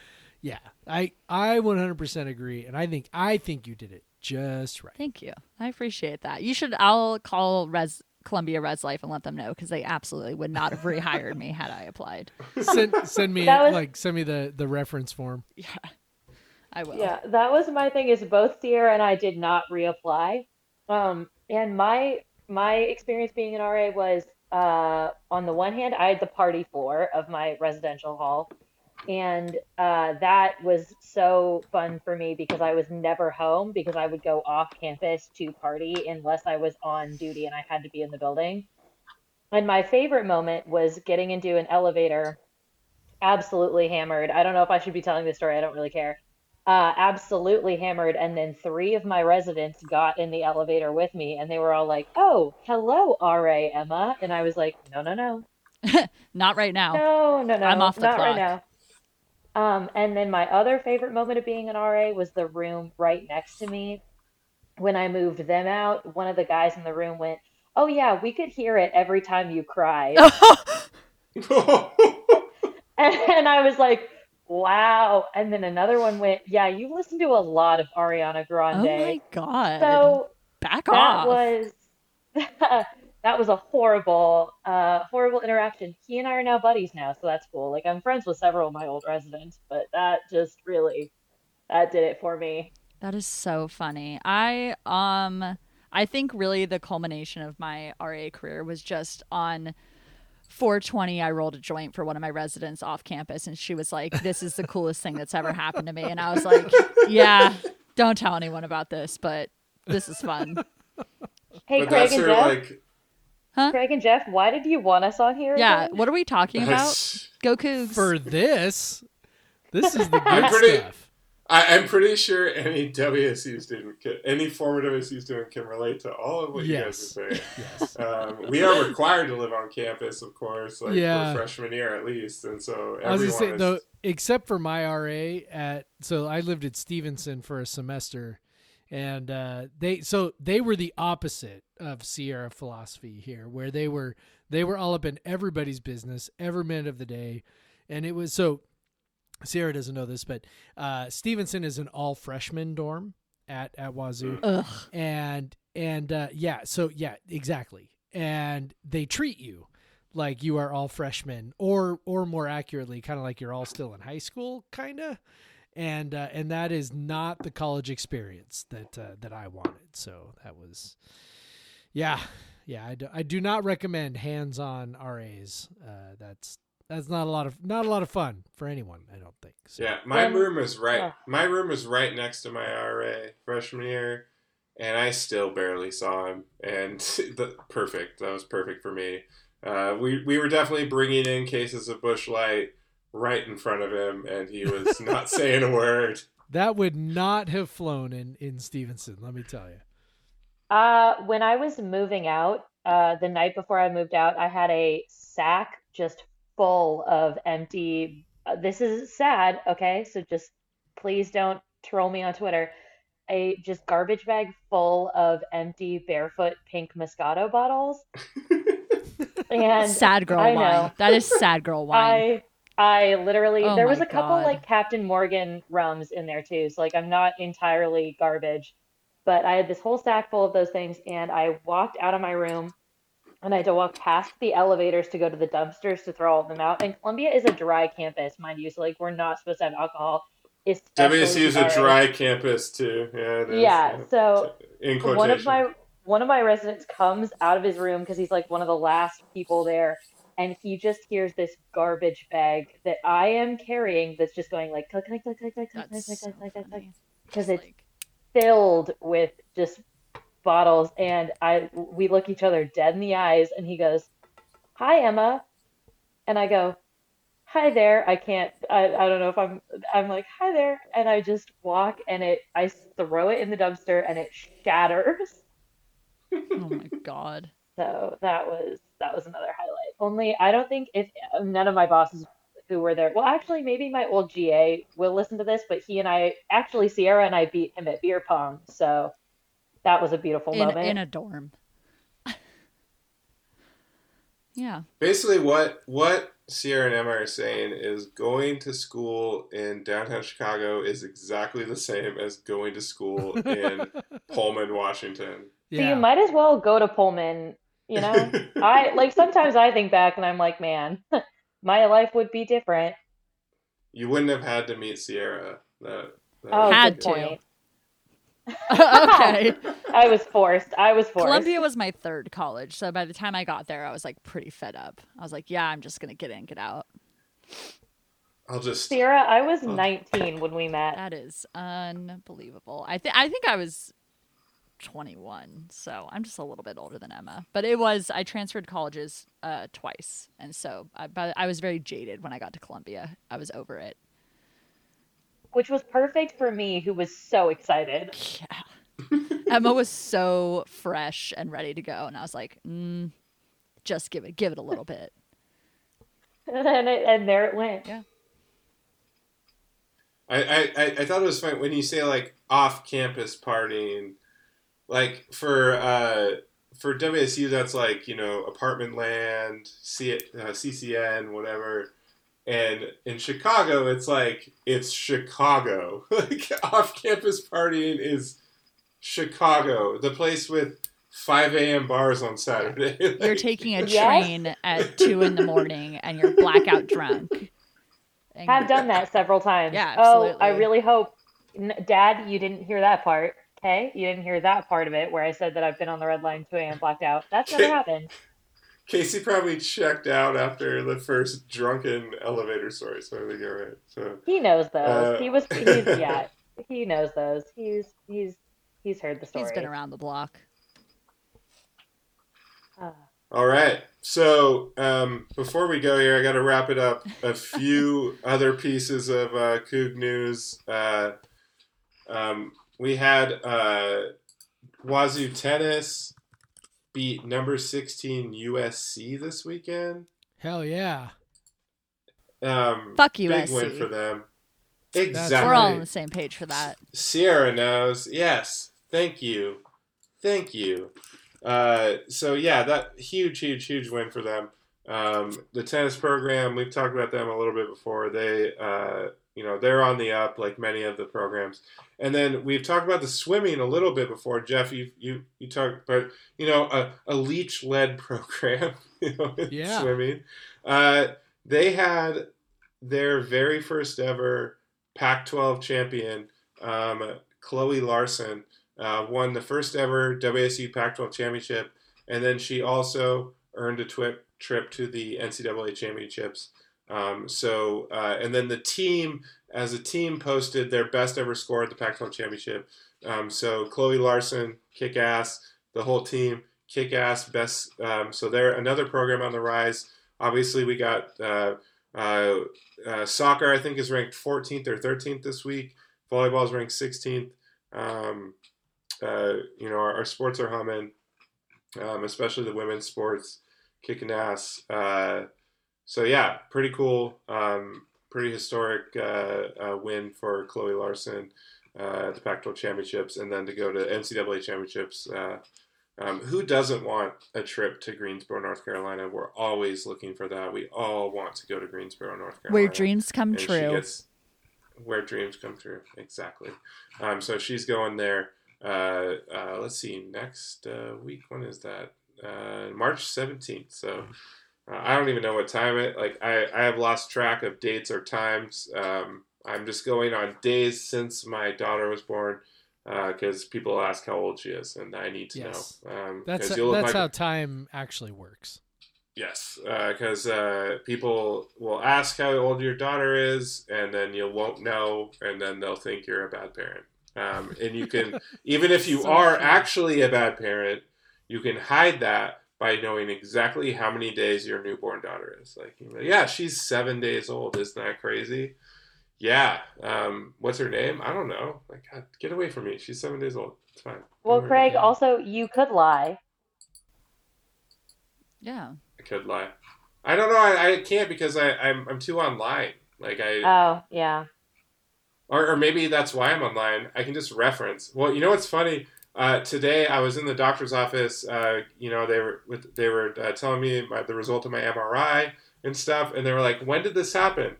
yeah, I I 100% agree and I think I think you did it just right. Thank you. I appreciate that. You should. I'll call Res Columbia Res Life and let them know because they absolutely would not have rehired me had I applied. [LAUGHS] Send send me was- like send me the the reference form. [LAUGHS] Yeah, I will. Yeah, that was my thing. Is both Ciara and I did not reapply. Um, and my my experience being an RA was uh, on the one hand, I had the party floor of my residential hall, and uh, that was so fun for me because I was never home because I would go off campus to party unless I was on duty and I had to be in the building. And my favorite moment was getting into an elevator, absolutely hammered. I don't know if I should be telling this story. I don't really care uh, absolutely hammered. And then three of my residents got in the elevator with me, and they were all like, "Oh, hello, RA Emma," and I was like, "No, no, no, [LAUGHS] Not right now. no, no, no, I'm off the not right clock. now." Um, and then my other favorite moment of being an RA was the room right next to me. When I moved them out, one of the guys in the room went, "Oh yeah, we could hear it every time you cried." [LAUGHS] [LAUGHS] and I was like, "Wow!" And then another one went, "Yeah, you listen to a lot of Ariana Grande." Oh my god. so back that off. was [LAUGHS] that was a horrible, uh, horrible interaction. He and I are now buddies now, so that's cool. Like I'm friends with several of my old residents, but that just really that did it for me. That is so funny. I um I think really the culmination of my RA career was just on 420 I rolled a joint for one of my residents off campus and she was like this is the coolest thing that's ever happened to me and I was like yeah don't tell anyone about this but this is fun. Hey, but Craig and Jeff. like. Craig and Jeff, why did you want us on here? Yeah, again? what are we talking about? Go Cougs. For this, this is the [LAUGHS] I'm good pretty- stuff. I, I'm pretty sure any WSU student, can, any former WSU student, can relate to all of what you guys are saying. [LAUGHS] Yes. Um, we are required to live on campus, of course, like Yeah. for freshman year at least, and so I was everyone gonna say is. though, except for my RA at so I lived at Stephenson for a semester, and uh, they so they were the opposite of Ciara philosophy here, where they were they were all up in everybody's business every minute of the day, and it was so. Ciara doesn't know this, but uh, Stephenson is an all freshman dorm at at Wazoo. Ugh. and and uh, yeah so yeah exactly. And they treat you like you are all freshmen or or more accurately kind of like you're all still in high school kind of and uh, and that is not the college experience that uh, that I wanted. So that was yeah yeah I do, I do not recommend hands-on RAs uh, that's that's not a lot of not a lot of fun for anyone I don't think so. Yeah, my Um, room is right. yeah. My room was right next to my RA freshman year, and I still barely saw him. And [LAUGHS] the, perfect. That was perfect for me. Uh, we we were definitely bringing in cases of Busch Light right in front of him, and he was [LAUGHS] not saying a word. that would not have flown in in Stephenson let me tell you Uh, when I was moving out, uh, the night before I moved out, I had a sack just full of empty. Uh, this is sad, okay? So just please don't troll me on Twitter. A just garbage bag full of empty barefoot pink Moscato bottles. [LAUGHS] And sad girl I wine. know. That is sad girl [LAUGHS] wine. I I literally Oh there was my a couple God. like Captain Morgan rums in there too. So like I'm not entirely garbage. But I had this whole sack full of those things and I walked out of my room and I had to walk past the elevators to go to the dumpsters to throw all of them out. And Columbia is a dry campus, mind you, so like we're not supposed to have alcohol. especially WSU is a dry campus too. Yeah, it is. Yeah, so in quotation. one of my one of my residents comes out of his room because he's like one of the last people there and he just hears this garbage bag that i am carrying that's just going like click click click click click click click click click click click because it's filled with just bottles and i we look each other dead in the eyes and he goes hi emma. And i go hi there. I can't i, I don't know if i'm i'm like hi there. And i just walk and it i throw it in the dumpster and it shatters. Oh my god. [LAUGHS] so that was that was another highlight. Only i don't think if um, none of my bosses who were there well actually maybe my old ga will listen to this but he and i actually ciara and i beat him at beer pong so that was a beautiful In, moment in a dorm. [LAUGHS] yeah. Basically, what what Ciara and Emma are saying is going to school in downtown Chicago is exactly the same as going to school in [LAUGHS] Pullman, Washington. So you might as well go to Pullman, you know? [LAUGHS] I like sometimes I think back and I'm like, man, my life would be different. You wouldn't have had to meet Ciara. That, that Oh, Had to. point. [LAUGHS] okay. I was forced. I was forced. Columbia was my third college, so by the time I got there, I was like pretty fed up. I was like, yeah, I'm just gonna get in, get out. I'll just. Ciara, I was Oh. 19 when we met. That is unbelievable. I think I think I was 21, so I'm just a little bit older than Emma. But it was I transferred colleges uh, twice, and so I, but I was very jaded when I got to Columbia. I was over it. Which was perfect for me, who was so excited. Yeah. Emma was so fresh and ready to go, and I was like, mm, just give it, give it a little bit. [LAUGHS] and, it, and there it went. Yeah. I, I, I I thought it was fun when you say like off campus partying, like for uh for WSU, that's like you know apartment land, C, uh, CCN, whatever. And in Chicago, it's like it's Chicago. [LAUGHS] like off-campus partying is Chicago, the place with 5 a.m. bars on Saturday. [LAUGHS] You're taking a Yes. train at two in the morning and you're blackout drunk. [LAUGHS] And- Have done that several times. Yeah, Oh, I really hope, Dad, you didn't hear that part. Okay, you didn't hear that part of it where I said that I've been on the red line 2 a.m. blacked out. That's never happened. Casey probably checked out after the first drunken elevator story, so I think you're right. So He knows those. Uh, he was. He's [LAUGHS] yeah. He knows those. He's he's he's heard the story. He's been around the block. Uh, All right. So um, before we go here, I got to wrap it up. A few [LAUGHS] other pieces of uh, Coug news. Uh, um, we had uh, Wazoo Tennis beat number 16 USC this weekend. Hell yeah. Um, Fuck Big win for them. That's Exactly. We're all on the same page for that. Ciara knows. Yes. Thank you. Thank you. Uh, so yeah, that huge, huge, huge win for them. Um, the tennis program, we've talked about them a little bit before. They, uh, you know, they're on the up like many of the programs. And then we've talked about the swimming a little bit before. Jeff, you you you talked, but you know, a, a Leach led [LAUGHS] program, you know, Yeah. swimming. Uh, they had their very first ever Pac-12 champion, um, Chloe Larson, uh, won the first ever WSU Pac-12 championship, and then she also earned a twi- trip to the NCAA championships. Um, so, uh, and then the team, as a team, posted their best ever score at the Pac-12 championship. Um, so, Chloe Larson, kick ass. The whole team, kick ass. Best. Um, so, they're another program on the rise. Obviously, we got uh, uh, uh, soccer. I think is ranked 14th or 13th this week. Volleyball is ranked 16th. Um, uh, you know, our, our sports are humming, um, especially the women's sports, kicking ass. So yeah, pretty cool, um, pretty historic uh, uh, win for Chloe Larson uh, at the Pac-12 championships, and then to go to NCAA championships. Uh, um, who doesn't want a trip to Greensboro, North Carolina? We're always looking for that. We all want to go to Greensboro, North Carolina Where dreams come and true. gets- where dreams come true, exactly. Um, so she's going there. Uh, uh, let's see, next uh, week. When is that? Uh, March seventeenth. So uh, I don't even know what time it. Like I, I have lost track of dates or times. Um, I'm just going on days since my daughter was born. Because people ask how old she is, and I need to Yes. know. Um, That's you'll that's like- how time actually works. Yes, because uh, people will ask how old your daughter is, and then you won't know, and then they'll think you're a bad parent. Um, and you can, [LAUGHS] even if you So are true. actually a bad parent, you can hide that by knowing exactly how many days your newborn daughter is. Like, yeah, she's seven days old. Isn't that crazy? Yeah. Um, what's her name? I don't know. Like, God, get away from me. She's seven days old. It's fine. well, Craig, about also you could lie. Yeah. I could lie. I don't know. I, I can't because I, I'm I'm too online. Like I. Oh yeah. or, or maybe that's why I'm online. I can just reference. Well, you know what's funny? Uh, today I was in the doctor's office. Uh, you know, they were with, they were uh, telling me my, the result of my MRI and stuff, and they were like, "When did this happen?"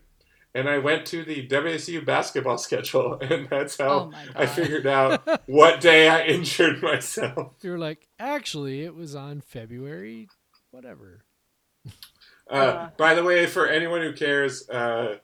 And I went to the WSU basketball [LAUGHS] schedule, and that's how Oh I figured [LAUGHS] out what day I injured myself. You were like, actually, it was on February, whatever. Uh, Uh. by the way, for anyone who cares, uh,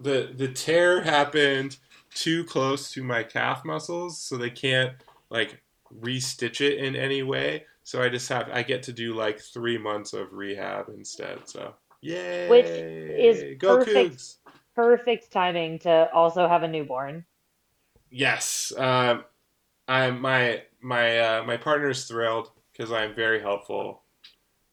the the tear happened too close to my calf muscles, so they can't like restitch it in any way. So I just have I get to do like three months of rehab instead. So yay! Which is go perfect. Cougs! Perfect timing to also have a newborn. Yes, um, I'm my my uh, my partner's thrilled because I'm very helpful.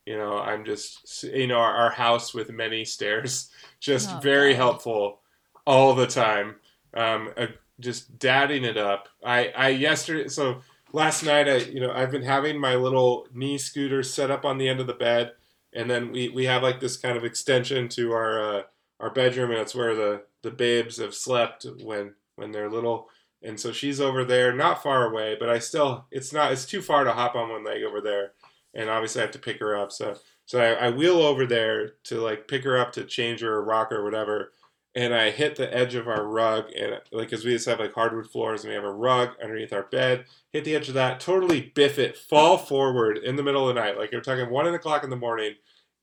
You know, I'm just you know our, our house with many stairs, [LAUGHS] just Oh, very God. helpful all the time. Um, uh, just dadding it up. I I yesterday so last night I you know I've been having my little knee scooter set up on the end of the bed, and then we we have like this kind of extension to our uh, our bedroom, and it's where the the babes have slept when when they're little. And so she's over there, not far away, but I still, it's not, it's too far to hop on one leg over there. and obviously I have to pick her up. So so I, I wheel over there to like pick her up to change her or rock her or whatever, and I hit the edge of our rug and like because we just have like hardwood floors and we have a rug underneath our bed. Hit the edge of that, totally biff it, fall forward in the middle of the night. Like you're talking one o'clock in the morning,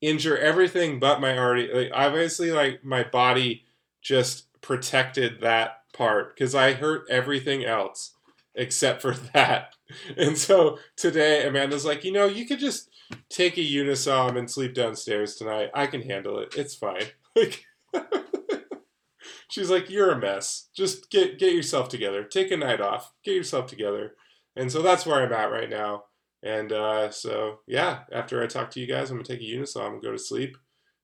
injure everything but my already like obviously like my body just protected that part because I hurt everything else except for [LAUGHS] that. And so today Amanda's like, you know, you could just take a unisom and sleep downstairs tonight. I can handle it. It's fine. [LAUGHS] Like [LAUGHS] she's like, you're a mess. Just get get yourself together. Take a night off. Get yourself together. And so that's where I'm at right now. And uh, so yeah, after I talk to you guys, I'm gonna take a unisom and go to sleep,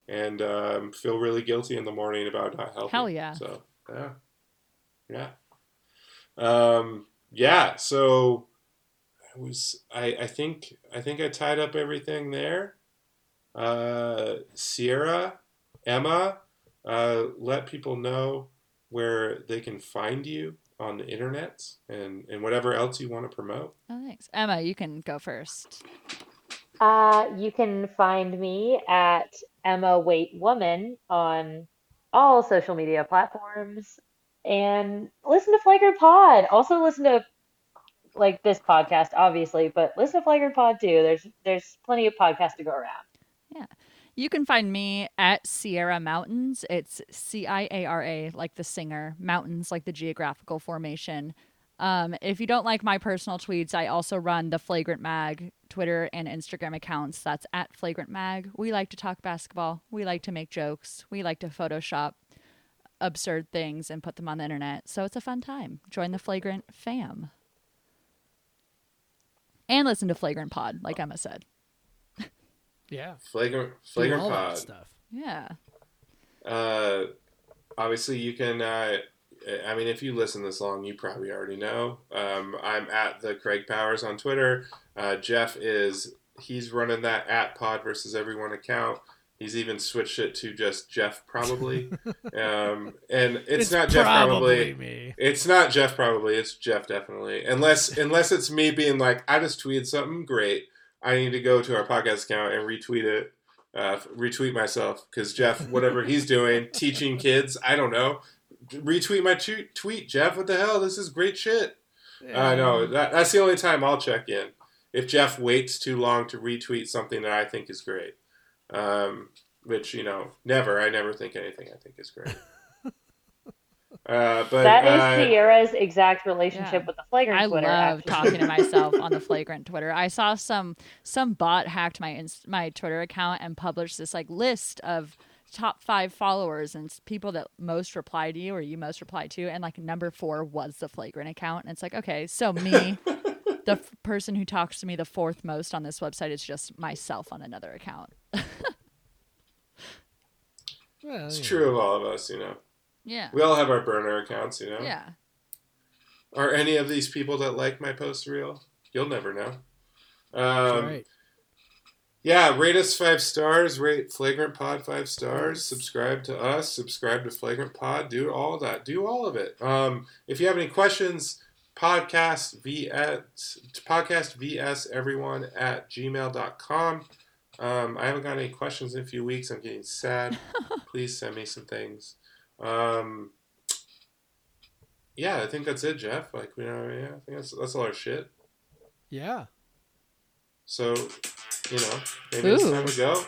and um, feel really guilty in the morning about not helping. Hell yeah. So yeah, yeah, um, yeah. So I was I I think I think I tied up everything there. Uh, Ciara, Emma, uh, let people know where they can find you on the internet and and whatever else you want to promote. Oh, thanks. Emma, you can go first. Uh, you can find me at Emma Weightman on all social media platforms and listen to Flagrant Pod. Also listen to like this podcast, obviously, but listen to Flagrant Pod too. There's there's plenty of podcasts to go around. You can find me at Ciara Mountains. It's C I A R A, like the singer, mountains, like the geographical formation. Um, if you don't like my personal tweets, I also run the Flagrant Mag Twitter and Instagram accounts. That's at Flagrant Mag. We like to talk basketball. We like to make jokes. We like to Photoshop absurd things and put them on the internet. So it's a fun time. Join the Flagrant fam. And listen to Flagrant Pod, like Emma said. Yeah. Flagrant Flagrant Pod. stuff. Yeah. Uh, obviously, you can. Uh, I mean, if you listen this long, you probably already know. Um, I'm at the Craig Powers on Twitter. Uh, Jeff is he's running that at Pod versus Everyone account. He's even switched it to just Jeff probably. [LAUGHS] um, and it's, not Jeff probably. me. It's not Jeff probably. It's Jeff definitely. Unless unless it's me being like, I just tweeted something great. I need to go to our podcast account and retweet it. Uh, retweet myself because Jeff, whatever he's doing, [LAUGHS] teaching kids, I don't know. Retweet my tu- tweet, Jeff. What the hell? This is great shit. I know that, that's the only time I'll check in. If Jeff waits too long to retweet something that I think is great, um, which you know, never. I never think anything I think is great. [LAUGHS] Uh, but That is uh, Ciara's exact relationship yeah. with the Flagrant I Twitter. I love actually. talking to myself on the [LAUGHS] flagrant Twitter. I saw some some bot hacked my inst- my Twitter account and published this like list of top five followers and people that most reply to you or you most reply to, and like number four was the flagrant account, and it's like okay, so me. [LAUGHS] The f- person who talks to me the fourth most on this website is just myself on another account. [LAUGHS] Well, It's you true of all of us, you know. Yeah. We all have our burner accounts, you know. Yeah. Are any of these people that like my post real? You'll never know. know, Um, that's right. Yeah, rate us five stars. Rate Flagrant Pod five stars. Subscribe to us. Subscribe to Flagrant Pod. Do all that. Do all of it. Um, if you have any questions, podcast vs podcast vs everyone at gmail.com. Um, I haven't got any questions in a few weeks. I'm getting sad. [LAUGHS] Please send me some things. Um, yeah, I think that's it, Jeff. Like, you know, yeah, I think that's that's all our shit. Yeah. So, you know, maybe it's time to go.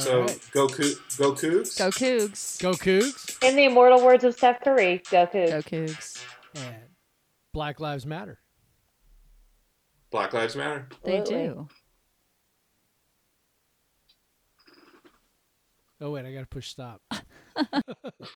So right. go Coo- go Cougs. Go Cougs. Go Cougs In the immortal words of Steph Curry, go Cougs. Go Cougs. and Black Lives Matter. Black Lives Matter. They Absolutely. do. Oh wait, I gotta push stop. [LAUGHS]